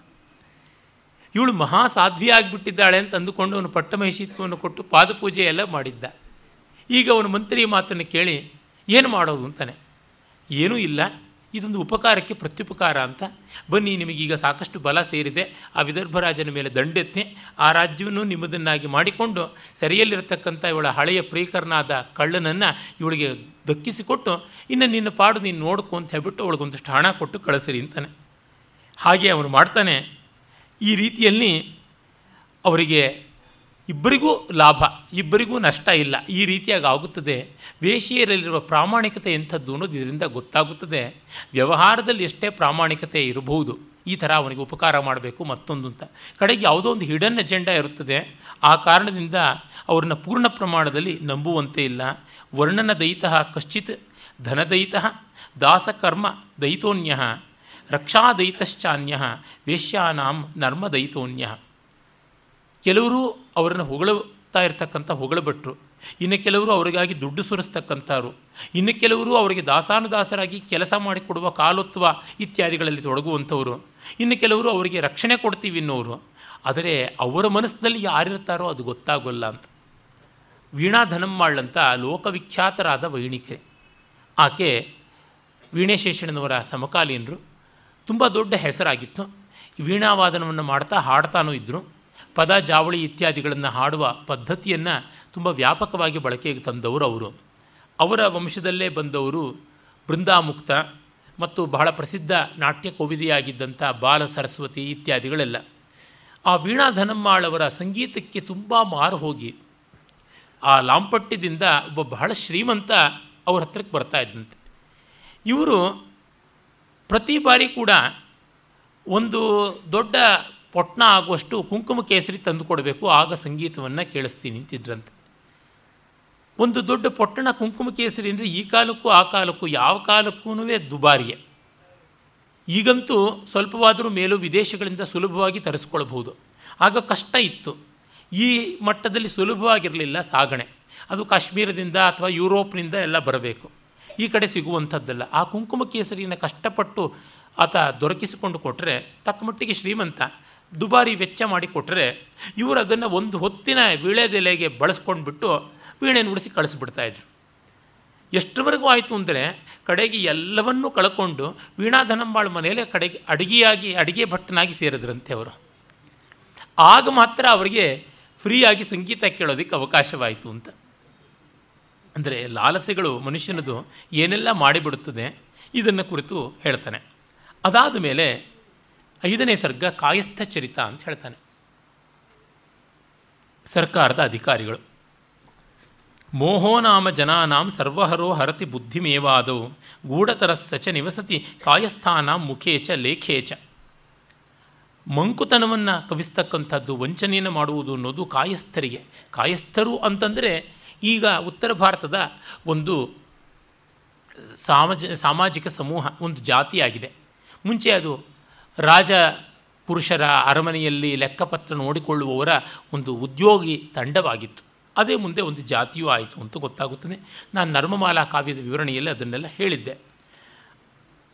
ಇವಳು ಮಹಾ ಸಾಧ್ವಿ ಆಗಿಬಿಟ್ಟಿದ್ದಾಳೆ ಅಂತ ಅಂದುಕೊಂಡು ಅವನು ಪಟ್ಟಮಹಿಷಿತ್ವವನ್ನು ಕೊಟ್ಟು ಪಾದಪೂಜೆ ಎಲ್ಲ ಮಾಡಿದ್ದ. ಈಗ ಅವನು ಮಂತ್ರಿ ಮಾತನ್ನು ಕೇಳಿ, ಏನು ಮಾಡೋದು? ಅಂತಾನೆ. ಏನೂ ಇಲ್ಲ. ಇದೊಂದು ಉಪಕಾರಕ್ಕೆ ಪ್ರತ್ಯುಪಕಾರ ಅಂತ. ಬನ್ನಿ, ನಿಮಗೀಗ ಸಾಕಷ್ಟು ಬಲ ಸೇರಿದೆ. ಆ ವಿದರ್ಭ ರಾಜನ ಮೇಲೆ ದಂಡೆತ್ತಿ, ಆ ರಾಜ್ಯವನ್ನು ನಿಮ್ಮದನ್ನಾಗಿ ಮಾಡಿಕೊಂಡು ಸರಿಯಲ್ಲಿರತಕ್ಕಂಥ ಇವಳ ಹಳೆಯ ಪ್ರಿಯಕರನಾದ ಕಳ್ಳನನ್ನು ಇವಳಿಗೆ ದಕ್ಕಿಸಿಕೊಟ್ಟು, ಇನ್ನು ನಿನ್ನ ಪಾಡು ನೀನು ನೋಡ್ಕೊ ಅಂತ ಹೇಳ್ಬಿಟ್ಟು ಅವಳಿಗೊಂದಷ್ಟು ಹಣ ಕೊಟ್ಟು ಕಳಿಸಿರಿ ಅಂತಾನೆ. ಹಾಗೆ ಅವನು ಮಾಡ್ತಾನೆ. ಈ ರೀತಿಯಲ್ಲಿ ಅವರಿಗೆ ಇಬ್ಬರಿಗೂ ಲಾಭ, ಇಬ್ಬರಿಗೂ ನಷ್ಟ ಇಲ್ಲ. ಈ ರೀತಿಯಾಗಿ ಆಗುತ್ತದೆ. ವೇಷಿಯರಲ್ಲಿರುವ ಪ್ರಾಮಾಣಿಕತೆ ಎಂಥದ್ದು ಅನ್ನೋದು ಇದರಿಂದ ಗೊತ್ತಾಗುತ್ತದೆ. ವ್ಯವಹಾರದಲ್ಲಿ ಎಷ್ಟೇ ಪ್ರಾಮಾಣಿಕತೆ ಇರಬಹುದು, ಈ ಥರ ಅವನಿಗೆ ಉಪಕಾರ ಮಾಡಬೇಕು ಮತ್ತೊಂದು ಅಂತ. ಕಡೆಗೆ ಯಾವುದೋ ಒಂದು ಹಿಡನ್ ಅಜೆಂಡಾ ಇರುತ್ತದೆ. ಆ ಕಾರಣದಿಂದ ಅವ್ರನ್ನ ಪೂರ್ಣ ಪ್ರಮಾಣದಲ್ಲಿ ನಂಬುವಂತೆ ಇಲ್ಲ. ವರ್ಣನ ದಯಿತ ಕಶ್ಚಿತ್, ಧನದಯಿತ ದಾಸಕರ್ಮ ದಯಿತೋನ್ಯ ರಕ್ಷಾದಯಿತಶ್ಚಾನ್ಯ ವೇಶ್ಯಾನಾಂ ನರ್ಮದಯಿತೋನ್ಯ ಕೆಲವರು ಅವರನ್ನು ಹೊಗಳುತ್ತಾ ಇರ್ತಕ್ಕಂಥ ಹೊಗಳಭಟ್ರು. ಇನ್ನು ಕೆಲವರು ಅವರಿಗಾಗಿ ದುಡ್ಡು ಸುರಿಸ್ತಕ್ಕಂಥವ್ರು ಇನ್ನು ಕೆಲವರು ಅವರಿಗೆ ದಾಸಾನುದಾಸರಾಗಿ ಕೆಲಸ ಮಾಡಿಕೊಡುವ ಕಾಲೋತ್ವ ಇತ್ಯಾದಿಗಳಲ್ಲಿ ತೊಡಗುವಂಥವರು. ಇನ್ನು ಕೆಲವರು ಅವರಿಗೆ ರಕ್ಷಣೆ ಕೊಡ್ತೀವಿ ಅನ್ನೋರು. ಆದರೆ ಅವರ ಮನಸ್ಸಿನಲ್ಲಿ ಯಾರಿರ್ತಾರೋ ಅದು ಗೊತ್ತಾಗೋಲ್ಲ ಅಂತ. ವೀಣಾ ಧನಮ್ಮಾಳಂತ ಲೋಕವಿಖ್ಯಾತರಾದ ವೈಣಿಕೆ ಆಕೆ ವೀಣೇಶೇಷಣ್ಣನವರ ಸಮಕಾಲೀನರು. ತುಂಬ ದೊಡ್ಡ ಹೆಸರಾಗಿತ್ತು. ವೀಣಾವಾದನವನ್ನು ಮಾಡ್ತಾ ಹಾಡ್ತಾನೂ ಇದ್ದರು ಪದ, ಜಾವಳಿ ಇತ್ಯಾದಿಗಳನ್ನು ಹಾಡುವ ಪದ್ಧತಿಯನ್ನು ತುಂಬ ವ್ಯಾಪಕವಾಗಿ ಬಳಕೆಗೆ ತಂದವರು ಅವರು. ಅವರ ವಂಶದಲ್ಲೇ ಬಂದವರು ಬೃಂದಾಮುಕ್ತ ಮತ್ತು ಬಹಳ ಪ್ರಸಿದ್ಧ ನಾಟ್ಯ ಕೋವಿದೆಯಾಗಿದ್ದಂಥ ಬಾಲ ಸರಸ್ವತಿ ಇತ್ಯಾದಿಗಳೆಲ್ಲ. ಆ ವೀಣಾ ಧನಮ್ಮಾಳವರ ಸಂಗೀತಕ್ಕೆ ತುಂಬ ಮಾರು ಹೋಗಿ. ಆ ಲಾಂಪಟ್ಟಿದಿಂದ ಒಬ್ಬ ಬಹಳ ಶ್ರೀಮಂತ ಅವ್ರ ಹತ್ರಕ್ಕೆ ಬರ್ತಾ ಇದ್ದಂತೆ. ಇವರು ಪ್ರತಿ ಬಾರಿ ಕೂಡ ಒಂದು ದೊಡ್ಡ ಪೊಟ್ಣ ಆಗುವಷ್ಟು ಕುಂಕುಮ ಕೇಸರಿ ತಂದು ಕೊಡಬೇಕು. ಆಗ ಸಂಗೀತವನ್ನು ಕೇಳಿಸ್ತೀನಿ ಅಂತಿದ್ರಂತೆ. ಒಂದು ದೊಡ್ಡ ಪೊಟ್ಟಣ ಕುಂಕುಮ ಕೇಸರಿ ಅಂದರೆ ಈ ಕಾಲಕ್ಕೂ ಆ ಕಾಲಕ್ಕೂ ಯಾವ ಕಾಲಕ್ಕೂ ದುಬಾರಿಯೇ. ಈಗಂತೂ ಸ್ವಲ್ಪವಾದರೂ ಮೇಲೂ ವಿದೇಶಗಳಿಂದ ಸುಲಭವಾಗಿ ತರಿಸ್ಕೊಳ್ಬಹುದು. ಆಗ ಕಷ್ಟ ಇತ್ತು. ಈ ಮಟ್ಟದಲ್ಲಿ ಸುಲಭವಾಗಿರಲಿಲ್ಲ ಸಾಗಣೆ. ಅದು ಕಾಶ್ಮೀರದಿಂದ ಅಥವಾ ಯುರೋಪ್ನಿಂದ ಎಲ್ಲ ಬರಬೇಕು. ಈ ಕಡೆ ಸಿಗುವಂಥದ್ದಲ್ಲ. ಆ ಕುಂಕುಮ ಕೇಸರಿಯನ್ನು ಕಷ್ಟಪಟ್ಟು ಆತ ದೊರಕಿಸಿಕೊಂಡು ಕೊಟ್ಟರೆ ತಕ್ಕಮಟ್ಟಿಗೆ ಶ್ರೀಮಂತ, ದುಬಾರಿ ವೆಚ್ಚ ಮಾಡಿ ಕೊಟ್ಟರೆ ಇವರು ಅದನ್ನು ಒಂದು ಹೊತ್ತಿನ ವೀಳೆದೆಲೆಗೆ ಬಳಸ್ಕೊಂಡ್ಬಿಟ್ಟು ವೀಣೆ ನುಡಿಸಿ ಕಳಿಸ್ಬಿಡ್ತಾಯಿದ್ರು ಎಷ್ಟರವರೆಗೂ ಆಯಿತು ಅಂದರೆ, ಕಡೆಗೆ ಎಲ್ಲವನ್ನೂ ಕಳ್ಕೊಂಡು ವೀಣಾಧನಂಬಾಳ ಮನೆಯಲ್ಲೇ ಕಡೆಗೆ ಅಡುಗೆಯಾಗಿ, ಅಡುಗೆ ಭಟ್ಟನಾಗಿ ಸೇರಿದ್ರಂತೆ ಅವರು. ಆಗ ಮಾತ್ರ ಅವರಿಗೆ ಫ್ರೀಯಾಗಿ ಸಂಗೀತ ಕೇಳೋದಕ್ಕೆ ಅವಕಾಶವಾಯಿತು ಅಂತ. ಅಂದರೆ ಲಾಲಸೆಗಳು ಮನುಷ್ಯನದು ಏನೆಲ್ಲ ಮಾಡಿಬಿಡುತ್ತದೆ ಇದನ್ನು ಕುರಿತು ಹೇಳ್ತಾನೆ. ಅದಾದ ಮೇಲೆ ಐದನೇ ಸರ್ಗ ಕಾಯಸ್ಥ ಚರಿತ ಅಂತ ಹೇಳ್ತಾನೆ. ಸರ್ಕಾರದ ಅಧಿಕಾರಿಗಳು. ಮೋಹೋ ನಾಮ ಜನಾನಾಂ ಸರ್ವಹರೋ ಹರತಿ ಬುದ್ಧಿಮೇವಾದವು ಗೂಢತರಸ್ಸ ಚ ನಿವಸತಿ ಕಾಯಸ್ಥಾನ ಮುಖೇಚ ಲೇಖೇಚ ಮಂಕುತನವನ್ನು ಕವಿಸ್ತಕ್ಕಂಥದ್ದು ವಂಚನೆಯನ್ನು ಮಾಡುವುದು ಅನ್ನೋದು ಕಾಯಸ್ಥರಿಗೆ. ಕಾಯಸ್ಥರು ಅಂತಂದರೆ ಈಗ ಉತ್ತರ ಭಾರತದ ಒಂದು ಸಾಮಾಜ, ಸಾಮಾಜಿಕ ಸಮೂಹ, ಒಂದು ಜಾತಿಯಾಗಿದೆ. ಮುಂಚೆ ಅದು ರಾಜ ಪುರುಷರ ಅರಮನೆಯಲ್ಲಿ ಲೆಕ್ಕಪತ್ರ ನೋಡಿಕೊಳ್ಳುವವರ ಒಂದು ಉದ್ಯೋಗಿ ತಂಡವಾಗಿತ್ತು. ಅದೇ ಮುಂದೆ ಒಂದು ಜಾತಿಯೂ ಆಯಿತು ಅಂತ ಗೊತ್ತಾಗುತ್ತದೆ. ನಾನು ನರ್ಮಮಾಲಾ ಕಾವ್ಯದ ವಿವರಣೆಯಲ್ಲಿ ಅದನ್ನೆಲ್ಲ ಹೇಳಿದ್ದೆ.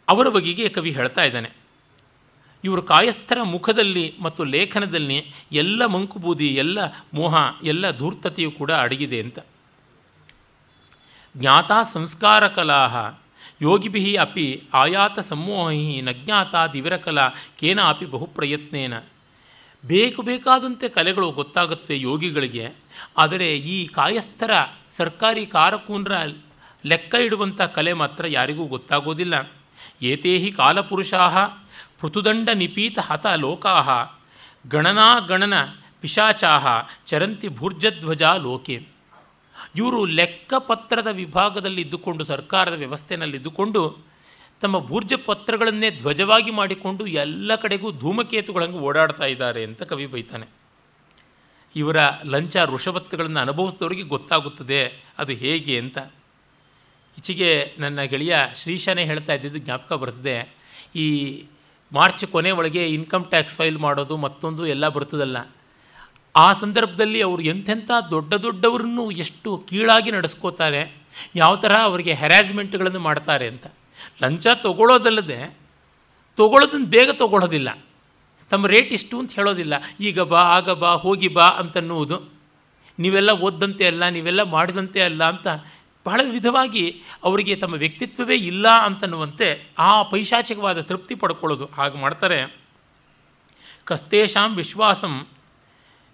ಅವರ ಬಗೆಗೆ ಕವಿ ಹೇಳ್ತಾ ಇದ್ದಾನೆ. ಇವರು ಕಾಯಸ್ಥರ ಮುಖದಲ್ಲಿ ಮತ್ತು ಲೇಖನದಲ್ಲಿ ಎಲ್ಲ ಮಂಕುಬೂದಿ, ಎಲ್ಲ ಮೋಹ, ಎಲ್ಲ ಧೂರ್ತತೆಯು ಕೂಡ ಅಡಗಿದೆ ಅಂತ. ಜ್ಞಾತ ಸಂಸ್ಕಾರ ಕಲಾ ಯೋಗಿಭಿ ಅಪಿ ಆಯಾತ ಸಮೂಹಿ ನ ಜ್ಞಾತ ದಿವಿರಕಲಾ ಕೇನಾಪಿ ಬಹುಪ್ರಯತ್ನೇನ. ಬೇಕು ಬೇಕಾದಂತೆ ಕಲೆಗಳು ಗೊತ್ತಾಗುತ್ತವೆ ಯೋಗಿಗಳಿಗೆ. ಆದರೆ ಈ ಕಾಯಸ್ಥರ ಸರ್ಕಾರಿ ಕಾರಕೂನ್ರ ಲೆಕ್ಕ ಇಡುವಂಥ ಕಲೆ ಮಾತ್ರ ಯಾರಿಗೂ ಗೊತ್ತಾಗೋದಿಲ್ಲ. ಏತೇ ಹಿ ಕಾಲಪುರುಷಾ ಪೃಥುದಂಡ ನಿಪೀತ ಹತ ಲೋಕಾ ಗಣನಾ ಗಣನ ಪಿಶಾಚಾ ಚರಂತಿ ಭೂರ್ಜಧ್ವಜ ಲೋಕೆ. ಇವರು ಲೆಕ್ಕಪತ್ರದ ವಿಭಾಗದಲ್ಲಿ ಇದ್ದುಕೊಂಡು, ಸರ್ಕಾರದ ವ್ಯವಸ್ಥೆಯಲ್ಲಿದ್ದುಕೊಂಡು ತಮ್ಮ ಭೂರ್ಜ ಪತ್ರಗಳನ್ನೇ ಧ್ವಜವಾಗಿ ಮಾಡಿಕೊಂಡು ಎಲ್ಲ ಕಡೆಗೂ ಧೂಮಕೇತುಗಳಂಗೆ ಓಡಾಡ್ತಾ ಇದ್ದಾರೆ ಅಂತ ಕವಿ ಬೈತಾನೆ. ಇವರ ಲಂಚ ಋಷವತ್ತುಗಳನ್ನು ಅನುಭವಿಸಿದವರಿಗೆ ಗೊತ್ತಾಗುತ್ತದೆ, ಅದು ಹೇಗೆ ಅಂತ. ಈಚೆಗೆ ನನ್ನ ಗೆಳೆಯ ಶ್ರೀಶಾನೇ ಹೇಳ್ತಾ ಇದ್ದಿದ್ದು ಜ್ಞಾಪಕ ಬರ್ತದೆ. ಈ ಮಾರ್ಚ್ ಕೊನೆ ಒಳಗೆ ಇನ್ಕಮ್ ಟ್ಯಾಕ್ಸ್ ಫೈಲ್ ಮಾಡೋದು ಮತ್ತೊಂದು ಎಲ್ಲ ಬರ್ತದಲ್ಲ. ಆ ಸಂದರ್ಭದಲ್ಲಿ ಅವರು ಎಂಥೆಂಥ ದೊಡ್ಡ ದೊಡ್ಡವರನ್ನು ಎಷ್ಟು ಕೀಳಾಗಿ ನಡೆಸ್ಕೋತಾರೆ, ಯಾವ ಥರ ಅವರಿಗೆ ಹೆರಾಸ್ಮೆಂಟ್ಗಳನ್ನು ಮಾಡ್ತಾರೆ ಅಂತ. ಲಂಚ ತಗೊಳ್ಳೋದಲ್ಲದೆ ತೊಗೊಳ್ಳೋದನ್ನು ಬೇಗ ತಗೊಳ್ಳೋದಿಲ್ಲ ತಮ್ಮ ರೇಟ್ ಇಷ್ಟು ಅಂತ ಹೇಳೋದಿಲ್ಲ. ಈಗ ಬಾ, ಆಗ ಬಾ, ಹೋಗಿ ಬಾ ಅಂತನ್ನುವುದು. ನೀವೆಲ್ಲ ಓದ್ದಂತೆ ಅಲ್ಲ, ನೀವೆಲ್ಲ ಮಾಡಿದಂತೆ ಅಲ್ಲ ಅಂತ ಬಹಳ ವಿಧವಾಗಿ ಅವರಿಗೆ ತಮ್ಮ ವ್ಯಕ್ತಿತ್ವವೇ ಇಲ್ಲ ಅಂತನ್ನುವಂತೆ ಆ ಪೈಶಾಚಿಕವಾದ ತೃಪ್ತಿ ಪಡ್ಕೊಳ್ಳೋದು. ಹಾಗೆ ಮಾಡ್ತಾರೆ. ಕಸ್ತೇಶಾಂ ವಿಶ್ವಾಸಂ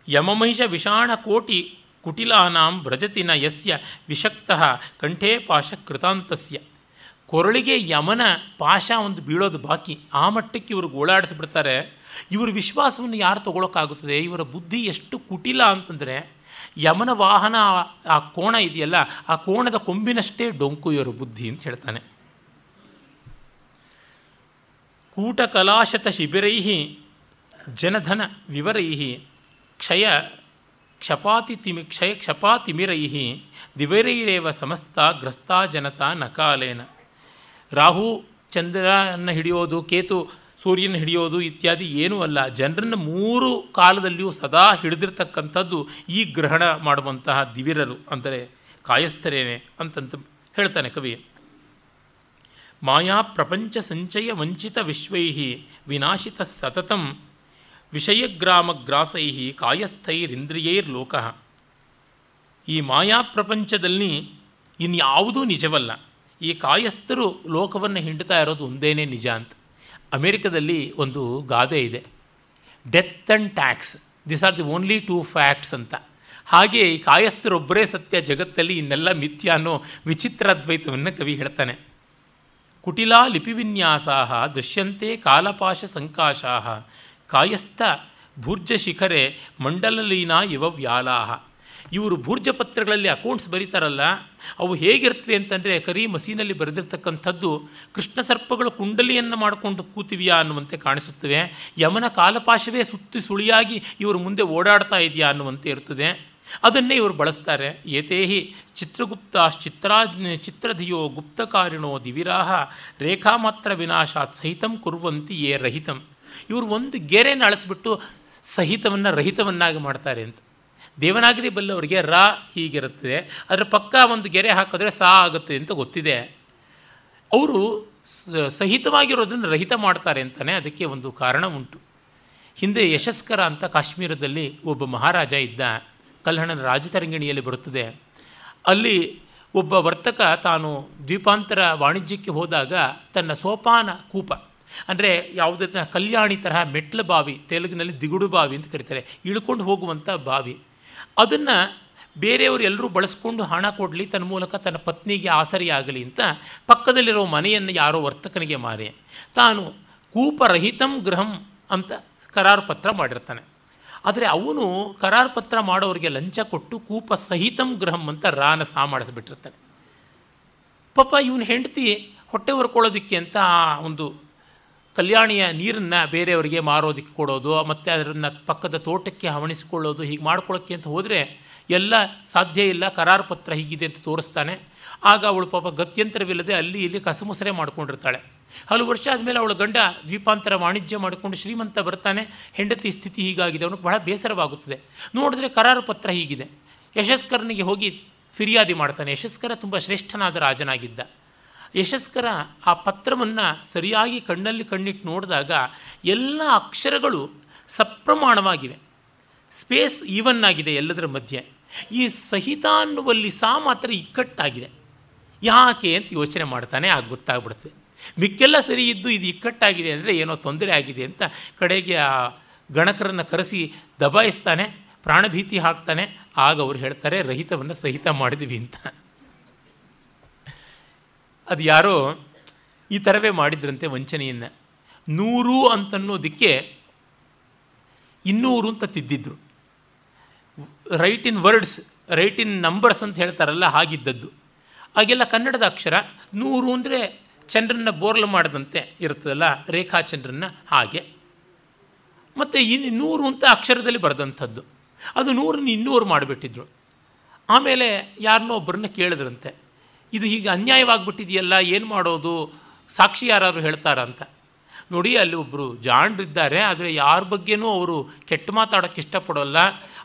ಯಮಮಹಿಷ ವಿಷಾಣ ಕೋಟಿ ಕುಟಿಲಾನಾಂ ವ್ರಜತಿನ ಯಸ್ಯ ವಿಷಕ್ತಃ ಕಂಠೇ ಪಾಶ ಕೃತಾಂತಸ್ಯ. ಕೊರಳಿಗೆ ಯಮನ ಪಾಶ ಒಂದು ಬೀಳೋದು ಬಾಕಿ. ಆ ಮಟ್ಟಕ್ಕೆ ಇವರು ಓಡಾಡಿಸ್ಬಿಡ್ತಾರೆ ಇವರು ವಿಶ್ವಾಸವನ್ನು ಯಾರು ತಗೊಳಕ್ಕಾಗುತ್ತದೆ? ಇವರ ಬುದ್ಧಿ ಎಷ್ಟು ಕುಟಿಲ ಅಂತಂದರೆ ಯಮನ ವಾಹನ ಆ ಕೋಣ ಇದೆಯಲ್ಲ, ಆ ಕೋಣದ ಕೊಂಬಿನಷ್ಟೇ ಡೊಂಕು ಇವರು ಬುದ್ಧಿ ಅಂತ ಹೇಳ್ತಾನೆ. ಕೂಟಕಲಾಶತ ಶಿಬಿರೈ ಜನಧನ ವಿವರೈ ಕ್ಷಯ ಕ್ಷಪಾತಿ ತಿಮಿ ಕ್ಷಯ ಕ್ಷಪಾತಿಮಿರೈಹಿ ದಿವರೈರೇವ ಸಮಸ್ತ ಗ್ರಸ್ತಾ ಜನತಾ ನಕಾಲೇನ. ರಾಹು ಚಂದ್ರನ ಹಿಡಿಯೋದು, ಕೇತು ಸೂರ್ಯನ ಹಿಡಿಯೋದು ಇತ್ಯಾದಿ ಏನೂ ಅಲ್ಲ. ಜನರನ್ನು ಮೂರು ಕಾಲದಲ್ಲಿಯೂ ಸದಾ ಹಿಡಿದಿರ್ತಕ್ಕಂಥದ್ದು ಈ ಗ್ರಹಣ ಮಾಡುವಂತಹ ದಿವಿರರು ಅಂದರೆ ಕಾಯಸ್ಥರೇನೆ ಅಂತಂತ ಹೇಳ್ತಾನೆ ಕವಿ. ಮಾಯಾ ಪ್ರಪಂಚ ಸಂಚಯ ವಂಚಿತ ವಿಶ್ವೈ ವಿನಾಶಿತ ಸತತಂ ವಿಷಯಗ್ರಾಮಗ್ರಾಸೈ ಕಾಯಸ್ಥೈರಿಂದ್ರಿಯೈರ್ಲೋಕ. ಈ ಮಾಯಾ ಪ್ರಪಂಚದಲ್ಲಿ ಇನ್ಯಾವುದೂ ನಿಜವಲ್ಲ. ಈ ಕಾಯಸ್ಥರು ಲೋಕವನ್ನು ಹಿಂಡ್ತಾ ಇರೋದು ಒಂದೇನೇ ನಿಜ ಅಂತ. ಅಮೇರಿಕದಲ್ಲಿ ಒಂದು ಗಾದೆ ಇದೆ. Death and tax. This are the only two facts ಅಂತ. ಹಾಗೆ ಈ ಕಾಯಸ್ಥರೊಬ್ಬರೇ ಸತ್ಯ ಜಗತ್ತಲ್ಲಿ ಇನ್ನೆಲ್ಲ ಮಿಥ್ಯ ಅನ್ನೋ ವಿಚಿತ್ರ ಅದ್ವೈತವನ್ನು ಕವಿ ಹೇಳ್ತಾನೆ. ಕುಟಿಲಾ ಲಿಪಿವಿನ್ಯಾಸಾ ದೃಶ್ಯಂತೆ ಕಾಲಪಾಶ ಸಂಕಾಶಾ ಕಾಯಸ್ಥ ಭೂರ್ಜಶಿಖರೆ ಮಂಡಲಲೀನ ಇವ ವ್ಯಾಲಾಹ. ಇವರು ಭೂರ್ಜ ಪತ್ರಗಳಲ್ಲಿ ಅಕೌಂಟ್ಸ್ ಬರೀತಾರಲ್ಲ, ಅವು ಹೇಗಿರ್ತವೆ ಅಂತಂದರೆ ಕರಿ ಮಸೀನಲ್ಲಿ ಬರೆದಿರ್ತಕ್ಕಂಥದ್ದು, ಕೃಷ್ಣ ಸರ್ಪಗಳು ಕುಂಡಲಿಯನ್ನು ಮಾಡಿಕೊಂಡು ಕೂತಿವೆಯಾ ಅನ್ನುವಂತೆ ಕಾಣಿಸುತ್ತವೆ. ಯಮನ ಕಾಲಪಾಶವೇ ಸುತ್ತಿ ಸುಳಿಯಾಗಿ ಇವರು ಮುಂದೆ ಓಡಾಡ್ತಾ ಇದೆಯಾ ಅನ್ನುವಂತೆ ಇರ್ತದೆ. ಅದನ್ನೇ ಇವರು ಬಳಸ್ತಾರೆ. ಏತೇಹಿ ಚಿತ್ರಗುಪ್ತಾಶ್ಚಿತ್ರಾ ಚಿತ್ರಧಿಯೋ ಗುಪ್ತಕಾರಿಣೋ ದಿವಿರಾಹ, ರೇಖಾಮಾತ್ರ ವಿನಾಶಾತ್ ಸಹಿತಂ ಕುರುವಂತಿ ಯೇ ರಹಿತಂ. ಇವರು ಒಂದು ಗೆರೆಯನ್ನು ಅಳಿಸ್ಬಿಟ್ಟು ಸಹಿತವನ್ನು ರಹಿತವನ್ನಾಗಿ ಮಾಡ್ತಾರೆ ಅಂತ. ದೇವನಾಗರಿ ಬಲ್ಲವರಿಗೆ ರ ಹೀಗಿರುತ್ತದೆ ಅದರ ಪಕ್ಕ ಒಂದು ಗೆರೆ ಹಾಕಿದ್ರೆ ಸಾ ಆಗುತ್ತೆ ಅಂತ ಗೊತ್ತಿದೆ. ಅವರು ಸಹಿತವಾಗಿರೋದನ್ನು ರಹಿತ ಮಾಡ್ತಾರೆ ಅಂತಲೇ ಅದಕ್ಕೆ ಒಂದು ಕಾರಣ ಉಂಟು. ಹಿಂದೆ ಯಶಸ್ಕರ ಅಂತ ಕಾಶ್ಮೀರದಲ್ಲಿ ಒಬ್ಬ ಮಹಾರಾಜ ಇದ್ದ, ಕಲ್ಹಣನ ರಾಜತರಂಗಿಣಿಯಲ್ಲಿ ಬರುತ್ತದೆ. ಅಲ್ಲಿ ಒಬ್ಬ ವರ್ತಕ ತಾನು ದ್ವೀಪಾಂತರ ವಾಣಿಜ್ಯಕ್ಕೆ ಹೋದಾಗ ತನ್ನ ಸೋಪಾನ ಕೂಪ ಅಂದರೆ ಯಾವುದನ್ನ ಕಲ್ಯಾಣಿ ತರಹ ಮೆಟ್ಲ ಬಾವಿ, ತೆಲುಗಿನಲ್ಲಿ ದಿಗುಡು ಬಾವಿ ಅಂತ ಕರೀತಾರೆ. ಇಳ್ಕೊಂಡು ಹೋಗುವಂಥ ಬಾವಿ. ಅದನ್ನು ಬೇರೆಯವರು ಎಲ್ಲರೂ ಬಳಸ್ಕೊಂಡು ಹಣ ಕೊಡಲಿ ತನ್ನ ಮೂಲಕ ತನ್ನ ಪತ್ನಿಗೆ ಆಸರೆಯಾಗಲಿ ಅಂತ ಪಕ್ಕದಲ್ಲಿರೋ ಮನೆಯನ್ನು ಯಾರೋ ವರ್ತಕನಿಗೆ ಮಾರಿ. ತಾನು ಕೂಪರಹಿತಂ ಗೃಹಂ ಅಂತ ಕರಾರು ಪತ್ರ ಮಾಡಿರ್ತಾನೆ. ಆದರೆ ಅವನು ಕರಾರು ಪತ್ರ ಮಾಡೋರಿಗೆ ಲಂಚ ಕೊಟ್ಟು ಕೂಪ ಸಹಿತಂ ಗೃಹಂ ಅಂತ ರಾನ ಸಾ ಮಾಡಿಸ್ಬಿಟ್ಟಿರ್ತಾನೆ. ಪಾಪ ಇವನು ಹೆಂಡತಿ ಹೊಟ್ಟೆ ಹೊರ್ಕೊಳ್ಳೋದಕ್ಕೆ ಅಂತ ಒಂದು ಕಲ್ಯಾಣಿಯ ನೀರನ್ನು ಬೇರೆಯವರಿಗೆ ಮಾರೋದಕ್ಕೆ ಕೊಡೋದು, ಮತ್ತು ಅದನ್ನು ಪಕ್ಕದ ತೋಟಕ್ಕೆ ಹವಣಿಸಿಕೊಳ್ಳೋದು, ಹೀಗೆ ಮಾಡ್ಕೊಳ್ಳೋಕ್ಕೆ ಅಂತ ಹೋದರೆ ಎಲ್ಲ ಸಾಧ್ಯ ಇಲ್ಲ, ಕರಾರು ಪತ್ರ ಹೀಗಿದೆ ಅಂತ ತೋರಿಸ್ತಾನೆ. ಆಗ ಅವಳು ಪಾಪ ಗತ್ಯಂತರವಿಲ್ಲದೆ ಅಲ್ಲಿ ಇಲ್ಲಿ ಕಸಮುಸರೆ ಮಾಡ್ಕೊಂಡಿರ್ತಾಳೆ. ಹಲವು ವರ್ಷ ಆದಮೇಲೆ ಅವಳ ಗಂಡ ದ್ವೀಪಾಂತರ ವಾಣಿಜ್ಯ ಮಾಡಿಕೊಂಡು ಶ್ರೀಮಂತ ಬರ್ತಾನೆ. ಹೆಂಡತಿ ಸ್ಥಿತಿ ಹೀಗಾಗಿದೆ ಅವನು ಬಹಳ ಬೇಸರವಾಗುತ್ತದೆ. ನೋಡಿದ್ರೆ ಕರಾರು ಪತ್ರ ಹೀಗಿದೆ. ಯಶಸ್ಕರನಿಗೆ ಹೋಗಿ ಫಿರ್ಯಾದಿ ಮಾಡ್ತಾನೆ. ಯಶಸ್ಕರ ತುಂಬ ಶ್ರೇಷ್ಠನಾದ ರಾಜನಾಗಿದ್ದ. ಯಶಸ್ಕರ ಆ ಪತ್ರವನ್ನು ಸರಿಯಾಗಿ ಕಣ್ಣಲ್ಲಿ ಕಣ್ಣಿಟ್ಟು ನೋಡಿದಾಗ ಎಲ್ಲ ಅಕ್ಷರಗಳು ಸಪ್ರಮಾಣವಾಗಿವೆ. ಸ್ಪೇಸ್ ಈವನ್ ಆಗಿದೆ ಎಲ್ಲದರ ಮಧ್ಯೆ. ಈ ಸಹಿತ ಅನ್ನುವಲ್ಲಿ ಸಾ ಮಾತ್ರ ಇಕ್ಕಟ್ಟಾಗಿದೆ. ಯಾಕೆ ಅಂತ ಯೋಚನೆ ಮಾಡ್ತಾನೆ, ಆಗ ಗೊತ್ತಾಗ್ಬಿಡುತ್ತೆ. ಮಿಕ್ಕೆಲ್ಲ ಸರಿ ಇದ್ದು ಇದು ಇಕ್ಕಟ್ಟಾಗಿದೆ ಅಂದರೆ ಏನೋ ತೊಂದರೆ ಆಗಿದೆ ಅಂತ ಕಡೆಗೆ ಆ ಗಣಕರನ್ನು ಕರೆಸಿ ದಬಾಯಿಸ್ತಾನೆ, ಪ್ರಾಣಭೀತಿ ಹಾಕ್ತಾನೆ, ಆಗ ಅವ್ರು ಹೇಳ್ತಾರೆ, ರಹಿತವನ್ನು ಸಹಿತ ಮಾಡಿದ್ವಿ ಅಂತ. ಅದು ಯಾರೋ ಈ ಥರವೇ ಮಾಡಿದ್ರಂತೆ ವಂಚನೆಯನ್ನು. ನೂರು ಅಂತನ್ನೋದಕ್ಕೆ ಇನ್ನೂರು ಅಂತ ತಿದ್ದಿದ್ರು. Write in words write in numbers ಅಂತ ಹೇಳ್ತಾರಲ್ಲ, ಹಾಗಿದ್ದದ್ದು. ಹಾಗೆಲ್ಲ ಕನ್ನಡದ ಅಕ್ಷರ ನೂರು ಅಂದರೆ ಚಂದ್ರನ್ನ ಬೋರ್ಲು ಮಾಡಿದಂತೆ ಇರ್ತದಲ್ಲ ರೇಖಾ ಚಂದ್ರನ್ನ ಹಾಗೆ. ಮತ್ತು ಇನ್ನು ನೂರು ಅಂತ ಅಕ್ಷರದಲ್ಲಿ ಬರೆದಂಥದ್ದು. ಅದು ನೂರನ್ನ ಇನ್ನೂರು ಮಾಡಿಬಿಟ್ಟಿದ್ರು. ಆಮೇಲೆ ಯಾರನ್ನೋ ಒಬ್ಬರನ್ನ ಕೇಳಿದ್ರಂತೆ. ಇದು ಹೀಗೆ ಅನ್ಯಾಯವಾಗಿಬಿಟ್ಟಿದೆಯಲ್ಲ, ಏನು ಮಾಡೋದು? ಸಾಕ್ಷಿ ಯಾರಾದ್ರು ಹೇಳ್ತಾರಂತ. ನೋಡಿ, ಅಲ್ಲಿ ಒಬ್ಬರು ಜಾಣರಿದ್ದಾರೆ ಆದರೆ ಯಾರ ಬಗ್ಗೆನೂ ಅವರು ಕೆಟ್ಟ ಮಾತಾಡೋಕ್ಕೆ ಇಷ್ಟಪಡೋಲ್ಲ.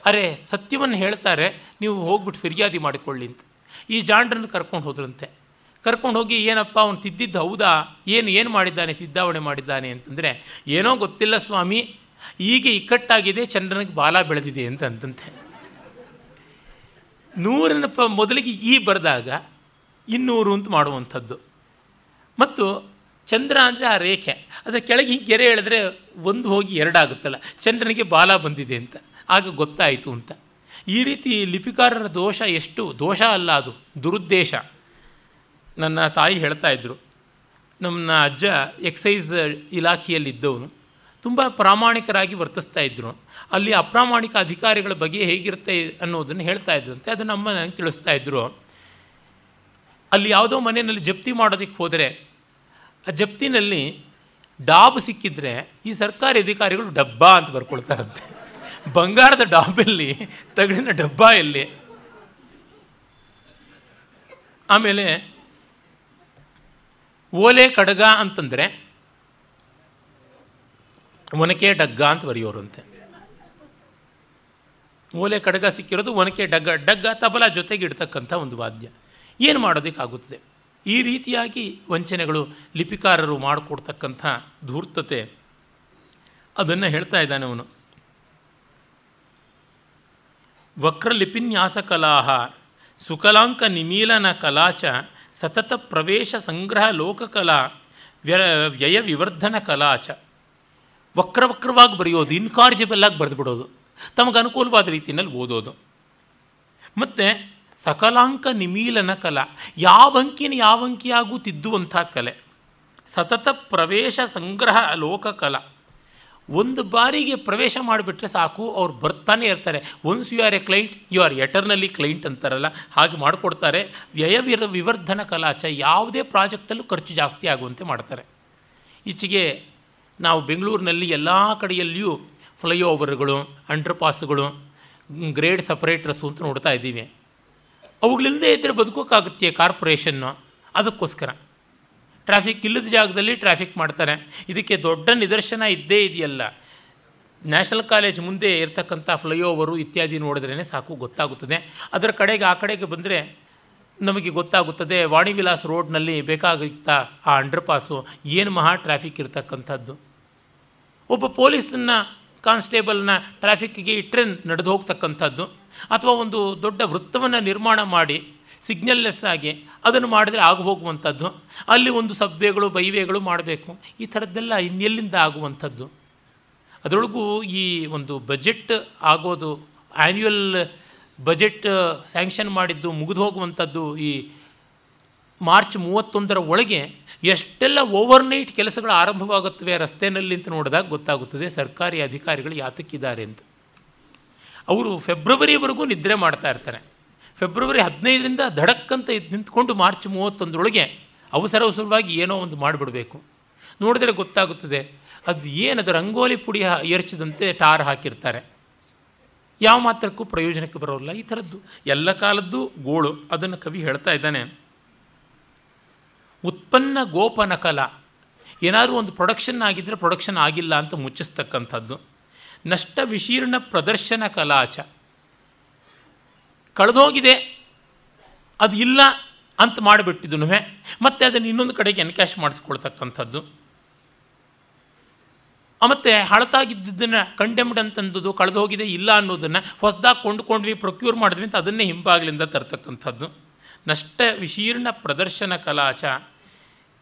ಅರೆ, ಸತ್ಯವನ್ನು ಹೇಳ್ತಾರೆ, ನೀವು ಹೋಗ್ಬಿಟ್ಟು ಫಿರ್ಯಾದಿ ಮಾಡಿಕೊಳ್ಳಿ ಅಂತ. ಈ ಜಾಂಡ್ರನ್ನು ಕರ್ಕೊಂಡು ಹೋದ್ರಂತೆ. ಕರ್ಕೊಂಡು ಹೋಗಿ ಏನಪ್ಪ, ಅವನು ತಿದ್ದಿದ್ದು ಹೌದಾ? ಏನು ಏನು ಮಾಡಿದ್ದಾನೆ, ತಿದ್ದಾವಣೆ ಮಾಡಿದ್ದಾನೆ ಅಂತಂದರೆ, ಏನೋ ಗೊತ್ತಿಲ್ಲ ಸ್ವಾಮಿ ಈಗ ಇಕ್ಕಟ್ಟಾಗಿದೆ, ಚಂದ್ರನಿಗೆ ಬಾಲ ಬೆಳೆದಿದೆ ಅಂತ ಅಂತಂತೆ ಮೊದಲಿಗೆ ಈ ಬರೆದಾಗ ಇನ್ನೂರು ಅಂತ ಮಾಡುವಂಥದ್ದು. ಮತ್ತು ಚಂದ್ರ ಅಂದರೆ ಆ ರೇಖೆ. ಅದರ ಕೆಳಗೆ ಹಿಂಗೆ ಗೆರೆ ಎಳೆದ್ರೆ ಒಂದು ಹೋಗಿ ಎರಡಾಗುತ್ತಲ್ಲ ಚಂದ್ರನಿಗೆ ಬಾಲ ಬಂದಿದೆ ಅಂತ. ಆಗ ಗೊತ್ತಾಯಿತು ಅಂತ. ಈ ರೀತಿ ಲಿಪಿಕಾರರ ದೋಷ ಎಷ್ಟು? ದೋಷ ಅಲ್ಲ ಅದು. ದುರುದ್ದೇಶ. ನನ್ನ ತಾಯಿ ಹೇಳ್ತಾ ಇದ್ದರು ನಮ್ಮ ಅಜ್ಜ ಎಕ್ಸೈಸ್ ಇಲಾಖೆಯಲ್ಲಿದ್ದವನು. ತುಂಬ ಪ್ರಾಮಾಣಿಕರಾಗಿ ವರ್ತಿಸ್ತಾ ಇದ್ದರು ಅಲ್ಲಿ ಅಪ್ರಾಮಾಣಿಕ ಅಧಿಕಾರಿಗಳ ಬಗ್ಗೆ ಹೇಗಿರುತ್ತೆ ಅನ್ನೋದನ್ನು ಹೇಳ್ತಾ ಇದ್ರಂತೆ ಅದು ಅಮ್ಮ ನನಗೆ ತಿಳಿಸ್ತಾ ಇದ್ದರು ಅಲ್ಲಿ ಯಾವುದೋ ಮನೆಯಲ್ಲಿ ಜಪ್ತಿ ಮಾಡೋದಕ್ಕೆ ಹೋದರೆ, ಆ ಜಪ್ತಿನಲ್ಲಿ ಡಾಬ್ ಸಿಕ್ಕಿದ್ರೆ ಈ ಸರ್ಕಾರಿ ಅಧಿಕಾರಿಗಳು ಡಬ್ಬ ಅಂತ ಬರ್ಕೊಳ್ತಾರಂತೆ. ಬಂಗಾರದ ಡಾಬಲ್ಲಿ ತಗಡಿನ ಡಬ್ಬ ಎಲ್ಲಿ ಆಮೇಲೆ ಓಲೆ ಕಡಗ ಅಂತಂದರೆ ಒನಕೆ ಡಗ್ಗ ಅಂತ ಬರೆಯೋರಂತೆ. ಓಲೆ ಕಡಗ ಸಿಕ್ಕಿರೋದು ಒನಕೆ ಡಗ್ಗ ಡಗ್ಗ ತಬಲ ಜೊತೆಗೆ ಇಡ್ತಕ್ಕಂಥ ಒಂದು ವಾದ್ಯ. ಏನು ಮಾಡೋದಕ್ಕಾಗುತ್ತದೆ? ಈ ರೀತಿಯಾಗಿ ವಂಚನೆಗಳು ಲಿಪಿಕಾರರು ಮಾಡಿಕೊಡ್ತಕ್ಕಂಥ ಧೂರ್ತತೆ, ಅದನ್ನು ಹೇಳ್ತಾ ಇದ್ದಾನೆ ಅವನು. ವಕ್ರಲಿಪಿನ್ಯಾಸ ಕಲಾಹ ಸುಕಲಾಂಕ ನಿಮೀಲನ ಕಲಾಚ ಸತತ ಪ್ರವೇಶ ಸಂಗ್ರಹ ಲೋಕಕಲಾ ವ್ಯ, ವ್ಯಯ ವಿವರ್ಧನ ಕಲಾಚ. ವಕ್ರವಕ್ರವಾಗಿ ಬರೆಯೋದು ಇನ್ಕಾರ್ಜಿಬಲ್ ಆಗಿ ಬರೆದುಬಿಡೋದು ತಮಗೆ ಅನುಕೂಲವಾದ ರೀತಿಯಲ್ಲಿ ಓದೋದು. ಮತ್ತು ಸಕಲಾಂಕ ನಿಮೀಲನ ಕಲ ಯಾವ ಅಂಕಿನ ಯಾವ ಅಂಕಿಯಾಗೂ ತಿದ್ದುವಂಥ ಕಲೆ, ಸತತ ಪ್ರವೇಶ ಸಂಗ್ರಹ ಲೋಕ ಕಲಾ ಒಂದು ಬಾರಿಗೆ ಪ್ರವೇಶ ಮಾಡಿಬಿಟ್ರೆ ಸಾಕು, ಅವ್ರು ಬರ್ತಾನೆ ಇರ್ತಾರೆ. Once you are a client you are eternally client ಅಂತಾರಲ್ಲ, ಹಾಗೆ ಮಾಡಿಕೊಡ್ತಾರೆ. ವ್ಯಯ ವಿರ ವಿವರ್ಧನ ಕಲಾಚ ಯಾವುದೇ ಪ್ರಾಜೆಕ್ಟಲ್ಲೂ ಖರ್ಚು ಜಾಸ್ತಿ ಆಗುವಂತೆ ಮಾಡ್ತಾರೆ. ಈಚೆಗೆ ನಾವು ಬೆಂಗಳೂರಿನಲ್ಲಿ ಎಲ್ಲ ಕಡೆಯಲ್ಲಿಯೂ ಫ್ಲೈಓವರ್ಗಳು ಅಂಡರ್ಪಾಸ್ಗಳು ಗ್ರೇಡ್ ಸಪ್ರೇಟರ್ಸು ಅಂತ ನೋಡ್ತಾ ಇದ್ದೀವಿ. ಅವುಗಳಿಲ್ಲದೆ ಇದ್ದರೆ ಬದುಕೋಕ್ಕಾಗುತ್ತೆ ಕಾರ್ಪೊರೇಷನ್ನು. ಅದಕ್ಕೋಸ್ಕರ. ಟ್ರಾಫಿಕ್ ಇಲ್ಲದ ಜಾಗದಲ್ಲಿ ಟ್ರಾಫಿಕ್ ಮಾಡ್ತಾರೆ. ಇದಕ್ಕೆ ದೊಡ್ಡ ನಿದರ್ಶನ ಇದ್ದೇ ಇದೆಯಲ್ಲ. ನ್ಯಾಷನಲ್ ಕಾಲೇಜ್ ಮುಂದೆ ಇರ್ತಕ್ಕಂಥ ಫ್ಲೈಓವರು ಇತ್ಯಾದಿ ನೋಡಿದ್ರೇ ಸಾಕು ಗೊತ್ತಾಗುತ್ತದೆ. ಅದರ ಕಡೆಗೆ ಆ ಕಡೆಗೆ ಬಂದರೆ ನಮಗೆ ಗೊತ್ತಾಗುತ್ತದೆ ವಾಣಿವಿಲಾಸ್ ರೋಡ್ನಲ್ಲಿ ಬೇಕಾಗಿತ್ತ ಆ ಅಂಡರ್ಪಾಸು, ಏನು ಮಹಾ ಟ್ರಾಫಿಕ್ ಇರತಕ್ಕಂಥದ್ದು. ಒಬ್ಬ ಪೊಲೀಸನ್ನ ಕಾನ್ಸ್ಟೇಬಲ್ನ ಟ್ರಾಫಿಕ್ಗೆ ಇಟ್ಟರೆ ನಡೆದು ಹೋಗ್ತಕ್ಕಂಥದ್ದು. ಅಥವಾ ಒಂದು ದೊಡ್ಡ ವೃತ್ತವನ್ನು ನಿರ್ಮಾಣ ಮಾಡಿ, ಸಿಗ್ನಲ್ಲೆಸ್ ಆಗಿ ಅದನ್ನು ಮಾಡಿದರೆ ಆಗ ಹೋಗುವಂಥದ್ದು. ಅಲ್ಲಿ ಒಂದು ಸಬ್ವೆಗಳು, ಬೈವೇಗಳು ಮಾಡಬೇಕು. ಈ ಥರದ್ದೆಲ್ಲ ಇನ್ನೆಲ್ಲಿಂದ ಆಗುವಂಥದ್ದು? ಅದರೊಳಗೂ ಈ ಒಂದು ಬಜೆಟ್ ಆಗೋದು ಆ್ಯನ್ಯುಯಲ್ ಬಜೆಟ್ ಸ್ಯಾಂಕ್ಷನ್ ಮಾಡಿದ್ದು ಮುಗಿದು ಹೋಗುವಂಥದ್ದು ಈ ಮಾರ್ಚ್ ಮೂವತ್ತೊಂದರ ಒಳಗೆ ಎಷ್ಟೆಲ್ಲ ಓವರ್ನೈಟ್ ಕೆಲಸಗಳು ಆರಂಭವಾಗುತ್ತವೆ ರಸ್ತೆಯಲ್ಲಿ ಅಂತ ನೋಡಿದಾಗ ಗೊತ್ತಾಗುತ್ತದೆ, ಸರ್ಕಾರಿ ಅಧಿಕಾರಿಗಳು ಯಾತಕ್ಕಿದ್ದಾರೆ ಅಂತ. ಅವರು ಫೆಬ್ರವರಿವರೆಗೂ ನಿದ್ರೆ ಮಾಡ್ತಾ ಇರ್ತಾರೆ. ಫೆಬ್ರವರಿ ಹದಿನೈದರಿಂದ ಧಡಕ್ಕಂತ ಇದು ನಿಂತ್ಕೊಂಡು ಮಾರ್ಚ್ ಮೂವತ್ತೊಂದರೊಳಗೆ ಅವಸರ ಅವಸರವಾಗಿ ಏನೋ ಒಂದು ಮಾಡಿಬಿಡಬೇಕು. ನೋಡಿದ್ರೆ ಗೊತ್ತಾಗುತ್ತದೆ, ಅದು ಏನದು ರಂಗೋಲಿ ಪುಡಿ ಎರಚಿದಂತೆ ಟಾರ್ ಹಾಕಿರ್ತಾರೆ. ಯಾವ ಮಾತ್ರಕ್ಕೂ ಪ್ರಯೋಜನಕ್ಕೆ ಬರೋಲ್ಲ. ಈ ಥರದ್ದು ಎಲ್ಲ ಕಾಲದ್ದು ಗೋಳು. ಅದನ್ನು ಕವಿ ಹೇಳ್ತಾ ಇದ್ದಾನೆ ಉತ್ಪನ್ನ ಗೋಪನಕಲ. ಏನಾದರೂ ಒಂದು ಪ್ರೊಡಕ್ಷನ್ ಆಗಿದ್ದರೆ ಪ್ರೊಡಕ್ಷನ್ ಆಗಿಲ್ಲ ಅಂತ ಮುಚ್ಚಿಸ್ತಕ್ಕಂಥದ್ದು. ನಷ್ಟ ವಿಶೀರ್ಣ ಪ್ರದರ್ಶನ ಕಲಾಚ. ಕಳೆದೋಗಿದೆ. ಅದು ಇಲ್ಲ ಅಂತ ಮಾಡಿಬಿಟ್ಟಿದ್ದು ಮತ್ತು ಅದನ್ನು ಇನ್ನೊಂದು ಕಡೆಗೆ ಎನ್ಕ್ಯಾಶ್ ಮಾಡಿಸ್ಕೊಳ್ತಕ್ಕಂಥದ್ದು. ಮತ್ತು ಹಳತಾಗಿದ್ದನ್ನು ಕಂಡೆಮ್ಡ್ ಅಂತಂದದ್ದು ಕಳೆದು ಹೋಗಿದೆ ಇಲ್ಲ ಅನ್ನೋದನ್ನು ಹೊಸದಾಗಿ ಕೊಂಡುಕೊಂಡ್ವಿ ಪ್ರೊಕ್ಯೂರ್ ಮಾಡಿದ್ವಿ ಅಂತ ಅದನ್ನೇ ಹಿಂಬಾಗಲಿಂದ ತರ್ತಕ್ಕಂಥದ್ದು. ನಷ್ಟ ವಿಶೀರ್ಣ ಪ್ರದರ್ಶನ ಕಲಾಚ.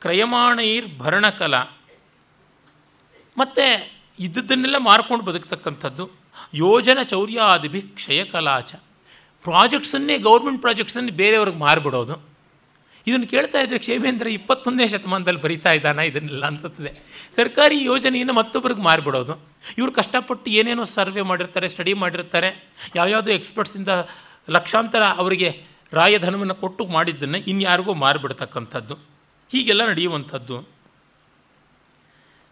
ಕ್ರಯಮಾಣೈರ್ ಭರಣಕಲ. ಮತ್ತು ಇದ್ದದ್ದನ್ನೆಲ್ಲ ಮಾರ್ಕೊಂಡು ಬದುಕ್ತಕ್ಕಂಥದ್ದು ಯೋಜನ ಚೌರ್ಯಾದಿಭಿ ಕ್ಷಯ ಕಲಾಚ ಪ್ರಾಜೆಕ್ಟ್ಸನ್ನೇ, ಗೌರ್ಮೆಂಟ್ ಪ್ರಾಜೆಕ್ಟ್ಸನ್ನೇ ಬೇರೆಯವ್ರಿಗೆ ಮಾರಿಬಿಡೋದು. ಇದನ್ನು ಕೇಳ್ತಾ ಇದ್ದರೆ ಕ್ಷೇಮೇಂದ್ರ ಇಪ್ಪತ್ತೊಂದನೇ ಶತಮಾನದಲ್ಲಿ ಬರೀತಾ ಇದ್ದಾನ ಇದನ್ನೆಲ್ಲ ಅನ್ಸುತ್ತದೆ. ಸರ್ಕಾರಿ ಯೋಜನೆಯನ್ನು ಮತ್ತೊಬ್ಬರಿಗೆ ಮಾರಿಬಿಡೋದು. ಇವರು ಕಷ್ಟಪಟ್ಟು ಏನೇನೋ ಸರ್ವೆ ಮಾಡಿರ್ತಾರೆ, ಸ್ಟಡಿ ಮಾಡಿರ್ತಾರೆ, ಯಾವ್ಯಾವುದೋ ಎಕ್ಸ್ಪರ್ಟ್ಸಿಂದ ಲಕ್ಷಾಂತರ ಅವರಿಗೆ ರಾಯಧನವನ್ನು ಕೊಟ್ಟು ಮಾಡಿದ್ದನ್ನು ಇನ್ಯಾರಿಗೂ ಮಾರಿಬಿಡ್ತಕ್ಕಂಥದ್ದು. ಹೀಗೆಲ್ಲ ನಡೆಯುವಂಥದ್ದು.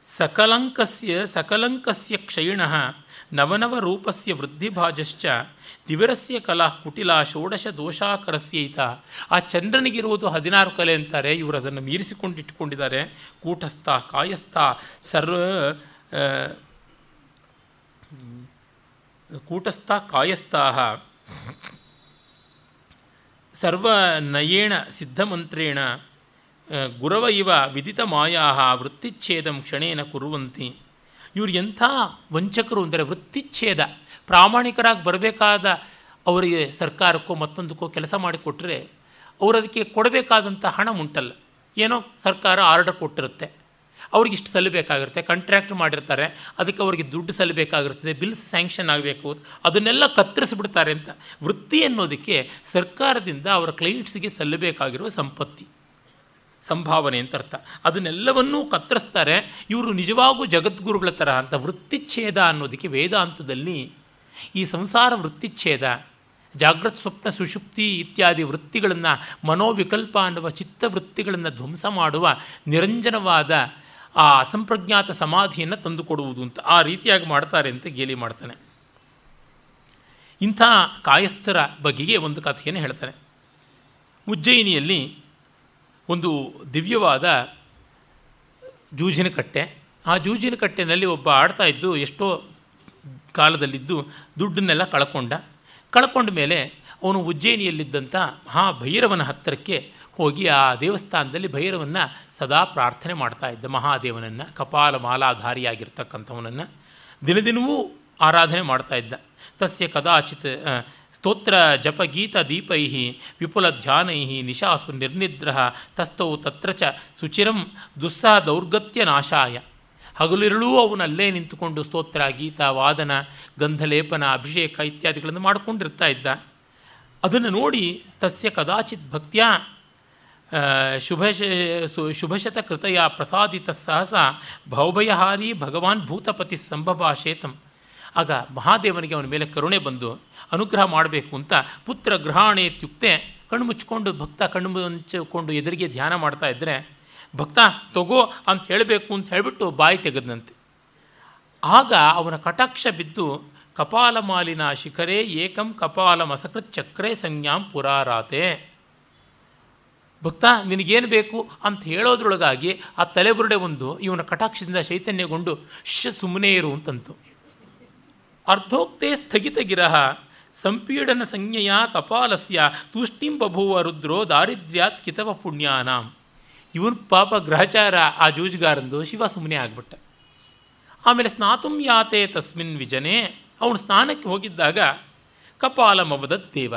ಸಕಲಂಕಸ್ಯ ಸಕಲಂಕಸ್ಯ ಕ್ಷಯಿಣ, ನವನವ ರೂಪಸ್ಯ ವೃದ್ಧಿಭಾಜಶ್ಚ, ದಿವರಸ್ಯ ಕಲಾ ಕುಟಿಲ ಷೋಡಶ ದೋಷಾಕರಸ್ಯೈತ. ಆ ಚಂದ್ರನಿಗಿರುವುದು ಹದಿನಾರು ಕಲೆ ಅಂತಾರೆ. ಇವರು ಅದನ್ನು ಮೀರಿಸಿಕೊಂಡು ಇಟ್ಕೊಂಡಿದ್ದಾರೆ ಕೂಟಸ್ಥ, ಕಾಯಸ್ಥ, ಸರ್ವ ಕೂಟಸ್ಥ ಕಾಯಸ್ಥಾ ಸರ್ವನಯೇಣ ಸಿದ್ಧಮಂತ್ರೇಣ. ಗುರವ ಇವ ವಿದಿತ ಮಾಯಾ ವೃತ್ತಿಚ್ಛೇದಂ ಕ್ಷಣೇನ ಕುರುವಂತಿ. ಇವರು ಎಂಥ ವಂಚಕರು ಅಂದರೆ ವೃತ್ತಿಚ್ಛೇದ. ಪ್ರಾಮಾಣಿಕರಾಗಿ ಬರಬೇಕಾದ ಅವರಿಗೆ ಸರ್ಕಾರಕ್ಕೋ ಮತ್ತೊಂದಕ್ಕೋ ಕೆಲಸ ಮಾಡಿಕೊಟ್ರೆ ಅವರು ಅದಕ್ಕೆ ಕೊಡಬೇಕಾದಂಥ ಹಣ ಉಂಟಲ್ಲ. ಏನೋ ಸರ್ಕಾರ ಆರ್ಡರ್ ಕೊಟ್ಟಿರುತ್ತೆ. ಅವ್ರಿಗೆ ಇಷ್ಟು ಸಲ್ಲಬೇಕಾಗಿರುತ್ತೆ ಕಾಂಟ್ರ್ಯಾಕ್ಟ್ ಮಾಡಿರ್ತಾರೆ, ಅದಕ್ಕೆ ಅವರಿಗೆ ದುಡ್ಡು ಸಲ್ಲಬೇಕಾಗಿರ್ತದೆ ಬಿಲ್ಸ್ ಸ್ಯಾಂಕ್ಷನ್ ಆಗಬೇಕು, ಅದನ್ನೆಲ್ಲ ಕತ್ತರಿಸ್ಬಿಡ್ತಾರೆ ಅಂತ. ವೃತ್ತಿ ಅನ್ನೋದಕ್ಕೆ ಸರ್ಕಾರದಿಂದ ಅವರ ಕ್ಲೈಂಟ್ಸಿಗೆ ಸಲ್ಲಬೇಕಾಗಿರುವ ಸಂಪತ್ತಿ. ಸಂಭಾವನೆ ಅಂತ ಅರ್ಥ. ಅದನ್ನೆಲ್ಲವನ್ನೂ ಕತ್ತರಿಸ್ತಾರೆ. ಇವರು ನಿಜವಾಗೂ ಜಗದ್ಗುರುಗಳ ಥರ ಅಂತ ವೃತ್ತಿಚ್ಛೇದ ಅನ್ನೋದಕ್ಕೆ ವೇದಾಂತದಲ್ಲಿ ಈ ಸಂಸಾರ ವೃತ್ತಿಚ್ಛೇದ ಜಾಗೃತ್ ಸ್ವಪ್ನ ಸುಷುಪ್ತಿ ಇತ್ಯಾದಿ ವೃತ್ತಿಗಳನ್ನು, ಮನೋವಿಕಲ್ಪ ಅನ್ನುವ ಚಿತ್ತವೃತ್ತಿಗಳನ್ನು ಧ್ವಂಸ ಮಾಡುವ ನಿರಂಜನವಾದ ಆ ಅಸಂಪ್ರಜ್ಞಾತ ಸಮಾಧಿಯನ್ನು ತಂದುಕೊಡುವುದು ಅಂತ ಆ ರೀತಿಯಾಗಿ ಮಾಡ್ತಾರೆ ಅಂತ ಗೇಲಿ ಮಾಡ್ತಾನೆ. ಇಂಥ ಕಾಯಸ್ಥರ ಬಗೆಗೆ ಒಂದು ಕಥೆಯನ್ನು ಹೇಳ್ತಾನೆ. ಉಜ್ಜಯಿನಿಯಲ್ಲಿ ಒಂದು ದಿವ್ಯವಾದ ಜೂಜಿನ ಕಟ್ಟೆ. ಆ ಜೂಜಿನ ಕಟ್ಟೆನಲ್ಲಿ ಒಬ್ಬ ಆಡ್ತಾ ಇದ್ದು ಎಷ್ಟೋ ಕಾಲದಲ್ಲಿದ್ದು ದುಡ್ಡನ್ನೆಲ್ಲ ಕಳ್ಕೊಂಡ. ಕಳ್ಕೊಂಡ ಮೇಲೆ ಅವನು ಉಜ್ಜಯಿನಿಯಲ್ಲಿದ್ದಂಥ ಮಹಾಭೈರವನ ಹತ್ತಿರಕ್ಕೆ ಹೋಗಿ ಆ ದೇವಸ್ಥಾನದಲ್ಲಿ ಭೈರವನ್ನು ಸದಾ ಪ್ರಾರ್ಥನೆ ಮಾಡ್ತಾ ಇದ್ದ ಮಹಾದೇವನನ್ನು, ಕಪಾಲ ಮಾಲಾಧಾರಿಯಾಗಿರ್ತಕ್ಕಂಥವನನ್ನು. ದಿನದಿನವೂ ಆರಾಧನೆ ಮಾಡ್ತಾ ಇದ್ದ. ತಸ್ಯ ಕದಾಚಿತ್ ಸ್ತೋತ್ರ ಜಪ ಗೀತ ದೀಪೈ ವಿಪುಲ ಧ್ಯಾನೈ ನಿಶಾಸು ನಿರ್ನಿದ್ರ ತಸ್ಥೌ ತತ್ರ ಚ ಸುಚಿರಂ ದುಸ್ಸಹ ದೌರ್ಗತ್ಯ ನಾಶಾಯ. ಹಗಲಿರುಳೂ ಅವನಲ್ಲೇ ನಿಂತುಕೊಂಡು ಸ್ತೋತ್ರ, ಗೀತ, ವಾದನ, ಗಂಧಲೇಪನ, ಅಭಿಷೇಕ ಇತ್ಯಾದಿಗಳನ್ನು ಮಾಡಿಕೊಂಡಿರ್ತಾ ಇದ್ದ. ಅದನ್ನು ನೋಡಿ ತಸ್ಯ ಕದಾಚಿತ್ ಭಕ್ತಿಯ ಶುಭಶ ಶುಭಶತ ಕೃತಯ ಪ್ರಸಾದಿತ ಸಹಸ ಭೌಭಯಹಾರಿ ಭಗವಾನ್ ಭೂತಪತಿ ಸಂಭಭಾಷೇತಂ ಆಗ ಮಹಾದೇವನಿಗೆ ಅವನ ಮೇಲೆ ಕರುಣೆ ಬಂದು ಅನುಗ್ರಹ ಮಾಡಬೇಕು ಅಂತ ಪುತ್ರ ಗ್ರಹಣೆ ಇತ್ಯುಕ್ತೆ ಕಣ್ಣು ಮುಚ್ಚಿಕೊಂಡು ಭಕ್ತ ಕಣ್ಣು ಮುಚ್ಚಿಕೊಂಡು ಎದುರಿಗೆ ಧ್ಯಾನ ಮಾಡ್ತಾ ಇದ್ದರೆ ಭಕ್ತ ತಗೋ ಅಂತ ಹೇಳಬೇಕು ಅಂತ ಹೇಳಿಬಿಟ್ಟು ಬಾಯಿ ತೆಗೆದಂತೆ ಆಗ ಅವನ ಕಟಾಕ್ಷ ಬಿದ್ದು, ಕಪಾಲ ಮಾಲಿನ ಶಿಖರೇ ಏಕಂ ಕಪಾಲ ಮಸಕೃತ್ ಚಕ್ರೇ ಸಂಜ್ಞಾಂ ಪುರಾರಾತೆ. ಭಕ್ತ, ನಿನಗೇನು ಬೇಕು ಅಂತ ಹೇಳೋದ್ರೊಳಗಾಗಿ ಆ ತಲೆಬುರುಡೆ ಒಂದು ಇವನ ಕಟಾಕ್ಷದಿಂದ ಚೈತನ್ಯಗೊಂಡು ಶ ಸುಮ್ಮನೆ ಇರು ಅಂತಂತು. ಅರ್ಧೋಕ್ತೆ ಸ್ಥಗಿತಗಿರಹ, ಸಂಪೀಡನ ಸಂಜ್ಞೆಯ ಕಪಾಲಸ್ಯ ತೂಷ್ಣಿಂ ಬಭೂವ ರುದ್ರೋ ದಾರಿದ್ರ್ಯಾತ್ ಕಿತವ ಪುಣ್ಯಾನಾಂ. ಇವನ್ ಪಾಪ ಗ್ರಹಚಾರ ಆ ಜೂಜುಗಾರಂದು ಶಿವ ಸುಮ್ಮನೆ ಆಗ್ಬಿಟ್ಟ. ಆಮೇಲೆ ಸ್ನಾತುಂ ಯಾತೆ ತಸ್ಮಿನ್ ವಿಜನೆ, ಅವನು ಸ್ನಾನಕ್ಕೆ ಹೋಗಿದ್ದಾಗ ಕಪಾಲಮವದತ್ ದೇವ.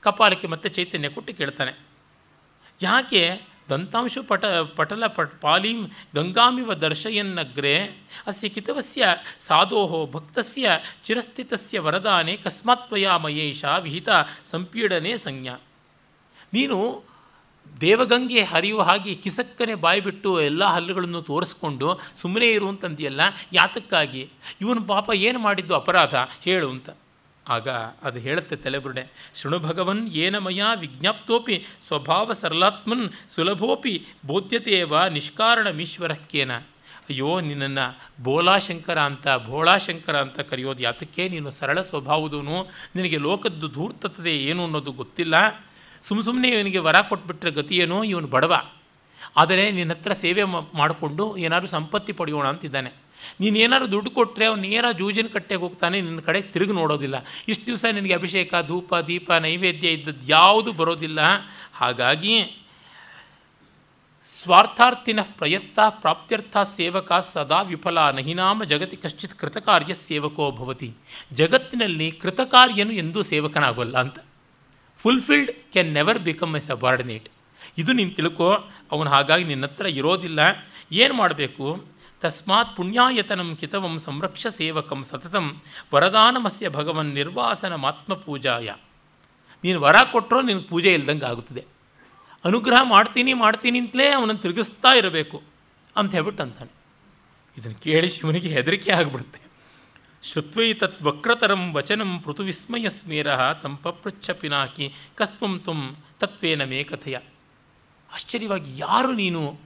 ಕಪಾಲಕ್ಕೆ ಮತ್ತೆ ಚೈತನ್ಯ ಕೊಟ್ಟು ಕೇಳ್ತಾನೆ. ಯಾಕೆ? ದಂತಾಂಶು ಪಟ, ಪಟಲ ಪಟ್, ಪಾಲೀಂ ಗಂಗಾಮಿವ ದರ್ಶಯನ್ನಗ್ರೆ, ಅಸ್ಯ ಕಿತವಸ್ಯ ಸಾಧೋಹೋ ಭಕ್ತಸ್ಯ ಚಿರಸ್ಥಿತಸ್ಯ ವರದಾನೆ ಕಸ್ಮಾತ್ವಯ ಮಯೇಶ ವಿಹಿತ ಸಂಪೀಡನೆ ಸಂಜ್ಞಾ. ನೀನು ದೇವಗಂಗೆ ಹರಿಯುವ ಹಾಗೆ ಕಿಸಕ್ಕನೆ ಬಾಯ್ಬಿಟ್ಟು ಎಲ್ಲ ಹಲ್ಲುಗಳನ್ನು ತೋರಿಸ್ಕೊಂಡು ಸುಮ್ಮನೆ ಇರು ಅಂತಂದಿಯಲ್ಲ, ಯಾತಕ್ಕಾಗಿ? ಇವನು ಪಾಪ ಏನು ಮಾಡಿದ್ದು ಅಪರಾಧ? ಹೇಳು ಅಂತ. ಆಗ ಅದು ಹೇಳುತ್ತೆ ತಲೆಬುರುಡೆ, ಶೃಣು ಭಗವನ್ ಏನ ಮಯ ವಿಜ್ಞಾಪ್ತೋಪಿ ಸ್ವಭಾವ ಸರಳಾತ್ಮನ್ ಸುಲಭೋಪಿ ಬೋಧ್ಯತೆಯವ ನಿಷ್ಕಾರಣಮೀಶ್ವರಕ್ಕೇನ? ಅಯ್ಯೋ, ನಿನ್ನನ್ನು ಬೋಲಾಶಂಕರ ಅಂತ, ಭೋಳಾಶಂಕರ ಅಂತ ಕರೆಯೋದು ಯಾತಕ್ಕೆ? ನೀನು ಸರಳ ಸ್ವಭಾವದವನು. ನಿನಗೆ ಲೋಕದ್ದು ಧೂರ್ತತ್ತದೆ ಏನು ಅನ್ನೋದು ಗೊತ್ತಿಲ್ಲ. ಸುಮ್ಮ ಸುಮ್ಮನೆ ಇವನಿಗೆ ವರ ಕೊಟ್ಬಿಟ್ರೆ ಗತಿಯೇನೋ? ಇವನು ಬಡವ. ಆದರೆ ನಿನ್ನ ಹತ್ರ ಸೇವೆ ಮಾಡಿಕೊಂಡು ಏನಾದರೂ ಸಂಪತ್ತಿ ಪಡೆಯೋಣ ಅಂತಿದ್ದಾನೆ. ನೀನು ಏನಾದ್ರು ದುಡ್ಡು ಕೊಟ್ಟರೆ ಅವ್ನು ನೇರ ಜೂಜಿನ ಕಟ್ಟೆಗೆ ಹೋಗ್ತಾನೆ, ನಿನ್ನ ಕಡೆ ತಿರುಗಿ ನೋಡೋದಿಲ್ಲ. ಇಷ್ಟು ದಿವಸ ನಿನಗೆ ಅಭಿಷೇಕ, ಧೂಪ, ದೀಪ, ನೈವೇದ್ಯ ಇದ್ದದ್ದು ಯಾವುದು ಬರೋದಿಲ್ಲ. ಹಾಗಾಗಿ ಸ್ವಾರ್ಥಾರ್ಥಿನ ಪ್ರಯತ್ನ, ಪ್ರಾಪ್ತ್ಯರ್ಥ ಸೇವಕ ಸದಾ ವಿಫಲ. ನಹಿನಾಮ ಜಗತಿ ಕಶ್ಚಿತ್ ಕೃತಕಾರ್ಯ ಸೇವಕೋ ಭವತಿ. ಜಗತ್ತಿನಲ್ಲಿ ಕೃತಕಾರ್ಯನು ಎಂದೂ ಸೇವಕನಾಗೋಲ್ಲ ಅಂತ. Fulfilled can never become a subordinate ಇದು ನೀನು ತಿಳ್ಕೋ, ಅವನು ಹಾಗಾಗಿ ನಿನ್ನ ಹತ್ರ ಇರೋದಿಲ್ಲ. ಏನು ಮಾಡಬೇಕು? ತಸ್ಮಾತ್ ಪುಣ್ಯಾಯತನಂ ಕಿತವಂ ಸಂರಕ್ಷ ಸೇವಕಂ ಸತತಂ ವರದಾನಮಸ್ಯ ಭಗವನ್ ನಿರ್ವಾಸನ ಮಾತ್ಮಪೂಜಾಯ ನೀನು ವರ ಕೊಟ್ಟರೋ ನಿನಗೆ ಪೂಜೆ ಇಲ್ದಂಗೆ ಆಗುತ್ತದೆ. ಅನುಗ್ರಹ ಮಾಡ್ತೀನಿ ಮಾಡ್ತೀನಿ ಅಂತಲೇ ಅವನನ್ನು ತಿರುಗಿಸ್ತಾ ಇರಬೇಕು ಅಂತ ಹೇಳ್ಬಿಟ್ಟು ಅಂತಾನೆ ಇದನ್ನು ಕೇಳಿ ಶಿವನಿಗೆ ಹೆದರಿಕೆ ಆಗಿಬಿಡುತ್ತೆ. ಶುತ್ವೈ ತತ್ ವಕ್ರತರಂ ವಚನಂ ಪೃಥುವಿಸ್ಮಯ ಸ್ಮೇರ ತಂ ಪಪೃಚ್ಛ ಪಿನಾಕಿ ಕಸ್ತ್ವಂ ತ್ವಂ ತತ್ವೇನ ಮೇ ಕಥೆಯ. ಆಶ್ಚರ್ಯವಾಗಿ ಯಾರು ನೀನು?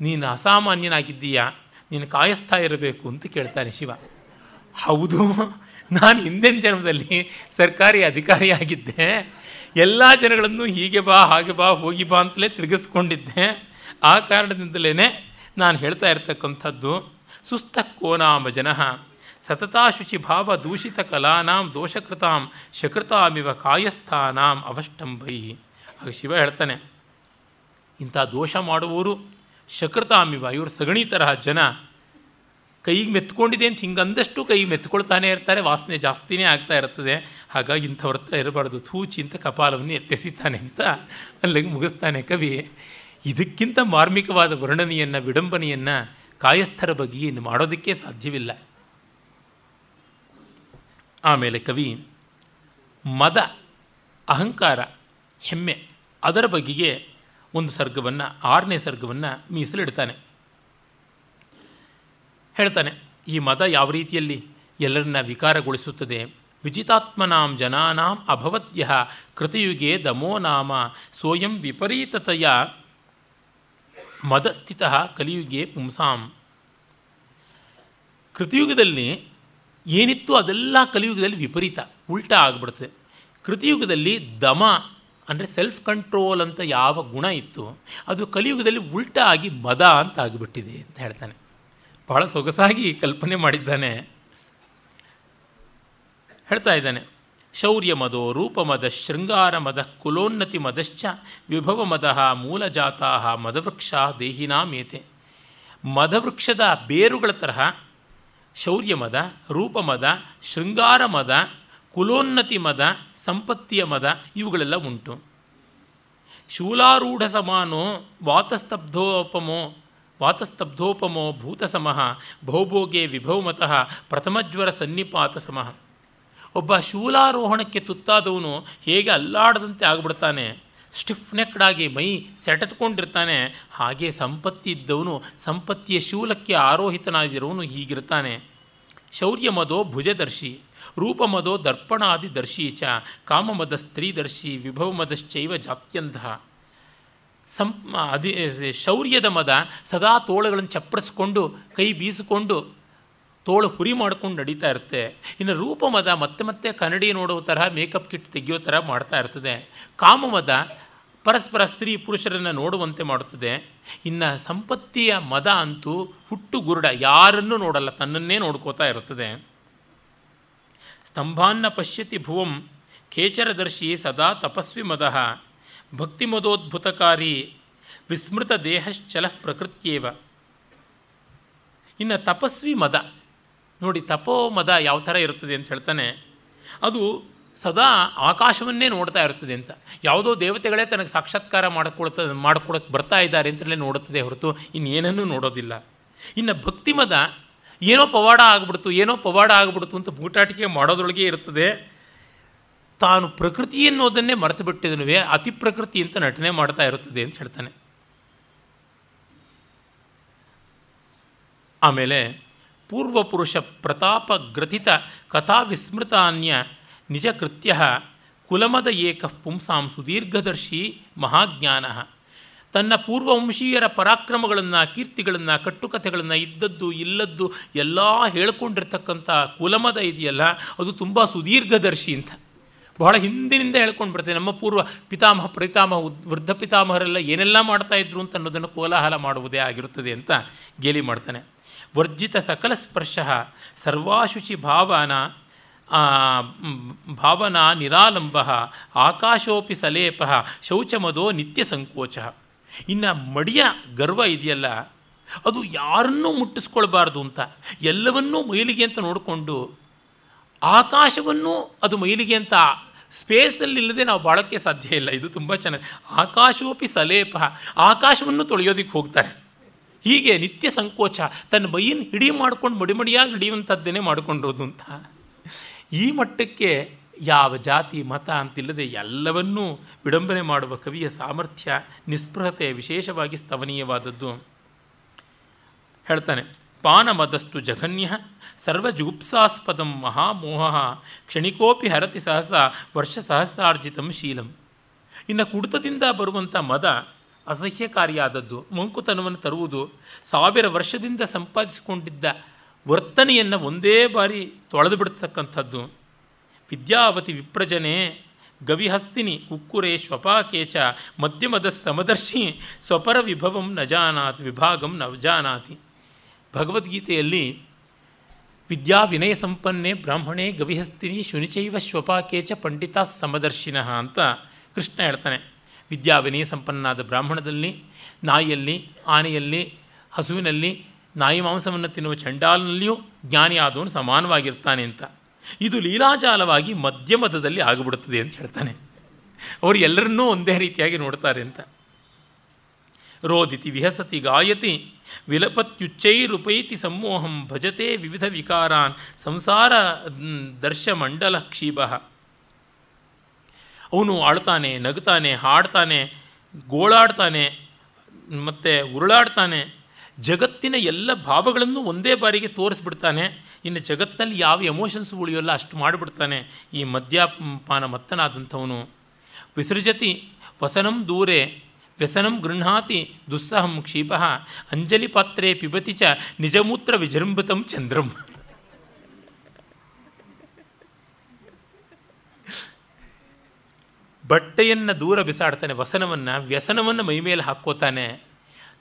ನೀನು ಅಸಾಮಾನ್ಯನಾಗಿದ್ದೀಯಾ? ನೀನು ಕಾಯಿಸ್ತಾ ಇರಬೇಕು ಅಂತ ಕೇಳ್ತಾನೆ ಶಿವ. ಹೌದು, ನಾನು ಹಿಂದಿನ ಜನ್ಮದಲ್ಲಿ ಸರ್ಕಾರಿ ಅಧಿಕಾರಿಯಾಗಿದ್ದೆ. ಎಲ್ಲ ಜನಗಳನ್ನು ಹೀಗೆ ಬಾ, ಹಾಗೆ ಬಾ, ಹೋಗಿ ಬಾ ಅಂತಲೇ ತಿರುಗಿಸ್ಕೊಂಡಿದ್ದೆ. ಆ ಕಾರಣದಿಂದಲೇ ನಾನು ಹೇಳ್ತಾ ಇರ್ತಕ್ಕಂಥದ್ದು ಸುಸ್ತ ಕೋನಾಮ ಜನಃ ಸತತಾ ಶುಚಿ ಭಾವ ದೂಷಿತ ಕಲಾನಾಂ ದೋಷಕೃತಾಂ ಶಕೃತಾಮಿವ ಕಾಯಸ್ಥಾನಾಂ ಅವಷ್ಟಂಬೈ ಆಗ ಶಿವ ಹೇಳ್ತಾನೆ, ಇಂಥ ದೋಷ ಮಾಡುವವರು ಶಕೃತಾಮಿವ ಇವರು ಸಗಣಿ ತರಹ ಜನ. ಕೈಗೆ ಮೆತ್ಕೊಂಡಿದೆ ಅಂತ ಹಿಂಗೆ ಅಂದಷ್ಟು ಕೈಗೆ ಮೆತ್ಕೊಳ್ತಾನೆ ಇರ್ತಾರೆ, ವಾಸನೆ ಜಾಸ್ತಿನೇ ಆಗ್ತಾ ಇರ್ತದೆ. ಹಾಗಾಗಿ ಇಂಥವ್ರ ಹತ್ರ ಇರಬಾರ್ದು. ಥೂಚಿ ಅಂತ ಕಪಾಲವನ್ನು ಎತ್ತೆಸಿತಾನೆ ಅಂತ ಅಲ್ಲಿಗೆ ಮುಗಿಸ್ತಾನೆ ಕವಿ. ಇದಕ್ಕಿಂತ ಮಾರ್ಮಿಕವಾದ ವರ್ಣನೆಯನ್ನು, ವಿಡಂಬನೆಯನ್ನು ಕಾಯಸ್ಥರ ಬಗ್ಗೆ ಇನ್ನು ಮಾಡೋದಕ್ಕೆ ಸಾಧ್ಯವಿಲ್ಲ. ಆಮೇಲೆ ಕವಿ, ಮದ, ಅಹಂಕಾರ, ಹೆಮ್ಮೆ ಅದರ ಬಗೆಗೆ ಒಂದು ಸರ್ಗವನ್ನು, ಆರನೇ ಸರ್ಗವನ್ನು ಮೀಸಲಿಡ್ತಾನೆ. ಹೇಳ್ತಾನೆ, ಈ ಮದ ಯಾವ ರೀತಿಯಲ್ಲಿ ಎಲ್ಲರನ್ನ ವಿಕಾರಗೊಳಿಸುತ್ತದೆ? ವಿಜಿತಾತ್ಮನಾಂ ಜನಾನಾಂ ಅಭವದ್ಯ ಕೃತಯುಗೆ ದಮೋ ನಾಮ ಸ್ವಯಂ ವಿಪರೀತತೆಯ ಮದಸ್ಥಿತ ಕಲಿಯುಗೆ ಪುಂಸಾಂ. ಕೃತಯುಗದಲ್ಲಿ ಏನಿತ್ತು ಅದೆಲ್ಲ ಕಲಿಯುಗದಲ್ಲಿ ವಿಪರೀತ, ಉಲ್ಟಾ ಆಗಿಬಿಡುತ್ತೆ. ಕೃತಿಯುಗದಲ್ಲಿ ದಮ ಅಂದರೆ ಸೆಲ್ಫ್ ಕಂಟ್ರೋಲ್ ಅಂತ ಯಾವ ಗುಣ ಇತ್ತು, ಅದು ಕಲಿಯುಗದಲ್ಲಿ ಉಲ್ಟಾ ಆಗಿ ಮದ ಅಂತ ಆಗಿಬಿಟ್ಟಿದೆ ಅಂತ ಹೇಳ್ತಾನೆ. ಬಹಳ ಸೊಗಸಾಗಿ ಕಲ್ಪನೆ ಮಾಡಿದ್ದಾನೆ. ಹೇಳ್ತಾ ಇದ್ದಾನೆ, ಶೌರ್ಯ ಮದೋ ರೂಪಮದ ಶೃಂಗಾರ ಮದ, ಕುಲೋನ್ನತಿ ಮದಶ್ಚ, ವಿಭವ ಮದ ಮೂಲಜಾತಾ ಮದವೃಕ್ಷ ದೇಹಿನಾಮೇತೆ ಮದವೃಕ್ಷದ ಬೇರುಗಳ ತರಹ ಶೌರ್ಯ ಮದ ರೂಪಮದ ಶೃಂಗಾರ ಮದ ಕುಲೋನ್ನತಿ ಮದ, ಸಂಪತ್ತಿಯ ಮದ, ಇವುಗಳೆಲ್ಲ ಉಂಟು. ಶೂಲಾರೂಢ ಸಮಾನೋ ವಾತಸ್ತಬ್ಧೋಪಮೋ ವಾತಸ್ತಬ್ಧೋಪಮೋ ಭೂತಸಮಃ, ಭೌಭೋಗೆ ವಿಭವಮತಃ ಪ್ರಥಮಜ್ವರ ಸನ್ನಿಪಾತ ಸಮಃ ಒಬ್ಬ ಶೂಲಾರೋಹಣಕ್ಕೆ ತುತ್ತಾದವನು ಹೇಗೆ ಅಲ್ಲಾಡದಂತೆ ಆಗಿಬಿಡ್ತಾನೆ ಸ್ಟಿಫ್ ನೆಕ್ಡಾಗಿ ಮೈ ಸೆಟತ್ಕೊಂಡಿರ್ತಾನೆ, ಹಾಗೆ ಸಂಪತ್ತಿ ಇದ್ದವನು ಸಂಪತ್ತಿಯ ಶೂಲಕ್ಕೆ ಆರೋಹಿತನಾಗಿರೋನು ಹೀಗಿರ್ತಾನೆ. ಶೌರ್ಯಮದೋ ಭುಜದರ್ಶಿ. ರೂಪಮದೋ ದರ್ಪಣಾದಿ ದರ್ಶಿ ಚ ಕಾಮಮದ ಸ್ತ್ರೀದರ್ಶಿ ವಿಭವಮದಶ್ಚೈವ ಜಾತ್ಯಂತಹ ಸಂ ಅದಿ ಶೌರ್ಯದ ಮದ ಸದಾ ತೋಳುಗಳನ್ನು ಚಪ್ಪಡಿಸ್ಕೊಂಡು ಕೈ ಬೀಸಿಕೊಂಡು ತೋಳು ಹುರಿ ಮಾಡ್ಕೊಂಡು ನಡೀತಾ ಇರುತ್ತೆ. ಇನ್ನು ರೂಪಮದ ಮತ್ತೆ ಮತ್ತೆ ಕನ್ನಡಿ ನೋಡೋ ತರಹ, ಮೇಕಪ್ ಕಿಟ್ ತೆಗೆಯೋ ಥರ ಮಾಡ್ತಾ ಇರ್ತದೆ. ಕಾಮಮದ ಪರಸ್ಪರ ಸ್ತ್ರೀ ಪುರುಷರನ್ನು ನೋಡುವಂತೆ ಮಾಡುತ್ತದೆ. ಇನ್ನು ಸಂಪತ್ತಿಯ ಮದ ಅಂತೂ ಹುಟ್ಟು ಗುರುಡ ಯಾರನ್ನೂ ನೋಡಲ್ಲ, ತನ್ನನ್ನೇ ನೋಡ್ಕೋತಾ ಇರುತ್ತದೆ. ಸ್ತಂಭಾನ್ನ ಪಶ್ಯತಿ ಭುವಂ ಖೇಚರದರ್ಶಿ ಸದಾ ತಪಸ್ವಿ ಮದ ಭಕ್ತಿಮದೋದ್ಭುತಕಾರಿ ವಿಸ್ಮೃತ ದೇಹಶ್ಚಲ ಪ್ರಕೃತ್ಯೇವ. ಇನ್ನು ತಪಸ್ವಿ ಮದ. ನೋಡಿ, ತಪೋ ಮದ ಯಾವ ಥರ ಇರುತ್ತದೆ ಅಂತ ಹೇಳ್ತಾನೆ. ಅದು ಸದಾ ಆಕಾಶವನ್ನೇ ನೋಡ್ತಾ ಇರ್ತದೆ ಅಂತ. ಯಾವುದೋ ದೇವತೆಗಳೇ ತನಗೆ ಸಾಕ್ಷಾತ್ಕಾರ ಮಾಡಿಕೊಳ್ತ ಮಾಡ್ಕೊಳಕ್ಕೆ ಬರ್ತಾ ಇದ್ದಾರೆ ಅಂತಲೇ ನೋಡುತ್ತದೆ ಹೊರತು ಇನ್ನೇನನ್ನೂ ನೋಡೋದಿಲ್ಲ. ಇನ್ನು ಭಕ್ತಿ ಮದ ಏನೋ ಪವಾಡ ಆಗ್ಬಿಡ್ತು, ಏನೋ ಪವಾಡ ಆಗ್ಬಿಡ್ತು ಅಂತ ಬೂಟಾಟಿಕೆ ಮಾಡೋದ್ರೊಳಗೆ ಇರ್ತದೆ ತಾನು ಪ್ರಕೃತಿ ಎನ್ನುವುದನ್ನೇ ಮರೆತು ಬಿಟ್ಟಿದನುವೆ, ಅತಿ ಪ್ರಕೃತಿ ಅಂತ ನಟನೆ ಮಾಡ್ತಾ ಇರುತ್ತದೆ ಅಂತ ಹೇಳ್ತಾನೆ. ಆಮೇಲೆ ಪೂರ್ವಪುರುಷ ಪ್ರತಾಪ ಗ್ರಥಿತ ಕಥಾ ವಿಸ್ಮೃತಾನ್ಯ ನಿಜ ಕೃತ್ಯ ಕುಲಮದ ಏಕ ಪುಂಸಾಂ ಸುದೀರ್ಘದರ್ಶಿ ಮಹಾಜ್ಞಾನ. ತನ್ನ ಪೂರ್ವವಂಶೀಯರ ಪರಾಕ್ರಮಗಳನ್ನು, ಕೀರ್ತಿಗಳನ್ನು, ಕಟ್ಟುಕಥೆಗಳನ್ನು ಇದ್ದದ್ದು, ಇಲ್ಲದ್ದು ಎಲ್ಲ ಹೇಳ್ಕೊಂಡಿರ್ತಕ್ಕಂಥ ಕುಲಮದ ಇದೆಯಲ್ಲ, ಅದು ತುಂಬ ಸುದೀರ್ಘದರ್ಶಿ ಅಂತ. ಬಹಳ ಹಿಂದಿನಿಂದ ಹೇಳ್ಕೊಂಡು ಬರ್ತೇವೆ ನಮ್ಮ ಪೂರ್ವ ಪಿತಾಮಹ ಪ್ರಿತಾಮಹ ವೃದ್ಧ ಪಿತಾಮಹರೆಲ್ಲ ಏನೆಲ್ಲ ಮಾಡ್ತಾಯಿದ್ರು ಅಂತ ಅನ್ನೋದನ್ನು ಕೋಲಾಹಲ ಮಾಡುವುದೇ ಆಗಿರುತ್ತದೆ ಅಂತ ಗೇಲಿ ಮಾಡ್ತಾನೆ. ವರ್ಜಿತ ಸಕಲ ಸ್ಪರ್ಶ ಸರ್ವಾಶುಚಿ ಭಾವನ ಭಾವನಾ ನಿರಾಲಂಬ, ಆಕಾಶೋಪಿ ಸಲೇಪ, ಶೌಚಮದೋ ನಿತ್ಯ ಸಂಕೋಚ. ಇನ್ನು ಮಡಿಯ ಗರ್ವ ಇದೆಯಲ್ಲ, ಅದು ಯಾರನ್ನೂ ಮುಟ್ಟಿಸ್ಕೊಳ್ಬಾರ್ದು ಅಂತ, ಎಲ್ಲವನ್ನೂ ಮೈಲಿಗೆ ಅಂತ ನೋಡಿಕೊಂಡು, ಆಕಾಶವನ್ನು ಅದು ಮೈಲಿಗೆ ಅಂತ ಸ್ಪೇಸಲ್ಲಿ ಇಲ್ಲದೆ ನಾವು ಬಾಳೋಕ್ಕೆ ಸಾಧ್ಯ ಇಲ್ಲ. ಇದು ತುಂಬ ಚೆನ್ನಾಗಿ, ಆಕಾಶೋಪಿ ಸಲೇಪ, ಆಕಾಶವನ್ನು ತೊಳೆಯೋದಕ್ಕೆ ಹೋಗ್ತಾರೆ. ಹೀಗೆ ನಿತ್ಯ ಸಂಕೋಚ, ತನ್ನ ಮೈಯನ್ನು ಹಿಡಿ ಮಾಡ್ಕೊಂಡು ಮಡಿಮಡಿಯಾಗಿ ಹಿಡಿಯುವಂಥದ್ದನ್ನೇ ಮಾಡಿಕೊಂಡಿರೋದು ಅಂತ. ಈ ಮಟ್ಟಕ್ಕೆ ಯಾವ ಜಾತಿ, ಮತ ಅಂತಿಲ್ಲದೆ ಎಲ್ಲವನ್ನೂ ವಿಡಂಬನೆ ಮಾಡುವ ಕವಿಯ ಸಾಮರ್ಥ್ಯ, ನಿಸ್ಪೃಹತೆ ವಿಶೇಷವಾಗಿ ಸ್ತವನೀಯವಾದದ್ದು. ಹೇಳ್ತಾನೆ, ಪಾನಮದಸ್ತು ಜಘನ್ಯ ಸರ್ವಜುಗುಪ್ಸಾಸ್ಪದಂ ಮಹಾಮೋಹ ಕ್ಷಣಿಕೋಪಿ ಹರತಿ ಸಹಸ ವರ್ಷ ಸಹಸ್ರಾರ್ಜಿತಂ ಶೀಲಂ. ಇನ್ನು ಕುಡಿತದಿಂದ ಬರುವಂಥ ಮದ ಅಸಹ್ಯಕಾರಿಯಾದದ್ದು, ಮಂಕುತನವನ್ನು ತರುವುದು, ಸಾವಿರ ವರ್ಷದಿಂದ ಸಂಪಾದಿಸಿಕೊಂಡಿದ್ದ ವರ್ತನೆಯನ್ನು ಒಂದೇ ಬಾರಿ ತೊಳೆದು ಬಿಡ್ತಕ್ಕಂಥದ್ದು. ವಿದ್ಯಾವತಿ ವಿಪ್ರಜನೆ ಗವಿಹಸ್ತಿನಿ ಕುಕ್ಕುರೆ ಶ್ವಪಾಕೇಚ ಮಧ್ಯಮದ ಸಮದರ್ಶಿ ಸ್ವಪರ ವಿಭವಂ ನ ಜಾನಾತಿ ವಿಭಾಗಂ ನ ಜಾನಾತಿ. ಭಗವದ್ಗೀತೆಯಲ್ಲಿ ವಿದ್ಯಾ ವಿನಯ ಸಂಪನ್ನೆ ಬ್ರಾಹ್ಮಣೇ ಗವಿಹಸ್ತಿನಿ ಶುನಿಚೈವ ಶ್ವಪಾಕೇಚ ಪಂಡಿತ ಸಮದರ್ಶಿನಃ ಅಂತ ಕೃಷ್ಣ ಹೇಳ್ತಾನೆ. ವಿದ್ಯಾ ವಿನಯ ಸಂಪನ್ನಾದ ಬ್ರಾಹ್ಮಣದಲ್ಲಿ, ನಾಯಿಯಲ್ಲಿ, ಆನೆಯಲ್ಲಿ, ಹಸುವಿನಲ್ಲಿ, ನಾಯಿ ಮಾಂಸವನ್ನು ತಿನ್ನುವ ಚಂಡಾಲ್ನಲ್ಲಿಯೂ ಜ್ಞಾನಿ ಆದವನು ಸಮಾನವಾಗಿರ್ತಾನೆ ಅಂತ. ಇದು ಲೀಲಾಜಾಲವಾಗಿ ಮಧ್ಯಮದದಲ್ಲಿ ಆಗಿಬಿಡುತ್ತದೆ ಅಂತ ಹೇಳ್ತಾನೆ. ಅವರು ಎಲ್ಲರನ್ನೂ ಒಂದೇ ರೀತಿಯಾಗಿ ನೋಡ್ತಾರೆ ಅಂತ. ರೋದಿತಿ ವಿಹಸತಿ ಗಾಯತಿ ವಿಲಪತ್ಯುಚ್ಚೈರುಪೈತಿ ಸಮೋಹಂ ಭಜತೆ ವಿವಿಧ ವಿಕಾರಾನ್ ಸಂಸಾರ ದರ್ಶಮಂಡಲ ಕ್ಷೀಭ. ಅವನು ಆಳ್ತಾನೆ ನಗ್ತಾನೆ ಹಾಡ್ತಾನೆ, ಗೋಳಾಡ್ತಾನೆ, ಮತ್ತು ಉರುಳಾಡ್ತಾನೆ. ಜಗತ್ತಿನ ಎಲ್ಲ ಭಾವಗಳನ್ನು ಒಂದೇ ಬಾರಿಗೆ ತೋರಿಸ್ಬಿಡ್ತಾನೆ. ಇನ್ನು ಜಗತ್ತಿನಲ್ಲಿ ಯಾವ ಎಮೋಷನ್ಸ್ ಉಳಿಯೋಲ್ಲ ಅಷ್ಟು ಮಾಡಿಬಿಡ್ತಾನೆ. ಈ ಮದ್ಯಪಾನ ಮತ್ತನಾದಂಥವನು. ವಿಸೃಜತಿ ವಸನಂ ದೂರೆ, ವ್ಯಸನಂ ಗೃಹಾತಿ ದುಸ್ಸಹಂ ಕ್ಷೀಪ, ಅಂಜಲಿ ಪಾತ್ರೆ ಪಿಬತಿ ಚ ನಿಜಮೂತ್ರ ವಿಜೃಂಭಿತಂ ಚಂದ್ರಂ. ಬಟ್ಟೆಯನ್ನು ದೂರ ಬಿಸಾಡ್ತಾನೆ, ವಸನವನ್ನು, ವ್ಯಸನವನ್ನು ಮೈಮೇಲೆ ಹಾಕ್ಕೋತಾನೆ.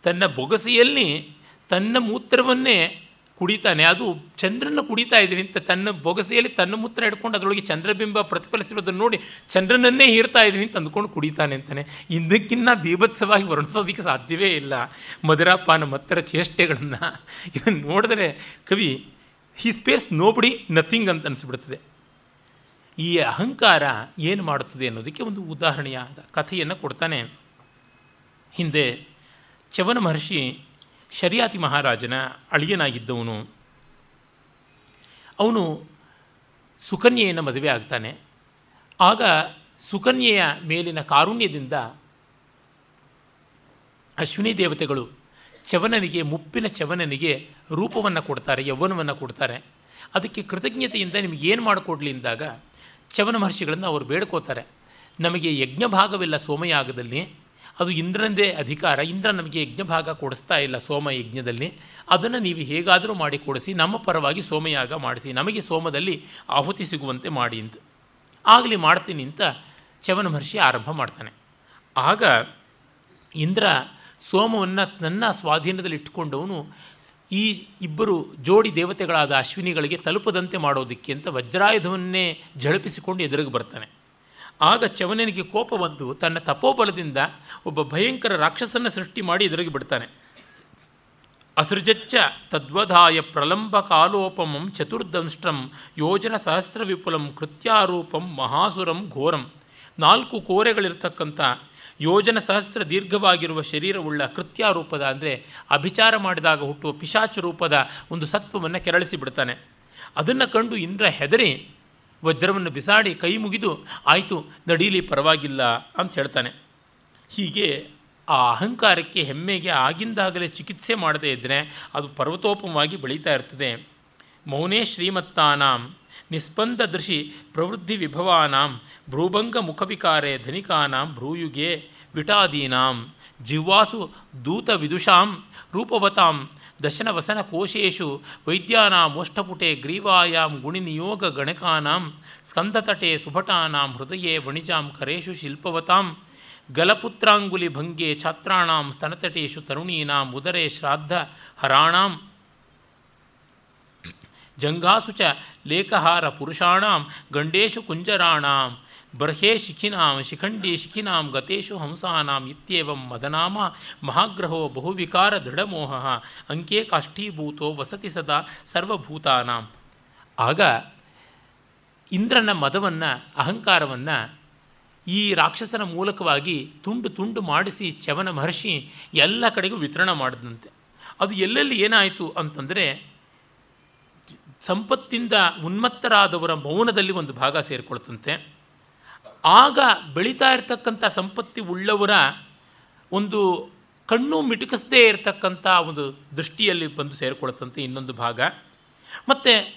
ತನ್ನ ಬೊಗಸೆಯಲ್ಲಿ ತನ್ನ ಮೂತ್ರವನ್ನೇ ಕುಡಿತಾನೆ. ಅದು ಚಂದ್ರನ ಕುಡಿತಾ ಇದ್ದೀನಿ ಅಂತ ತನ್ನ ಬೊಗಸೆಯಲ್ಲಿ ತನ್ನ ಮೂತ್ರ ಹಿಡ್ಕೊಂಡು ಅದರೊಳಗೆ ಚಂದ್ರಬಿಂಬ ಪ್ರತಿಫಲಿಸಿರೋದನ್ನು ನೋಡಿ ಚಂದ್ರನನ್ನೇ ಹೀರ್ತಾ ಇದ್ದೀನಿ ಅಂತ ಅಂದ್ಕೊಂಡು ಕುಡಿತಾನೆ ಅಂತಾನೆ. ಇದಕ್ಕಿನ್ನ ಬೀಭತ್ಸವಾಗಿ ವರ್ಣಿಸೋದಕ್ಕೆ ಸಾಧ್ಯವೇ ಇಲ್ಲ. ಮಧುರಾಪಾನ ಮತ್ತರ ಚೇಷ್ಟೆಗಳನ್ನು ಇದನ್ನು ನೋಡಿದ್ರೆ ಕವಿ ಹಿ ಸ್ಪೇರ್ಸ್ ನೋಬಡಿ ನಥಿಂಗ್ ಅಂತ ಅನಿಸ್ಬಿಡ್ತದೆ. ಈ ಅಹಂಕಾರ ಏನು ಮಾಡುತ್ತದೆ ಅನ್ನೋದಕ್ಕೆ ಒಂದು ಉದಾಹರಣೆಯಾದ ಕಥೆಯನ್ನು ಕೊಡ್ತಾನೆ. ಹಿಂದೆ ಚವನ ಮಹರ್ಷಿ ಶರಿಯಾತಿ ಮಹಾರಾಜನ ಅಳಿಯನಾಗಿದ್ದವನು. ಅವನು ಸುಕನ್ಯೆಯನ್ನು ಮದುವೆ ಆಗ್ತಾನೆ. ಆಗ ಸುಕನ್ಯೆಯ ಮೇಲಿನ ಕಾರುಣ್ಯದಿಂದ ಅಶ್ವಿನಿ ದೇವತೆಗಳು ಚವನನಿಗೆ, ಮುಪ್ಪಿನ ಚವನನಿಗೆ ರೂಪವನ್ನು ಕೊಡ್ತಾರೆ, ಯೌವನವನ್ನು ಕೊಡ್ತಾರೆ. ಅದಕ್ಕೆ ಕೃತಜ್ಞತೆಯಿಂದ ನಿಮಗೆ ಏನು ಮಾಡಿಕೊಡ್ಲಿ ಅಂದಾಗ, ಚವನ ಮಹರ್ಷಿಗಳನ್ನು ಅವರು ಬೇಡ್ಕೋತಾರೆ. ನಮಗೆ ಯಜ್ಞ ಭಾಗವಿಲ್ಲ ಸೋಮಯಾಗದಲ್ಲಿ ಅದು ಇಂದ್ರನದೇ ಅಧಿಕಾರ. ಇಂದ್ರ ನಮಗೆ ಯಜ್ಞ ಭಾಗ ಕೊಡಿಸ್ತಾ ಇಲ್ಲ ಸೋಮ ಯಜ್ಞದಲ್ಲಿ. ಅದನ್ನು ನೀವು ಹೇಗಾದರೂ ಮಾಡಿ ಕೊಡಿಸಿ, ನಮ್ಮ ಪರವಾಗಿ ಸೋಮಯಾಗ ಮಾಡಿಸಿ, ನಮಗೆ ಸೋಮದಲ್ಲಿ ಆಹುತಿ ಸಿಗುವಂತೆ ಮಾಡಿ ಅಂತ. ಆಗಲಿ ಮಾಡ್ತೀನಿ ಅಂತ ಚವನ ಮಹರ್ಷಿ ಆರಂಭ ಮಾಡ್ತಾನೆ. ಆಗ ಇಂದ್ರ ಸೋಮವನ್ನು ನನ್ನ ಸ್ವಾಧೀನದಲ್ಲಿ ಇಟ್ಟುಕೊಂಡವನು ಈ ಇಬ್ಬರು ಜೋಡಿ ದೇವತೆಗಳಾದ ಅಶ್ವಿನಿಗಳಿಗೆ ತಲುಪದಂತೆ ಮಾಡೋದಕ್ಕೆ ಅಂತ ವಜ್ರಾಯುಧವನ್ನೇ ಝಳಪಿಸಿಕೊಂಡು ಎದುರಿಗೆ ಬರ್ತಾನೆ. ಆಗ ಚವನನಿಗೆ ಕೋಪ ಬಂದು ತನ್ನ ತಪೋಬಲದಿಂದ ಒಬ್ಬ ಭಯಂಕರ ರಾಕ್ಷಸನ ಸೃಷ್ಟಿ ಮಾಡಿ ಎದುರಿಗೆ ಬಿಡ್ತಾನೆ. ಅಸೃಜಚ್ಚ ತದ್ವಧಾಯ ಪ್ರಲಂಬ ಕಾಲೋಪಮಂ ಚತುರ್ದಂಷ್ಟ್ರಂ ಯೋಜನ ಸಹಸ್ರ ವಿಪುಲಂ ಕೃತ್ಯಾರೂಪಂ ಮಹಾಸುರಂ ಘೋರಂ. ನಾಲ್ಕು ಕೋರೆಗಳಿರ್ತಕ್ಕಂಥ ಯೋಜನ ಸಹಸ್ರ ದೀರ್ಘವಾಗಿರುವ ಶರೀರವುಳ್ಳ ಕೃತ್ಯಾರೂಪದ ಅಂದರೆ ಅಭಿಚಾರ ಮಾಡಿದಾಗ ಹುಟ್ಟುವ ಪಿಶಾಚ ರೂಪದ ಒಂದು ಸತ್ವವನ್ನು ಕೆರಳಿಸಿ ಬಿಡ್ತಾನೆ. ಅದನ್ನು ಕಂಡು ಇಂದ್ರ ಹೆದರಿ ವಜ್ರವನ್ನು ಬಿಸಾಡಿ ಕೈ ಮುಗಿದು, ಆಯಿತು, ನಡೀಲಿ, ಪರವಾಗಿಲ್ಲ, ಅಂತ ಹೇಳ್ತಾನೆ. ಹೀಗೆ ಆ ಅಹಂಕಾರಕ್ಕೆ ಹೆಮ್ಮೆಗೆ ಆಗಿಂದಾಗಲೇ ಚಿಕಿತ್ಸೆ ಮಾಡದೇ ಇದ್ದರೆ ಅದು ಪರ್ವತೋಪಮವಾಗಿ ಬೆಳೀತಾ ಇರ್ತದೆ. ಮೌನೇ ಶ್ರೀಮತ್ತಾನಾಂ, ನಿಸ್ಪಂದ ದೃಶಿ ಪ್ರವೃದ್ಧಿ ವಿಭವಾನಾಂ ಭ್ರೂಭಂಗ ಮುಖವಿಕಾರೆ ಧನಿಕಾನಾಂ ಭ್ರೂಯುಗೆ ವಿಟಾದೀನಾಂ ಜಿಹ್ವಾಸು ದೂತ ವಿದುಷಾಂ ರೂಪವತಾಂ ದಶನ ವಸನ ಕೋಶೇಶು ವೈದ್ಯಾನಾಂ ಓಷ್ಠಪುಟೆ ಗ್ರೀವಾಯಾಂ ಗುಣಿನಿಯೋಗ ಗಣಕಾನಾಂ ಸ್ಕಂದತಟೆ ಸುಭಟಾನಾಂ ಹೃದಯೇ ವಣಿಜಾಂ ಕರೇಶು ಶಿಲ್ಪವತಾಂ ಗಲಪುತ್ರಾಂಗುಲಿ ಭಂಗೆ ಛಾತ್ರಾಣಾಂ ಸ್ತನತಟೇಶು ತರುಣೀನಾಂ ಉದರೆ ಶ್ರಾದ್ದ ಹರಾಣಾಂ. ಜಂಘಾಸು ಚ ಲೇಖಹಾರ ಪುರುಷಾಣಾಂ ಗಂಡೇಶು ಕುಂಜರಾಣಾಂ ಬರ್ಹೇ ಶಿಖಿನಾಂ ಶಿಖಂಡಿ ಶಿಖಿನಾಂ ಗತೇಶು ಹಂಸಾನಾಂ ಇತ್ಯೇವಂ ಮದನಾಮ ಮಹಾಗ್ರಹೋ ಬಹುವಿಕಾರ ದೃಢಮೋಹ ಅಂಕೆ ಕಾಷ್ಠೀಭೂತೋ ವಸತಿ ಸದಾ ಸರ್ವಭೂತಾನಾಂ ಆಗ ಇಂದ್ರನ ಮದವನ್ನು, ಅಹಂಕಾರವನ್ನು ಈ ರಾಕ್ಷಸನ ಮೂಲಕವಾಗಿ ತುಂಡು ತುಂಡು ಮಾಡಿಸಿ ಚವನ ಮಹರ್ಷಿ ಎಲ್ಲ ಕಡೆಗೂ ವಿತರಣೆ ಮಾಡಿದಂತೆ. ಅದು ಎಲ್ಲೆಲ್ಲಿ ಏನಾಯಿತು ಅಂತಂದರೆ, ಸಂಪತ್ತಿಂದ ಉನ್ಮತ್ತರಾದವರ ಮೌನದಲ್ಲಿ ಒಂದು ಭಾಗ ಸೇರಿಕೊಳ್ತಂತೆ. ಆಗ ಬೆಳೀತಾ ಇರತಕ್ಕಂಥ ಸಂಪತ್ತಿ ಉಳ್ಳವರ ಒಂದು ಕಣ್ಣು ಮಿಟುಕಿಸದೇ ಇರತಕ್ಕಂಥ ಒಂದು ದೃಷ್ಟಿಯಲ್ಲಿ ಬಂದು ಸೇರಿಕೊಳ್ತಂತೆ ಇನ್ನೊಂದು ಭಾಗ. ಮತ್ತು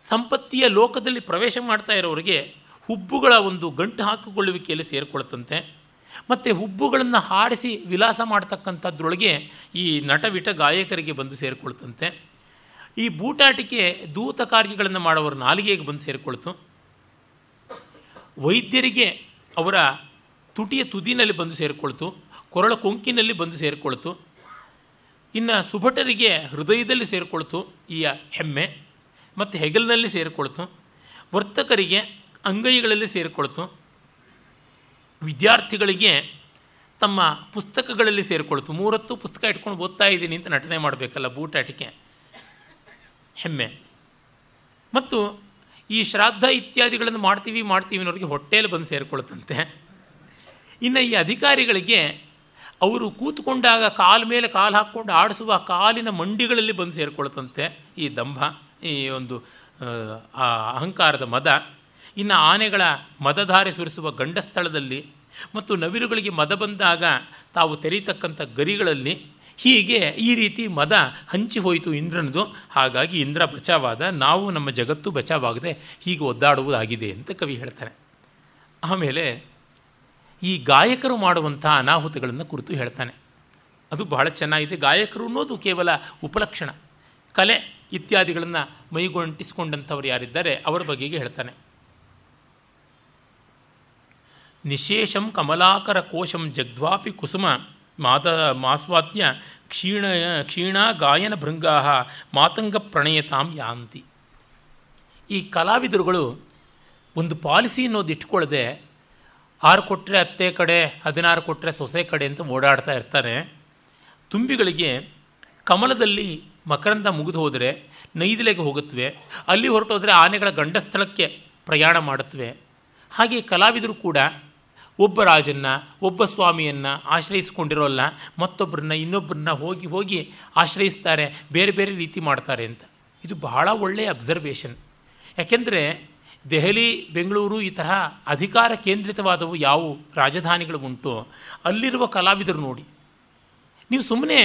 ಸಂಪತ್ತಿಯ ಲೋಕದಲ್ಲಿ ಪ್ರವೇಶ ಮಾಡ್ತಾ ಇರೋರಿಗೆ ಹುಬ್ಬುಗಳ ಒಂದು ಗಂಟು ಹಾಕಿಕೊಳ್ಳುವಿಕೆಯಲ್ಲಿ ಸೇರಿಕೊಳ್ತಂತೆ. ಮತ್ತು ಹುಬ್ಬುಗಳನ್ನು ಹಾರಿಸಿ ವಿಲಾಸ ಮಾಡ್ತಕ್ಕಂಥದ್ರೊಳಗೆ ಈ ನಟವಿಟ ಗಾಯಕರಿಗೆ ಬಂದು ಸೇರಿಕೊಳ್ತಂತೆ. ಈ ಬೂಟಾಟಿಕೆ ದೂತ ಕಾರ್ಯಗಳನ್ನು ಮಾಡೋರ ನಾಲಿಗೆಗೆ ಬಂದು ಸೇರಿಕೊಳ್ತು. ವೈದ್ಯರಿಗೆ ಅವರ ತುಟಿಯ ತುದಿನಲ್ಲಿ ಬಂದು ಸೇರಿಕೊಳ್ತು, ಕೊರಳ ಕೊಂಕಿನಲ್ಲಿ ಬಂದು ಸೇರಿಕೊಳ್ತು, ಇನ್ನು ಸುಭಟರಿಗೆ ಹೃದಯದಲ್ಲಿ ಸೇರಿಕೊಳ್ತು ಈ ಹೆಮ್ಮೆ, ಮತ್ತು ಹೆಗಲಿನಲ್ಲಿ ಸೇರಿಕೊಳ್ತು, ವರ್ತಕರಿಗೆ ಅಂಗೈಗಳಲ್ಲಿ ಸೇರಿಕೊಳ್ತು, ವಿದ್ಯಾರ್ಥಿಗಳಿಗೆ ತಮ್ಮ ಪುಸ್ತಕಗಳಲ್ಲಿ ಸೇರಿಕೊಳ್ತು. ಮೂರತ್ತು ಪುಸ್ತಕ ಇಟ್ಕೊಂಡು ಓದ್ತಾ ಇದ್ದೀನಿ ಅಂತ ನಟನೆ ಮಾಡಬೇಕಲ್ಲ ಬೂಟಾಟಿಕೆ. ಹೆಮ್ಮೆ. ಮತ್ತು ಈ ಶ್ರಾದ್ದ ಇತ್ಯಾದಿಗಳನ್ನು ಮಾಡ್ತೀವಿ ಮಾಡ್ತೀವಿ ಅನ್ನೋರಿಗೆ ಹೊಟ್ಟೆಯಲ್ಲಿ ಬಂದು ಸೇರಿಕೊಳ್ತಂತೆ. ಇನ್ನು ಈ ಅಧಿಕಾರಿಗಳಿಗೆ ಅವರು ಕೂತ್ಕೊಂಡಾಗ ಕಾಲ ಮೇಲೆ ಕಾಲು ಹಾಕ್ಕೊಂಡು ಆಡಿಸುವ ಕಾಲಿನ ಮಂಡಿಗಳಲ್ಲಿ ಬಂದು ಸೇರಿಕೊಳ್ತಂತೆ ಈ ದಂಭ, ಈ ಒಂದು, ಆ ಅಹಂಕಾರದ ಮದ. ಇನ್ನು ಆನೆಗಳ ಮದಧಾರೆ ಸುರಿಸುವ ಗಂಡಸ್ಥಳದಲ್ಲಿ ಮತ್ತು ನವಿರುಗಳಿಗೆ ಮದ ಬಂದಾಗ ತಾವು ತೆರೀತಕ್ಕಂಥ ಗರಿಗಳಲ್ಲಿ ಹೀಗೆ ಈ ರೀತಿ ಮದ ಹಂಚಿ ಹೋಯಿತು ಇಂದ್ರನದು. ಹಾಗಾಗಿ ಇಂದ್ರ ಬಚಾವಾದ, ನಾವು ನಮ್ಮ ಜಗತ್ತು ಬಚಾವಾಗದೆ ಹೀಗೆ ಒದ್ದಾಡುವುದಾಗಿದೆ ಅಂತ ಕವಿ ಹೇಳ್ತಾನೆ ಆಮೇಲೆ ಈ ಗಾಯಕರು ಮಾಡುವಂಥ ಅನಾಹುತಗಳನ್ನು ಕುರಿತು ಹೇಳ್ತಾನೆ. ಅದು ಬಹಳ ಚೆನ್ನಾಗಿದೆ. ಗಾಯಕರು ಅನ್ನೋದು ಕೇವಲ ಉಪಲಕ್ಷಣ. ಕಲೆ ಇತ್ಯಾದಿಗಳನ್ನು ಮೈಗೊಂಟಿಸಿಕೊಂಡಂಥವ್ರು ಯಾರಿದ್ದಾರೆ ಅವರ ಬಗೆಗೆ ಹೇಳ್ತಾನೆ. ನಿಶೇಷಂ ಕಮಲಾಕರ ಕೋಶಂ ಜಗ್ವಾಪಿ ಕುಸುಮ ಮಾತ, ಮಾಸ್ವಾತ್ಯ ಕ್ಷೀಣ ಕ್ಷೀಣ ಗಾಯನ ಭೃಂಗಾಹ ಮಾತಂಗ ಪ್ರಣಯತಾಂ ಯಾಂತಿ. ಈ ಕಲಾವಿದರುಗಳು ಒಂದು ಪಾಲಿಸಿ ಅನ್ನೋದು ಇಟ್ಕೊಳ್ಳದೆ ಆರು ಕೊಟ್ಟರೆ ಹತ್ತೆ ಕಡೆ, ಹದಿನಾರು ಕೊಟ್ಟರೆ ಸೊಸೆ ಕಡೆ ಅಂತ ಓಡಾಡ್ತಾ ಇರ್ತಾರೆ. ತುಂಬಿಗಳಿಗೆ ಕಮಲದಲ್ಲಿ ಮಕರಂದ ಮುಗಿದು ಹೋದರೆ ನೈದಿಲೆಗೆ ಹೋಗುತ್ತವೆ ಅಲ್ಲಿ ಹೊರಟೋದ್ರೆ ಆನೆಗಳ ಗಂಡಸ್ಥಳಕ್ಕೆ ಪ್ರಯಾಣ ಮಾಡುತ್ತವೆ ಹಾಗೆ ಕಲಾವಿದರು ಕೂಡ ಒಬ್ಬ ರಾಜನ್ನು, ಒಬ್ಬ ಸ್ವಾಮಿಯನ್ನು ಆಶ್ರಯಿಸ್ಕೊಂಡಿರೋಲ್ಲ, ಮತ್ತೊಬ್ಬರನ್ನ, ಇನ್ನೊಬ್ಬರನ್ನ ಹೋಗಿ ಹೋಗಿ ಆಶ್ರಯಿಸ್ತಾರೆ, ಬೇರೆ ಬೇರೆ ರೀತಿ ಮಾಡ್ತಾರೆ ಅಂತ. ಇದು ಬಹಳ ಒಳ್ಳೆಯ ಅಬ್ಸರ್ವೇಷನ್ ಯಾಕೆಂದರೆ ದೆಹಲಿ, ಬೆಂಗಳೂರು ಈ ತರಹ ಅಧಿಕಾರ ಕೇಂದ್ರಿತವಾದವು ಯಾವ ರಾಜಧಾನಿಗಳು ಉಂಟು ಅಲ್ಲಿರುವ ಕಲಾವಿದರು ನೋಡಿ. ನೀವು ಸುಮ್ಮನೆ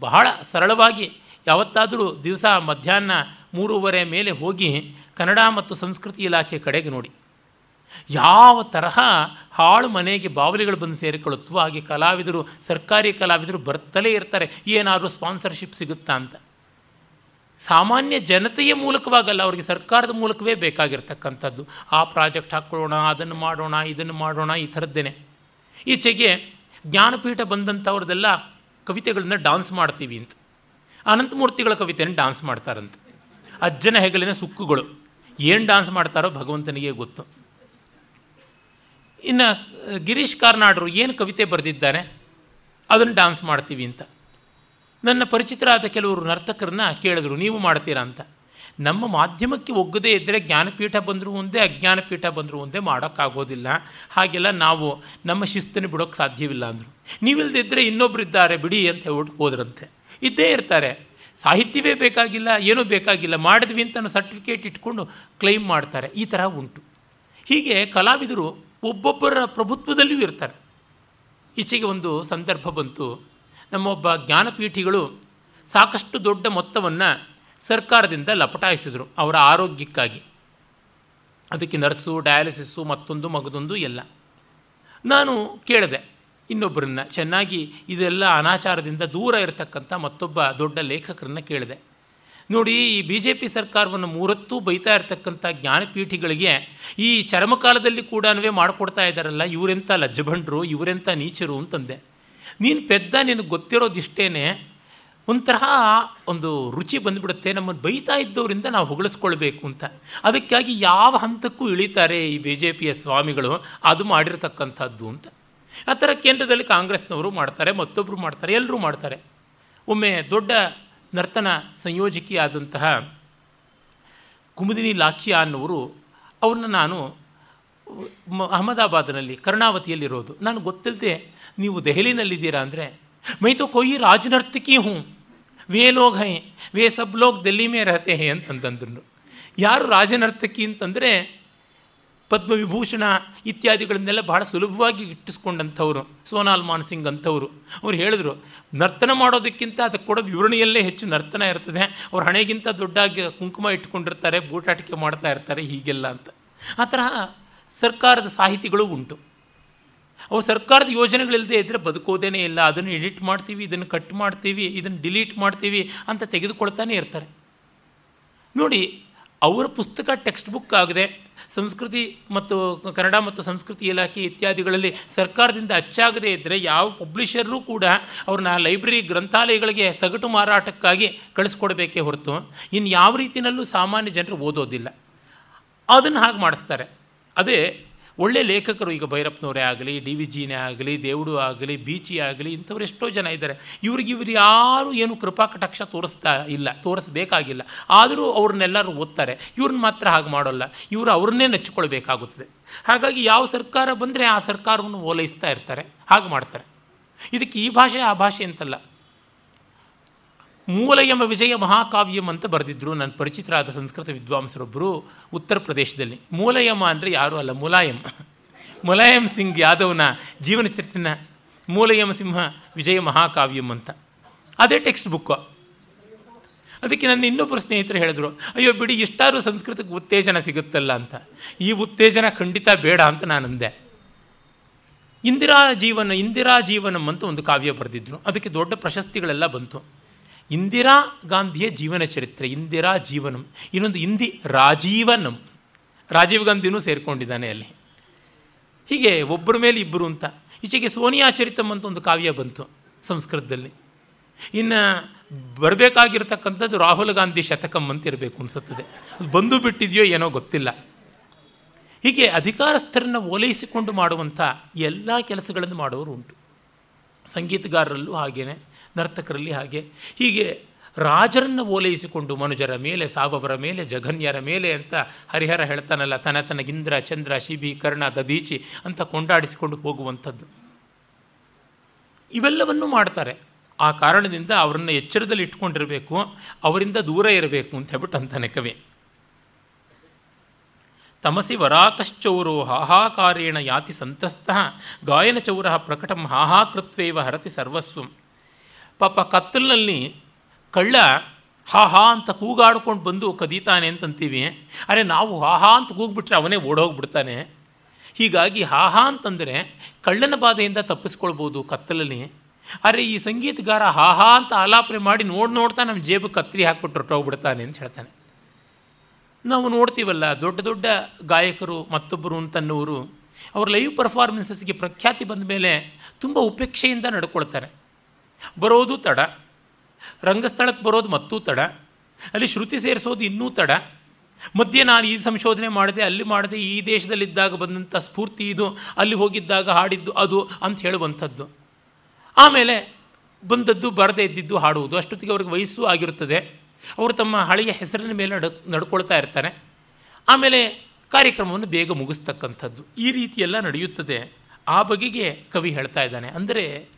ಬಹಳ ಸರಳವಾಗಿ ಯಾವತ್ತಾದರೂ ದಿವಸ ಮಧ್ಯಾಹ್ನ ಮೂರುವರೆ ಮೇಲೆ ಹೋಗಿ ಕನ್ನಡ ಮತ್ತು ಸಂಸ್ಕೃತಿ ಇಲಾಖೆ ಕಡೆಗೆ ನೋಡಿ. ಯಾವ ತರಹ ಹಾಳು ಮನೆಗೆ ಬಾವಲಿಗಳು ಬಂದು ಸೇರಿಕೊಳ್ಳುತ್ತೋ ಹಾಗೆ ಕಲಾವಿದರು, ಸರ್ಕಾರಿ ಕಲಾವಿದರು ಬರ್ತಲೇ ಇರ್ತಾರೆ. ಏನಾದರೂ ಸ್ಪಾನ್ಸರ್ಶಿಪ್ ಸಿಗುತ್ತಾ ಅಂತ. ಸಾಮಾನ್ಯ ಜನತೆಯ ಮೂಲಕವಾಗಲ್ಲ, ಅವರಿಗೆ ಸರ್ಕಾರದ ಮೂಲಕವೇ ಬೇಕಾಗಿರ್ತಕ್ಕಂಥದ್ದು. ಆ ಪ್ರಾಜೆಕ್ಟ್ ಹಾಕ್ಕೊಳ್ಳೋಣ, ಅದನ್ನು ಮಾಡೋಣ, ಇದನ್ನು ಮಾಡೋಣ, ಈ ಥರದ್ದೇನೆ. ಈಚೆಗೆ ಜ್ಞಾನಪೀಠ ಬಂದಂಥವ್ರದ್ದೆಲ್ಲ ಕವಿತೆಗಳನ್ನ ಡಾನ್ಸ್ ಮಾಡ್ತೀವಿ ಅಂತ. ಅನಂತಮೂರ್ತಿಗಳ ಕವಿತೆಯನ್ನು ಡಾನ್ಸ್ ಮಾಡ್ತಾರಂತೆ. ಅಜ್ಜನ ಹೆಗಲಿನ ಸುಕ್ಕುಗಳು. ಏನು ಡಾನ್ಸ್ ಮಾಡ್ತಾರೋ ಭಗವಂತನಿಗೆ ಗೊತ್ತು. ಇನ್ನು ಗಿರೀಶ್ ಕಾರ್ನಾಡ್ರು ಏನು ಕವಿತೆ ಬರೆದಿದ್ದಾರೆ, ಅದನ್ನು ಡಾನ್ಸ್ ಮಾಡ್ತೀವಿ ಅಂತ. ನನ್ನ ಪರಿಚಿತರಾದ ಕೆಲವರು ನರ್ತಕರನ್ನ ಕೇಳಿದ್ರು, ನೀವು ಮಾಡ್ತೀರಾ ಅಂತ. ನಮ್ಮ ಮಾಧ್ಯಮಕ್ಕೆ ಒಗ್ಗದೇ ಇದ್ದರೆ ಜ್ಞಾನಪೀಠ ಬಂದರೂ ಒಂದೇ, ಅಜ್ಞಾನಪೀಠ ಬಂದರೂ ಒಂದೇ ಮಾಡೋಕ್ಕಾಗೋದಿಲ್ಲ. ಹಾಗೆಲ್ಲ ನಾವು ನಮ್ಮ ಶಿಸ್ತನ್ನು ಬಿಡೋಕ್ಕೆ ಸಾಧ್ಯವಿಲ್ಲ ಅಂದರು. ನೀವಿಲ್ಲದಿದ್ದರೆ ಇನ್ನೊಬ್ರು ಇದ್ದಾರೆ, ಬಿಡಿ ಅಂತ ಹೇಳ್ಬಿಟ್ಟು ಹೋದ್ರಂತೆ. ಇದ್ದೇ ಇರ್ತಾರೆ. ಸಾಹಿತ್ಯವೇ ಬೇಕಾಗಿಲ್ಲ, ಏನೂ ಬೇಕಾಗಿಲ್ಲ. ಮಾಡಿದ್ವಿ ಅಂತ ಸರ್ಟಿಫಿಕೇಟ್ ಇಟ್ಕೊಂಡು ಕ್ಲೈಮ್ ಮಾಡ್ತಾರೆ. ಈ ಥರ ಉಂಟು. ಹೀಗೆ ಕಲಾವಿದರು ಒಬ್ಬೊಬ್ಬರ ಪ್ರಭುತ್ವದಲ್ಲಿಯೂ ಇರ್ತಾರೆ. ಈಚೆಗೆ ಒಂದು ಸಂದರ್ಭ ಬಂತು. ನಮ್ಮೊಬ್ಬ ಜ್ಞಾನಪೀಠಿಗಳು ಸಾಕಷ್ಟು ದೊಡ್ಡ ಮೊತ್ತವನ್ನು ಸರ್ಕಾರದಿಂದ ಲಪಟಾಯಿಸಿದರು, ಅವರ ಆರೋಗ್ಯಕ್ಕಾಗಿ. ಅದಕ್ಕೆ ನರ್ಸು ಡಯಾಲಿಸಿಸ್ಸು ಮತ್ತೊಂದು ಮಗದೊಂದು ಎಲ್ಲ. ನಾನು ಕೇಳಿದೆ, ಇನ್ನೊಬ್ಬರನ್ನ ಚೆನ್ನಾಗಿ ಇದೆಲ್ಲ ಅನಾಚಾರದಿಂದ ದೂರ ಇರತಕ್ಕಂಥ ಮತ್ತೊಬ್ಬ ದೊಡ್ಡ ಲೇಖಕರನ್ನು ಕೇಳಿದೆ. ನೋಡಿ, ಈ ಬಿ ಜೆ ಪಿ ಸರ್ಕಾರವನ್ನು ಮೂರತ್ತೂ ಬೈತಾ ಇರತಕ್ಕಂಥ ಜ್ಞಾನಪೀಠಿಗಳಿಗೆ ಈ ಚರಮಕಾಲದಲ್ಲಿ ಕೂಡ ಮಾಡಿಕೊಡ್ತಾ ಇದ್ದಾರಲ್ಲ ಇವರೆಂಥ ಲಜ್ಜಭಂಡ್ರು ಇವರೆಂಥ ನೀಚರು ಅಂತಂದೆ. ನೀನು ಪೆದ್ದ, ನಿನಗೆ ಗೊತ್ತಿರೋದಿಷ್ಟೇ ಒಂಥರ ಒಂದು ರುಚಿ ಬಂದುಬಿಡುತ್ತೆ ನಮ್ಮನ್ನು ಬೈತಾ ಇದ್ದವರಿಂದ ನಾವು ಹೊಗಳಿಸ್ಕೊಳ್ಬೇಕು ಅಂತ. ಅದಕ್ಕಾಗಿ ಯಾವ ಹಂತಕ್ಕೂ ಇಳಿತಾರೆ ಈ ಬಿ ಜೆ ಪಿಯ ಸ್ವಾಮಿಗಳು, ಅದು ಮಾಡಿರ್ತಕ್ಕಂಥದ್ದು ಅಂತ. ಆ ಥರ ಕೇಂದ್ರದಲ್ಲಿ ಕಾಂಗ್ರೆಸ್ನವರು ಮಾಡ್ತಾರೆ ಮತ್ತೊಬ್ಬರು ಮಾಡ್ತಾರೆ ಎಲ್ಲರೂ ಮಾಡ್ತಾರೆ. ಒಮ್ಮೆ ದೊಡ್ಡ ನರ್ತನ ಸಂಯೋಜಕಿಯಾದಂತಹ ಕುಮುದಿನಿ ಲಾಖಿಯಾ ಅನ್ನೋರು ಅವ್ರನ್ನ ನಾನು ಅಹಮದಾಬಾದ್ನಲ್ಲಿ, ಕರ್ಣಾವತಿಯಲ್ಲಿರೋದು. ನಾನು ಗೊತ್ತಿಲ್ಲದೆ ನೀವು ದೆಹಲಿನಲ್ಲಿದ್ದೀರಾ ಅಂದರೆ, ಮೈ ತೋ ಕೊಯ್ಯಿ ರಾಜನರ್ತಕಿ ಹ್ಞೂ ವೇ ಲೋಗ್ ಹೈ, ವೇ ಸಬ್ ಲೋಗ್ ದೆಲ್ಲಿ ಮೇ ರಹತೆ ಹೇ ಅಂತಂತಂದ್ರು ಯಾರು ರಾಜನರ್ತಕಿ ಅಂತಂದರೆ ಪದ್ಮವಿಭೂಷಣ ಇತ್ಯಾದಿಗಳನ್ನೆಲ್ಲ ಬಹಳ ಸುಲಭವಾಗಿ ಇಟ್ಟಿಸ್ಕೊಂಡಂಥವ್ರು, ಸೋನಾಲ್ ಮಾನ್ಸಿಂಗ್ ಅಂಥವ್ರು. ಅವ್ರು ಹೇಳಿದ್ರು, ನರ್ತನ ಮಾಡೋದಕ್ಕಿಂತ ಅದಕ್ಕೆ ಕೊಡೋ ವಿವರಣೆಯಲ್ಲೇ ಹೆಚ್ಚು ನರ್ತನ ಇರ್ತದೆ. ಅವ್ರ ಹಣೆಗಿಂತ ದೊಡ್ಡಾಗಿ ಕುಂಕುಮ ಇಟ್ಕೊಂಡಿರ್ತಾರೆ ಬೂಟಾಟಿಕೆ ಮಾಡ್ತಾ ಇರ್ತಾರೆ, ಹೀಗೆಲ್ಲ ಅಂತ. ಆ ತರಹ ಸರ್ಕಾರದ ಸಾಹಿತಿಗಳು ಉಂಟು. ಅವು ಸರ್ಕಾರದ ಯೋಜನೆಗಳಿಲ್ಲದೆ ಇದ್ದರೆ ಬದುಕೋದೇನೇ ಇಲ್ಲ. ಅದನ್ನು ಎಡಿಟ್ ಮಾಡ್ತೀವಿ, ಇದನ್ನು ಕಟ್ ಮಾಡ್ತೀವಿ, ಇದನ್ನು ಡಿಲೀಟ್ ಮಾಡ್ತೀವಿ ಅಂತ ತೆಗೆದುಕೊಳ್ತಾನೆ ಇರ್ತಾರೆ. ನೋಡಿ, ಅವರ ಪುಸ್ತಕ ಟೆಕ್ಸ್ಟ್ ಬುಕ್ ಆಗದೆ. ಸಂಸ್ಕೃತಿ ಮತ್ತು ಕನ್ನಡ ಮತ್ತು ಸಂಸ್ಕೃತಿ ಇಲಾಖೆ ಇತ್ಯಾದಿಗಳಲ್ಲಿ ಸರ್ಕಾರದಿಂದ ಅಚ್ಚಾಗದೇ ಇದ್ದರೆ ಯಾವ ಪಬ್ಲಿಷರೂ ಕೂಡ ಅವ್ರನ್ನ ಲೈಬ್ರರಿ ಗ್ರಂಥಾಲಯಗಳಿಗೆ ಸಗಟು ಮಾರಾಟಕ್ಕಾಗಿ ಕಳಿಸ್ಕೊಡ್ಬೇಕೇ ಹೊರತು ಇನ್ನು ಯಾವ ರೀತಿಯಲ್ಲೂ ಸಾಮಾನ್ಯ ಜನರು ಓದೋದಿಲ್ಲ. ಅದನ್ನು ಹಾಗೆ ಮಾಡಿಸ್ತಾರೆ. ಅದೇ ಒಳ್ಳೆ ಲೇಖಕರು ಈಗ ಭೈರಪ್ಪನವರೇ ಆಗಲಿ, ಡಿ ವಿ ಜಿನೇ ಆಗಲಿ, ದೇವುಡು ಆಗಲಿ, ಬೀಚಿ ಆಗಲಿ ಇಂಥವ್ರು ಎಷ್ಟೋ ಜನ ಇದ್ದಾರೆ. ಇವ್ರಿಗೆ ಇವ್ರು ಯಾರು ಏನು ಕೃಪಾ ಕಟಾಕ್ಷ ತೋರಿಸ್ತಾ ಇಲ್ಲ, ತೋರಿಸ್ಬೇಕಾಗಿಲ್ಲ. ಆದರೂ ಅವ್ರನ್ನೆಲ್ಲರೂ ಓದ್ತಾರೆ. ಇವ್ರನ್ನ ಮಾತ್ರ ಹಾಗೆ ಮಾಡೋಲ್ಲ. ಇವರು ಅವ್ರನ್ನೇ ನೆಚ್ಚಿಕೊಳ್ಬೇಕಾಗುತ್ತದೆ. ಹಾಗಾಗಿ ಯಾವ ಸರ್ಕಾರ ಬಂದರೆ ಆ ಸರ್ಕಾರವನ್ನು ಓಲೈಸ್ತಾ ಇರ್ತಾರೆ. ಹಾಗೆ ಮಾಡ್ತಾರೆ. ಇದಕ್ಕೆ ಈ ಭಾಷೆ ಆ ಭಾಷೆ ಅಂತಲ್ಲ. ಮೂಲಯಮ ವಿಜಯ ಮಹಾಕಾವ್ಯಂ ಅಂತ ಬರೆದಿದ್ದರು ನನ್ನ ಪರಿಚಿತರಾದ ಸಂಸ್ಕೃತ ವಿದ್ವಾಂಸರೊಬ್ಬರು ಉತ್ತರ ಪ್ರದೇಶದಲ್ಲಿ. ಮೂಲಯಮ ಅಂದರೆ ಯಾರೂ ಅಲ್ಲ? ಮುಲಾಯಂ. ಮುಲಾಯಂ ಸಿಂಗ್ ಯಾದವ್ನ ಜೀವನ ಚರಿತ್ರೆನ ಮೂಲಯಮ ಸಿಂಹ ವಿಜಯ ಮಹಾಕಾವ್ಯಂ ಅಂತ. ಅದೇ ಟೆಕ್ಸ್ಟ್ ಬುಕ್ಕು ಅದಕ್ಕೆ ನನ್ನ ಇನ್ನೊಬ್ಬರು ಸ್ನೇಹಿತರು ಹೇಳಿದ್ರು, ಅಯ್ಯೋ ಬಿಡಿ ಇಷ್ಟಾರು ಸಂಸ್ಕೃತಕ್ಕೆ ಉತ್ತೇಜನ ಸಿಗುತ್ತಲ್ಲ ಅಂತ. ಈ ಉತ್ತೇಜನ ಖಂಡಿತ ಬೇಡ ಅಂತ ನಾನು ಅಂದೆ ಇಂದಿರಾ ಜೀವನ, ಇಂದಿರಾ ಜೀವನಂ ಅಂತ ಒಂದು ಕಾವ್ಯ ಬರೆದಿದ್ರು. ಅದಕ್ಕೆ ದೊಡ್ಡ ಪ್ರಶಸ್ತಿಗಳೆಲ್ಲ ಬಂತು. ಇಂದಿರಾ ಗಾಂಧಿಯ ಜೀವನ ಚರಿತ್ರೆ, ಇಂದಿರಾ ಜೀವನಂ, ಇನ್ನೊಂದು ಇಂದಿ ರಾಜೀವನಂ. ರಾಜೀವ್ ಗಾಂಧಿನೂ ಸೇರಿಕೊಂಡಿದ್ದಾನೆ ಅಲ್ಲಿ. ಹೀಗೆ ಒಬ್ಬರ ಮೇಲೆ ಇಬ್ಬರು ಅಂತ. ಈಚೆಗೆ ಸೋನಿಯಾ ಚರಿತಂ ಅಂತ ಒಂದು ಕಾವ್ಯ ಬಂತು ಸಂಸ್ಕೃತದಲ್ಲಿ. ಇನ್ನು ಬರಬೇಕಾಗಿರ್ತಕ್ಕಂಥದ್ದು ರಾಹುಲ್ ಗಾಂಧಿ ಶತಕಂ ಅಂತ ಇರಬೇಕು ಅನಿಸುತ್ತದೆ. ಅದು ಬಂದು ಬಿಟ್ಟಿದೆಯೋ ಏನೋ ಗೊತ್ತಿಲ್ಲ. ಹೀಗೆ ಅಧಿಕಾರಸ್ಥರನ್ನು ಓಲೈಸಿಕೊಂಡು ಮಾಡುವಂಥ ಎಲ್ಲ ಕೆಲಸಗಳನ್ನು ಮಾಡೋರು ಉಂಟು. ಸಂಗೀತಗಾರರಲ್ಲೂ ಹಾಗೇನೆ. ನರ್ತಕರಲ್ಲಿ ಹಾಗೆ. ಹೀಗೆ ರಾಜರನ್ನು ಓಲೈಸಿಕೊಂಡು ಮನುಜರ ಮೇಲೆ ಸಾಬವರ ಮೇಲೆ, ಜಘನ್ಯರ ಮೇಲೆ ಅಂತ ಹರಿಹರ ಹೇಳ್ತಾನಲ್ಲ, ತನ ಇಂದ್ರ, ಚಂದ್ರ, ಶಿಬಿ, ಕರ್ಣ ದದೀಚಿ ಅಂತ ಕೊಂಡಾಡಿಸಿಕೊಂಡು ಹೋಗುವಂಥದ್ದು. ಇವೆಲ್ಲವನ್ನೂ ಮಾಡ್ತಾರೆ. ಆ ಕಾರಣದಿಂದ ಅವರನ್ನು ಎಚ್ಚರದಲ್ಲಿ ಇಟ್ಕೊಂಡಿರಬೇಕು, ಅವರಿಂದ ದೂರ ಇರಬೇಕು ಅಂತ ಹೇಳ್ಬಿಟ್ಟು ಅಂತಾನೆ ಕವಿ. ತಮಸಿ ವರಾಕಶ್ಚೌರೋ ಹಾಹಾಕಾರೇಣ ಯಾತಿ ಸಂತಸ್ತಃ ಗಾಯನಚೌರ ಪ್ರಕಟಂ ಹಾಹಾಕೃತ್ವೇವ ಹರತಿ ಸರ್ವಸ್ವಂ. ಪಾಪ ಕತ್ತಲಿನಲ್ಲಿ ಕಳ್ಳ ಹಾ ಹಾ ಅಂತ ಕೂಗಾಡ್ಕೊಂಡು ಬಂದು ಕದೀತಾನೆ ಅಂತಂತೀವಿ. ಅರೆ ನಾವು ಹಾ ಹಾ ಅಂತ ಕೂಗ್ಬಿಟ್ರೆ ಅವನೇ ಓಡೋಗ್ಬಿಡ್ತಾನೆ. ಹೀಗಾಗಿ ಹಾ ಹಾ ಅಂತಂದರೆ ಕಳ್ಳನ ಬಾಧೆಯಿಂದ ತಪ್ಪಿಸ್ಕೊಳ್ಬೋದು ಕತ್ತಲಲ್ಲಿ. ಅರೆ ಈ ಸಂಗೀತಗಾರ ಹಾ ಹಾ ಅಂತ ಆಲಾಪನೆ ಮಾಡಿ ನೋಡಿ ನೋಡ್ತಾ ನಮ್ಮ ಜೇಬು ಕತ್ರಿ ಹಾಕ್ಬಿಟ್ಟು ಹೊರಟೋಗ್ಬಿಡ್ತಾನೆ ಅಂತ ಹೇಳ್ತಾನೆ. ನಾವು ನೋಡ್ತೀವಲ್ಲ ದೊಡ್ಡ ದೊಡ್ಡ ಗಾಯಕರು ಮತ್ತೊಬ್ಬರು ಅಂತನ್ನೋರು, ಅವ್ರ ಲೈವ್ ಪರ್ಫಾರ್ಮೆನ್ಸಸ್ಗೆ ಪ್ರಖ್ಯಾತಿ ಬಂದ ಮೇಲೆ ತುಂಬ ಉಪೇಕ್ಷೆಯಿಂದ ನಡ್ಕೊಳ್ತಾರೆ. ಬರೋದು ತಡ. ರಂಗಸ್ಥಳಕ್ಕೆ ಬರೋದು ಮತ್ತೂ ತಡ. ಅಲ್ಲಿ ಶ್ರುತಿ ಸೇರಿಸೋದು ಇನ್ನೂ ತಡ. ಮಧ್ಯೆ ನಾನು ಈ ಸಂಶೋಧನೆ ಮಾಡಿದೆ, ಅಲ್ಲಿ ಮಾಡಿದೆ, ಈ ದೇಶದಲ್ಲಿದ್ದಾಗ ಬಂದಂಥ ಸ್ಫೂರ್ತಿ ಇದು, ಅಲ್ಲಿ ಹೋಗಿದ್ದಾಗ ಹಾಡಿದ್ದು ಅದು ಅಂತ ಹೇಳುವಂಥದ್ದು. ಆಮೇಲೆ ಬಂದದ್ದು ಬರದೇ ಇದ್ದಿದ್ದು ಹಾಡುವುದು. ಅಷ್ಟೊತ್ತಿಗೆ ಅವ್ರಿಗೆ ವಯಸ್ಸು ಆಗಿರುತ್ತದೆ. ಅವರು ತಮ್ಮ ಹಳೆಯ ಹೆಸರಿನ ಮೇಲೆ ನಡ, ನಡ್ಕೊಳ್ತಾ ಇರ್ತಾರೆ. ಆಮೇಲೆ ಕಾರ್ಯಕ್ರಮವನ್ನು ಬೇಗ ಮುಗಿಸ್ತಕ್ಕಂಥದ್ದು. ಈ ರೀತಿಯೆಲ್ಲ ನಡೆಯುತ್ತದೆ. ಆ ಬಗೆಗೆ ಕವಿ ಹೇಳ್ತಾ ಇದ್ದಾನೆ. ಅಂದರೆ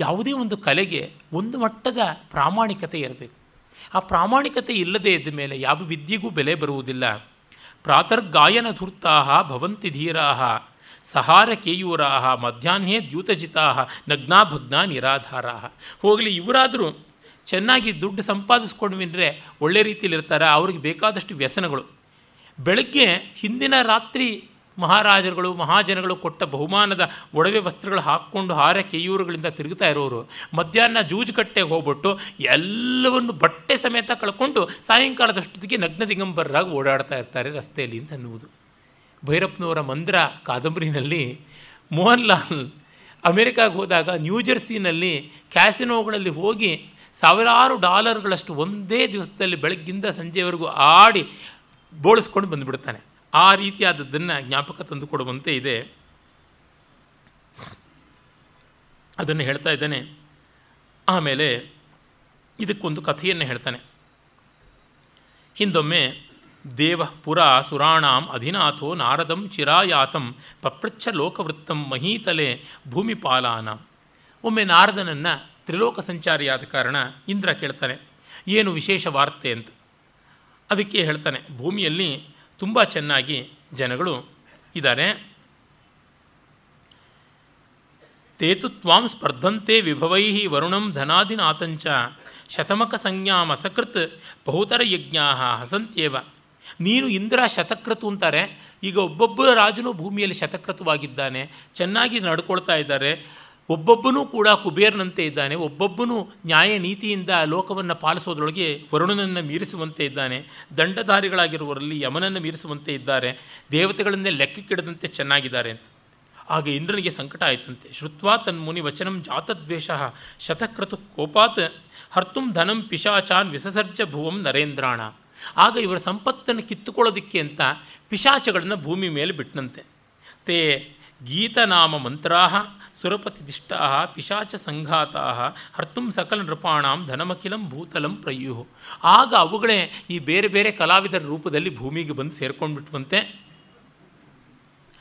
ಯಾವುದೇ ಒಂದು ಕಲೆಗೆ ಒಂದು ಮಟ್ಟದ ಪ್ರಾಮಾಣಿಕತೆ ಇರಬೇಕು. ಆ ಪ್ರಾಮಾಣಿಕತೆ ಇಲ್ಲದೇ ಇದ್ದ ಮೇಲೆ ಯಾವ ವಿದ್ಯೆಗೂ ಬೆಲೆ ಬರುವುದಿಲ್ಲ. ಪ್ರಾತರ್ಗಾಯನ ಧೂರ್ತಾ ಭವಂತಿ ಧೀರಾಹ, ಸಹಾರ ಕೇಯೂರಾಹ, ಮಧ್ಯಾಹ್ನೇ ದ್ಯೂತಜಿತಾಹ ನಗ್ನಾಭಗ್ನ ನಿರಾಧಾರಾಹ. ಹೋಗಲಿ, ಇವರಾದರೂ ಚೆನ್ನಾಗಿ ದುಡ್ಡು ಸಂಪಾದಿಸ್ಕೊಂಡ್ವಿಂದರೆ ಒಳ್ಳೆ ರೀತಿಯಲ್ಲಿ ಇರ್ತಾರೆ ಅವ್ರಿಗೆ ಬೇಕಾದಷ್ಟು ವ್ಯಸನಗಳು. ಬೆಳಗ್ಗೆ ಹಿಂದಿನ ರಾತ್ರಿ ಮಹಾರಾಜರುಗಳು, ಮಹಾಜನಗಳು ಕೊಟ್ಟ ಬಹುಮಾನದ ಒಡವೆ ವಸ್ತ್ರಗಳು ಹಾಕ್ಕೊಂಡು ಹಾರ ಕೆಯೂರುಗಳಿಂದ ತಿರುಗ್ತಾ ಇರೋರು. ಮಧ್ಯಾಹ್ನ ಜೂಜುಕಟ್ಟೆಗೆ ಹೋಗ್ಬಿಟ್ಟು ಎಲ್ಲವನ್ನು ಬಟ್ಟೆ ಸಮೇತ ಕಳ್ಕೊಂಡು ಸಾಯಂಕಾಲದಷ್ಟೊತ್ತಿಗೆ ನಗ್ನ ದಿಗಂಬರರಾಗಿ ಓಡಾಡ್ತಾ ಇರ್ತಾರೆ ರಸ್ತೆಯಲ್ಲಿ ಅಂತ ಅನ್ನುವುದು. ಭೈರಪ್ಪನವರ ಮಂದ್ರ ಕಾದಂಬರಿನಲ್ಲಿ ಮೋಹನ್ ಲಾಲ್ ಅಮೆರಿಕಾಗೆ ಹೋದಾಗ ನ್ಯೂಜೆರ್ಸಿನಲ್ಲಿ ಕ್ಯಾಸಿನೋಗಳಲ್ಲಿ ಹೋಗಿ ಸಾವಿರಾರು ಡಾಲರ್ಗಳಷ್ಟು ಒಂದೇ ದಿವಸದಲ್ಲಿ ಬೆಳಗ್ಗಿಂದ ಸಂಜೆವರೆಗೂ ಆಡಿ ಬೋಳಿಸ್ಕೊಂಡು ಬಂದುಬಿಡ್ತಾನೆ. ಆ ರೀತಿಯಾದದ್ದನ್ನು ಜ್ಞಾಪಕ ತಂದು ಕೊಡುವಂತೆ ಇದೆ. ಅದನ್ನು ಹೇಳ್ತಾ ಇದ್ದಾನೆ. ಆಮೇಲೆ ಇದಕ್ಕೊಂದು ಕಥೆಯನ್ನು ಹೇಳ್ತಾನೆ. ಹಿಂದೊಮ್ಮೆ ದೇವ ಪುರ ಸುರಾಣಾಂ ಅಧಿನಾಥೋ ನಾರದಂ ಚಿರಾಯಾತಂ ಪಪ್ರಚ್ಛ ಲೋಕವೃತ್ತಂ ಮಹೀತಲೆ ಭೂಮಿಪಾಲಾನ ಒಮ್ಮೆ ನಾರದನನ್ನು ತ್ರಿಲೋಕ ಸಂಚಾರಿಯಾದ ಕಾರಣ ಇಂದ್ರ ಕೇಳ್ತಾನೆ, ಏನು ವಿಶೇಷ ವಾರ್ತೆ? ಅಂತ. ಅದಕ್ಕೆ ಹೇಳ್ತಾನೆ, ಭೂಮಿಯಲ್ಲಿ ತುಂಬ ಚೆನ್ನಾಗಿ ಜನಗಳು ಇದ್ದಾರೆ. ತೇತು ತ್ವಾಂ ಸ್ಪರ್ಧಂತೆ ವಿಭವೈ ವರುಣಂ ಧನಾಧಿನಾಥಂಚ ಶತಮಕ ಸಂಜ್ಞಾಂ ಅಸಕೃತ್ ಬಹುತರ ಯಜ್ಞಾ ಹಸಂತ್ಯೇವ. ನೀನು ಇಂದ್ರ ಶತಕೃತು ಅಂತಾರೆ. ಈಗ ಒಬ್ಬೊಬ್ಬರ ರಾಜನು ಭೂಮಿಯಲ್ಲಿ ಶತಕೃತವಾಗಿದ್ದಾನೆ. ಚೆನ್ನಾಗಿ ನಡ್ಕೊಳ್ತಾ ಇದ್ದಾರೆ. ಒಬ್ಬೊಬ್ಬನೂ ಕೂಡ ಕುಬೇರನಂತೆ ಇದ್ದಾನೆ, ಒಬ್ಬೊಬ್ಬನೂ ನ್ಯಾಯ ನೀತಿಯಿಂದ ಲೋಕವನ್ನು ಪಾಲಿಸೋದ್ರೊಳಗೆ ವರುಣನನ್ನು ಮೀರಿಸುವಂತೆ ಇದ್ದಾನೆ, ದಂಡಧಾರಿಗಳಾಗಿರುವವರಲ್ಲಿ ಯಮನನ್ನು ಮೀರಿಸುವಂತೆ ಇದ್ದಾರೆ, ದೇವತೆಗಳನ್ನೇ ಲೆಕ್ಕಕ್ಕಿಡದಂತೆ ಚೆನ್ನಾಗಿದ್ದಾರೆ ಅಂತ. ಆಗ ಇಂದ್ರನಿಗೆ ಸಂಕಟ ಆಯಿತಂತೆ. ಶ್ರುತ್ವಾ ತನ್ಮುನಿ ವಚನಂ ಜಾತದ್ವೇಷ ಶತಕ್ರತು ಕೋಪಾತ್ ಹರ್ತುಂ ಧನಂ ಪಿಶಾಚಾನ್ ವಿಸಸರ್ಜ ಭುವಂ ನರೇಂದ್ರಾಣ. ಆಗ ಇವರ ಸಂಪತ್ತನ್ನು ಕಿತ್ತುಕೊಳ್ಳೋದಕ್ಕೆ ಅಂತ ಪಿಶಾಚಗಳನ್ನು ಭೂಮಿ ಮೇಲೆ ಬಿಟ್ಟನಂತೆ ತೇ ಗೀತನಾಮ ಮಂತ್ರಾ ಸುರಪತಿದಿಷ್ಟಾ ಪಿಶಾಚ ಸಂಘಾತ ಹರ್ತುಂ ಸಕಲ ನೃಪಾಣಾಂ ಧನಮಖಿಲಂ ಭೂತಲಂ ಪ್ರಯು ಆಗ ಅವುಗಳೇ ಈ ಬೇರೆ ಬೇರೆ ಕಲಾವಿದರ ರೂಪದಲ್ಲಿ ಭೂಮಿಗೆ ಬಂದು ಸೇರ್ಕೊಂಡ್ಬಿಟ್ವಂತೆ.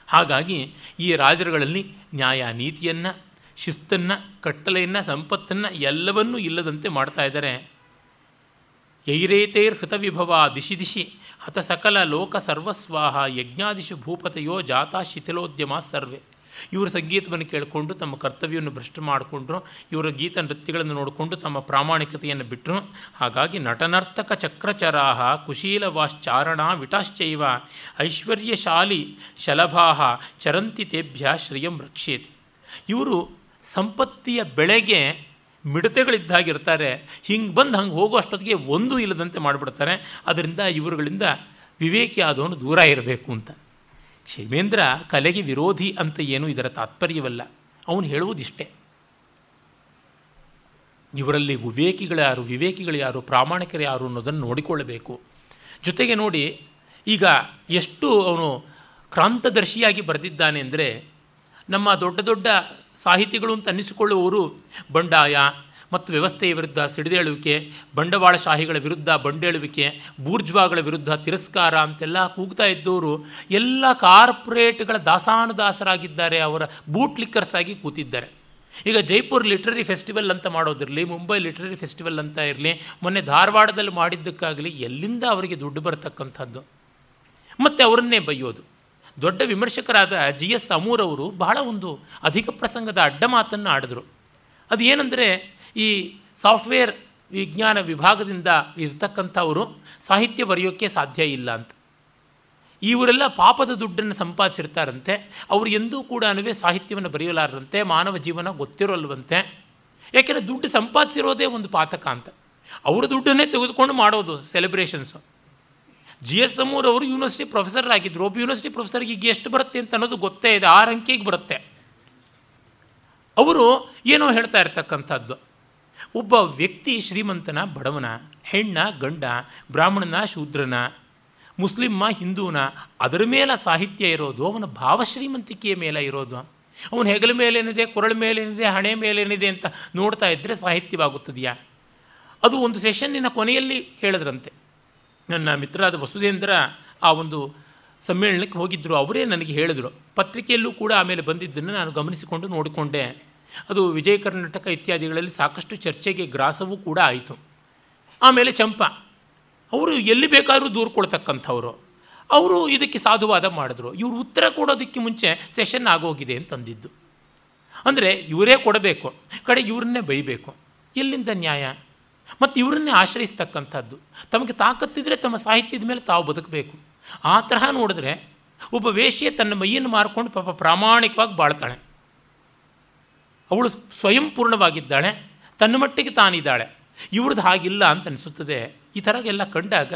ಹಾಗಾಗಿ ಈ ರಾಜರುಗಳಲ್ಲಿ ನ್ಯಾಯ ನೀತಿಯನ್ನು, ಶಿಸ್ತನ್ನು, ಕಟ್ಟಲೆಯನ್ನು, ಸಂಪತ್ತನ್ನು ಎಲ್ಲವನ್ನೂ ಇಲ್ಲದಂತೆ ಮಾಡ್ತಾ ಇದ್ದಾರೆ. ಯೈರೇತೈರ್ ಹೃತವಿಭವ ದಿಶಿ ದಿಶಿ, ಹತ ಸಕಲ ಲೋಕ ಸರ್ವಸ್ವಾಹ, ಯಜ್ಞಾದಿಶು ಭೂಪತಯೋ ಜಾತಾ ಶಿಥಿಲೋದ್ಯಮ ಸರ್ವೆ. ಇವರು ಸಂಗೀತವನ್ನು ಕೇಳಿಕೊಂಡು ತಮ್ಮ ಕರ್ತವ್ಯವನ್ನು ಭ್ರಷ್ಟ ಮಾಡಿಕೊಂಡ್ರು. ಇವರ ಗೀತ ನೃತ್ಯಗಳನ್ನು ನೋಡಿಕೊಂಡು ತಮ್ಮ ಪ್ರಾಮಾಣಿಕತೆಯನ್ನು ಬಿಟ್ಟರು ಹಾಗಾಗಿ ನಟನರ್ತಕ ಚಕ್ರಚರಾಹ ಕುಶೀಲವಾಶ್ಚಾರಣ ವಿಟಾಶ್ಚೈವ ಐಶ್ವರ್ಯಶಾಲಿ ಶಲಭಾಹ ಚರಂತಿ ತೇಭ್ಯ ಶ್ರಿಯಂ ರಕ್ಷೇತ್. ಇವರು ಸಂಪತ್ತಿಯ ಬೆಳೆಗೆ ಮಿಡತೆಗಳಿದ್ದಾಗಿರ್ತಾರೆ. ಹಿಂಗೆ ಬಂದು ಹಂಗೆ ಹೋಗೋ ಅಷ್ಟೊತ್ತಿಗೆ ಒಂದೂ ಇಲ್ಲದಂತೆ ಮಾಡಿಬಿಡ್ತಾರೆ. ಅದರಿಂದ ಇವರುಗಳಿಂದ ವಿವೇಕಿ ಆದವನು ದೂರ ಇರಬೇಕು ಅಂತ. ಕ್ಷೇಮೇಂದ್ರ ಕಲೆಗೆ ವಿರೋಧಿ ಅಂತ ಏನು ಇದರ ತಾತ್ಪರ್ಯವಲ್ಲ, ಅವನು ಹೇಳುವುದಿಷ್ಟೇ. ಇವರಲ್ಲಿ ವಿವೇಕಿಗಳು ಯಾರು ವಿವೇಕಿಗಳು ಯಾರು, ಪ್ರಾಮಾಣಿಕರು ಯಾರು ಅನ್ನೋದನ್ನು ನೋಡಿಕೊಳ್ಳಬೇಕು. ಜೊತೆಗೆ ನೋಡಿ, ಈಗ ಎಷ್ಟು ಅವನು ಕ್ರಾಂತದರ್ಶಿಯಾಗಿ ಬರೆದಿದ್ದಾನೆ ಅಂದರೆ, ನಮ್ಮ ದೊಡ್ಡ ದೊಡ್ಡ ಸಾಹಿತಿಗಳು ಅಂತ ಅನ್ನಿಸಿಕೊಳ್ಳುವವರು ಬಂಡಾಯ ಮತ್ತು ವ್ಯವಸ್ಥೆಯ ವಿರುದ್ಧ ಸಿಡಿದೇಳುವಿಕೆ, ಬಂಡವಾಳಶಾಹಿಗಳ ವಿರುದ್ಧ ಬಂಡೇಳುವಿಕೆ, ಬೂರ್ಜ್ವಾಗಳ ವಿರುದ್ಧ ತಿರಸ್ಕಾರ ಅಂತೆಲ್ಲ ಕೂಗ್ತಾ ಇದ್ದವರು ಎಲ್ಲ ಕಾರ್ಪೊರೇಟ್ಗಳ ದಾಸಾನುದಾಸರಾಗಿದ್ದಾರೆ, ಅವರ ಬೂಟ್ ಲಿಕ್ಕರ್ಸ್ ಆಗಿ ಕೂತಿದ್ದಾರೆ. ಈಗ ಜೈಪುರ್ ಲಿಟ್ರರಿ ಫೆಸ್ಟಿವಲ್ ಅಂತ ಮಾಡೋದಿರಲಿ, ಮುಂಬೈ ಲಿಟ್ರರಿ ಫೆಸ್ಟಿವಲ್ ಅಂತ ಇರಲಿ, ಮೊನ್ನೆ ಧಾರವಾಡದಲ್ಲಿ ಮಾಡಿದ್ದಕ್ಕಾಗಲಿ, ಎಲ್ಲಿಂದ ಅವರಿಗೆ ದುಡ್ಡು ಬರತಕ್ಕಂಥದ್ದು? ಮತ್ತು ಅವರನ್ನೇ ಬೈಯೋದು. ದೊಡ್ಡ ವಿಮರ್ಶಕರಾದ ಜಿ ಎಸ್ ಅಮೂರ್ ಅವರು ಬಹಳ ಒಂದು ಅಧಿಕ ಪ್ರಸಂಗದ ಅಡ್ಡ ಮಾತನ್ನು ಆಡಿದ್ರು. ಅದು ಏನಂದರೆ ಈ ಸಾಫ್ಟ್ವೇರ್ ವಿಜ್ಞಾನ ವಿಭಾಗದಿಂದ ಇರ್ತಕ್ಕಂಥವರು ಸಾಹಿತ್ಯ ಬರೆಯೋಕ್ಕೆ ಸಾಧ್ಯ ಇಲ್ಲ ಅಂತ. ಇವರೆಲ್ಲ ಪಾಪದ ದುಡ್ಡನ್ನು ಸಂಪಾದಿಸಿರ್ತಾರಂತೆ, ಅವರು ಎಂದೂ ಕೂಡ ಸಾಹಿತ್ಯವನ್ನು ಬರೆಯಲಾರರಂತೆ, ಮಾನವ ಜೀವನ ಗೊತ್ತಿರೋಲ್ವಂತೆ. ಯಾಕೆಂದರೆ ದುಡ್ಡು ಸಂಪಾದಿಸಿರೋದೇ ಒಂದು ಪಾತಕ ಅಂತ. ಅವರ ದುಡ್ಡನ್ನೇ ತೆಗೆದುಕೊಂಡು ಮಾಡೋದು ಸೆಲೆಬ್ರೇಷನ್ಸು. ಜಿ ಎಸ್ ಅಮೂರ್ ಅವರು ಯೂನಿವರ್ಸಿಟಿ ಪ್ರೊಫೆಸರ್ ಆಗಿದ್ದರು ಒಬ್ಬ ಯೂನಿವರ್ಸಿಟಿ ಪ್ರೊಫೆಸರ್ಗೆ ಈಗ ಎಷ್ಟು ಬರುತ್ತೆ ಅಂತ ಅನ್ನೋದು ಗೊತ್ತೇ ಇದೆ. ಆರು ಅಂಕೆಗೆ ಬರುತ್ತೆ. ಅವರು ಏನೋ ಹೇಳ್ತಾ ಇರ್ತಕ್ಕಂಥದ್ದು. ಒಬ್ಬ ವ್ಯಕ್ತಿ ಶ್ರೀಮಂತನ ಬಡವನ, ಹೆಣ್ಣ, ಗಂಡ, ಬ್ರಾಹ್ಮಣನ, ಶೂದ್ರನ ಮುಸ್ಲಿಮ್ಮ ಹಿಂದೂನ, ಅದರ ಮೇಲೆ ಸಾಹಿತ್ಯ ಇರೋದು, ಅವನ ಭಾವಶ್ರೀಮಂತಿಕೆಯ ಮೇಲೆ ಇರೋದು. ಅವನ ಹೆಗಲ ಮೇಲೇನಿದೆ, ಕೊರಳ ಮೇಲೇನಿದೆ, ಹಣೆ ಮೇಲೇನಿದೆ ಅಂತ ನೋಡ್ತಾ ಇದ್ದರೆ ಸಾಹಿತ್ಯವಾಗುತ್ತದೆಯಾ? ಅದು ಒಂದು ಸೆಷನ್ನಿನ ಕೊನೆಯಲ್ಲಿ ಹೇಳಿದ್ರಂತೆ. ನನ್ನ ಮಿತ್ರರಾದ ವಸುಧೇಂದ್ರ ಆ ಒಂದು ಸಮ್ಮೇಳನಕ್ಕೆ ಹೋಗಿದ್ದರು ಅವರೇ ನನಗೆ ಹೇಳಿದರು. ಪತ್ರಿಕೆಯಲ್ಲೂ ಕೂಡ ಆಮೇಲೆ ಬಂದಿದ್ದನ್ನು ನಾನು ಗಮನಿಸಿಕೊಂಡು ನೋಡಿಕೊಂಡೆ. ಅದು ವಿಜಯ ಕರ್ನಾಟಕ ಇತ್ಯಾದಿಗಳಲ್ಲಿ ಸಾಕಷ್ಟು ಚರ್ಚೆಗೆ ಗ್ರಾಸವೂ ಕೂಡ ಆಯಿತು. ಆಮೇಲೆ ಚಂಪ. ಅವರು ಎಲ್ಲಿ ಬೇಕಾದರೂ ದೂರು ಕೊಡ್ತಕ್ಕಂಥವ್ರು. ಅವರು ಇದಕ್ಕೆ ಸಾಧುವಾದ ಮಾಡಿದ್ರು. ಇವರು ಉತ್ತರ ಕೊಡೋದಕ್ಕೆ ಮುಂಚೆ ಸೆಷನ್ ಆಗೋಗಿದೆ ಅಂತಂದಿದ್ದು. ಅಂದರೆ ಇವರೇ ಕೊಡಬೇಕು. ಕಡೆ ಇವ್ರನ್ನೇ ಬೈಬೇಕು. ಎಲ್ಲಿಂದ ನ್ಯಾಯ? ಮತ್ತು ಇವರನ್ನೇ ಆಶ್ರಯಿಸ್ತಕ್ಕಂಥದ್ದು. ತಮಗೆ ತಾಕತ್ತಿದ್ರೆ ತಮ್ಮ ಸಾಹಿತ್ಯದ ಮೇಲೆ ತಾವು ಬದುಕಬೇಕು. ಆ ತರಹ ನೋಡಿದ್ರೆ ಒಬ್ಬ ವೇಶ್ಯೆ ತನ್ನ ಮೈಯನ್ನು ಮಾರ್ಕೊಂಡು ಪಾಪ ಪ್ರಾಮಾಣಿಕವಾಗಿ ಬಾಳ್ತಾಳೆ. ಅವಳು ಸ್ವಯಂ ಪೂರ್ಣವಾಗಿದ್ದಾಳೆ, ತನ್ನ ಮಟ್ಟಿಗೆ ತಾನಿದ್ದಾಳೆ. ಇವ್ರದ್ದು ಹಾಗಿಲ್ಲ ಅಂತ ಅನಿಸುತ್ತದೆ. ಈ ಥರ ಎಲ್ಲ ಕಂಡಾಗ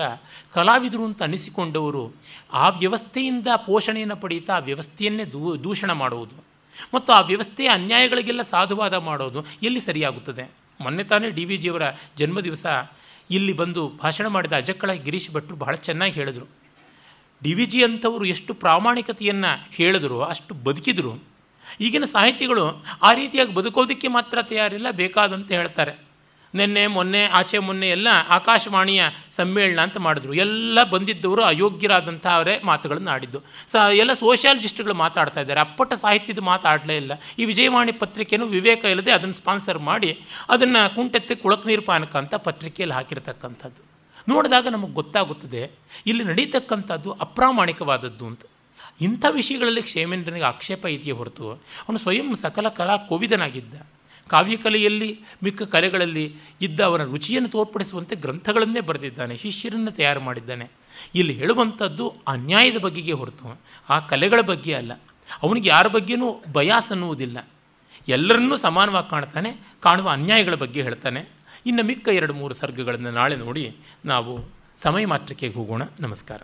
ಕಲಾವಿದರು ಅಂತ ಅನಿಸಿಕೊಂಡವರು ಆ ವ್ಯವಸ್ಥೆಯಿಂದ ಪೋಷಣೆಯನ್ನು ಪಡೀತಾ ಆ ವ್ಯವಸ್ಥೆಯನ್ನೇ ದೂ, ದೂಷಣ ಮಾಡುವುದು ಮತ್ತು ಆ ವ್ಯವಸ್ಥೆಯ ಅನ್ಯಾಯಗಳಿಗೆಲ್ಲ ಸಾಧುವಾದ ಮಾಡೋದು ಎಲ್ಲಿ ಸರಿಯಾಗುತ್ತದೆ? ಮೊನ್ನೆ ತಾನೇ ಡಿ ವಿ ಜಿಯವರ ಜನ್ಮದಿವಸ ಇಲ್ಲಿ ಬಂದು ಭಾಷಣ ಮಾಡಿದ ಅಜಕ್ಕಳ ಗಿರೀಶ್ ಭಟ್ರು ಬಹಳ ಚೆನ್ನಾಗಿ ಹೇಳಿದರು. ಡಿ ವಿ ಜಿ ಅಂಥವರು ಎಷ್ಟು ಪ್ರಾಮಾಣಿಕತೆಯನ್ನು ಹೇಳಿದ್ರು, ಅಷ್ಟು ಬದುಕಿದ್ರು. ಈಗಿನ ಸಾಹಿತಿಗಳು ಆ ರೀತಿಯಾಗಿ ಬದುಕೋದಕ್ಕೆ ಮಾತ್ರ ತಯಾರಿಲ್ಲ, ಬೇಕಾದಂತ ಹೇಳ್ತಾರೆ. ನಿನ್ನೆ, ಮೊನ್ನೆ, ಆಚೆ, ಮೊನ್ನೆ ಎಲ್ಲ ಆಕಾಶವಾಣಿಯ ಸಮ್ಮೇಳನ ಅಂತ ಮಾಡಿದ್ರು. ಎಲ್ಲ ಬಂದಿದ್ದವರು ಅಯೋಗ್ಯರಾದಂಥ ಅವರೇ ಮಾತುಗಳನ್ನು ಆಡಿದ್ದು. ಸ, ಎಲ್ಲ ಸೋಷಿಯಾಲಜಿಸ್ಟ್ಗಳು ಮಾತಾಡ್ತಾ ಇದ್ದಾರೆ. ಅಪ್ಪಟ ಸಾಹಿತ್ಯದ ಮಾತಾಡಲೇ ಇಲ್ಲ. ಈ ವಿಜಯವಾಣಿ ಪತ್ರಿಕೆಯನ್ನು ವಿವೇಕ ಇಲ್ಲದೆ ಅದನ್ನು ಸ್ಪಾನ್ಸರ್ ಮಾಡಿ ಅದನ್ನು ಕುಂಟೆತ್ತಿ ಕುಳಕ್ ನೀರು ಪಾನಕ ಅಂತ ಪತ್ರಿಕೆಯಲ್ಲಿ ಹಾಕಿರ್ತಕ್ಕಂಥದ್ದು. ನೋಡಿದಾಗ ನಮಗೆ ಗೊತ್ತಾಗುತ್ತದೆ, ಇಲ್ಲಿ ನಡೀತಕ್ಕಂಥದ್ದು ಅಪ್ರಾಮಾಣಿಕವಾದದ್ದು ಅಂತ. ಇಂಥ ವಿಷಯಗಳಲ್ಲಿ ಕ್ಷೇಮೇಂದ್ರನಿಗೆ ಆಕ್ಷೇಪ ಇದೆಯೇ ಹೊರತು, ಅವನು ಸ್ವಯಂ ಸಕಲ ಕಲಾ ಕೋವಿದನಾಗಿದ್ದ. ಕಾವ್ಯಕಲೆಯಲ್ಲಿ ಮಿಕ್ಕ ಕಲೆಗಳಲ್ಲಿ ಇದ್ದ ಅವನ ರುಚಿಯನ್ನು ತೋರ್ಪಡಿಸುವಂತೆ ಗ್ರಂಥಗಳನ್ನೇ ಬರೆದಿದ್ದಾನೆ, ಶಿಷ್ಯರನ್ನು ತಯಾರು ಮಾಡಿದ್ದಾನೆ. ಇಲ್ಲಿ ಹೇಳುವಂಥದ್ದು ಅನ್ಯಾಯದ ಬಗೆಗೆ ಹೊರತು, ಆ ಕಲೆಗಳ ಬಗ್ಗೆ ಅಲ್ಲ. ಅವನಿಗೆ ಯಾರ ಬಗ್ಗೆನೂ ಬಯಾಸ್ ಅನ್ನುವುದಿಲ್ಲ. ಎಲ್ಲರನ್ನೂ ಸಮಾನವಾಗಿ ಕಾಣ್ತಾನೆ, ಕಾಣುವ ಅನ್ಯಾಯಗಳ ಬಗ್ಗೆ ಹೇಳ್ತಾನೆ. ಇನ್ನು ಮಿಕ್ಕ ಎರಡು ಮೂರು ಸರ್ಗಗಳನ್ನು ನಾಳೆ ನೋಡಿ ನಾವು ಸಮಯ ಮಾತ್ರಕ್ಕೆ ಹೋಗೋಣ. ನಮಸ್ಕಾರ.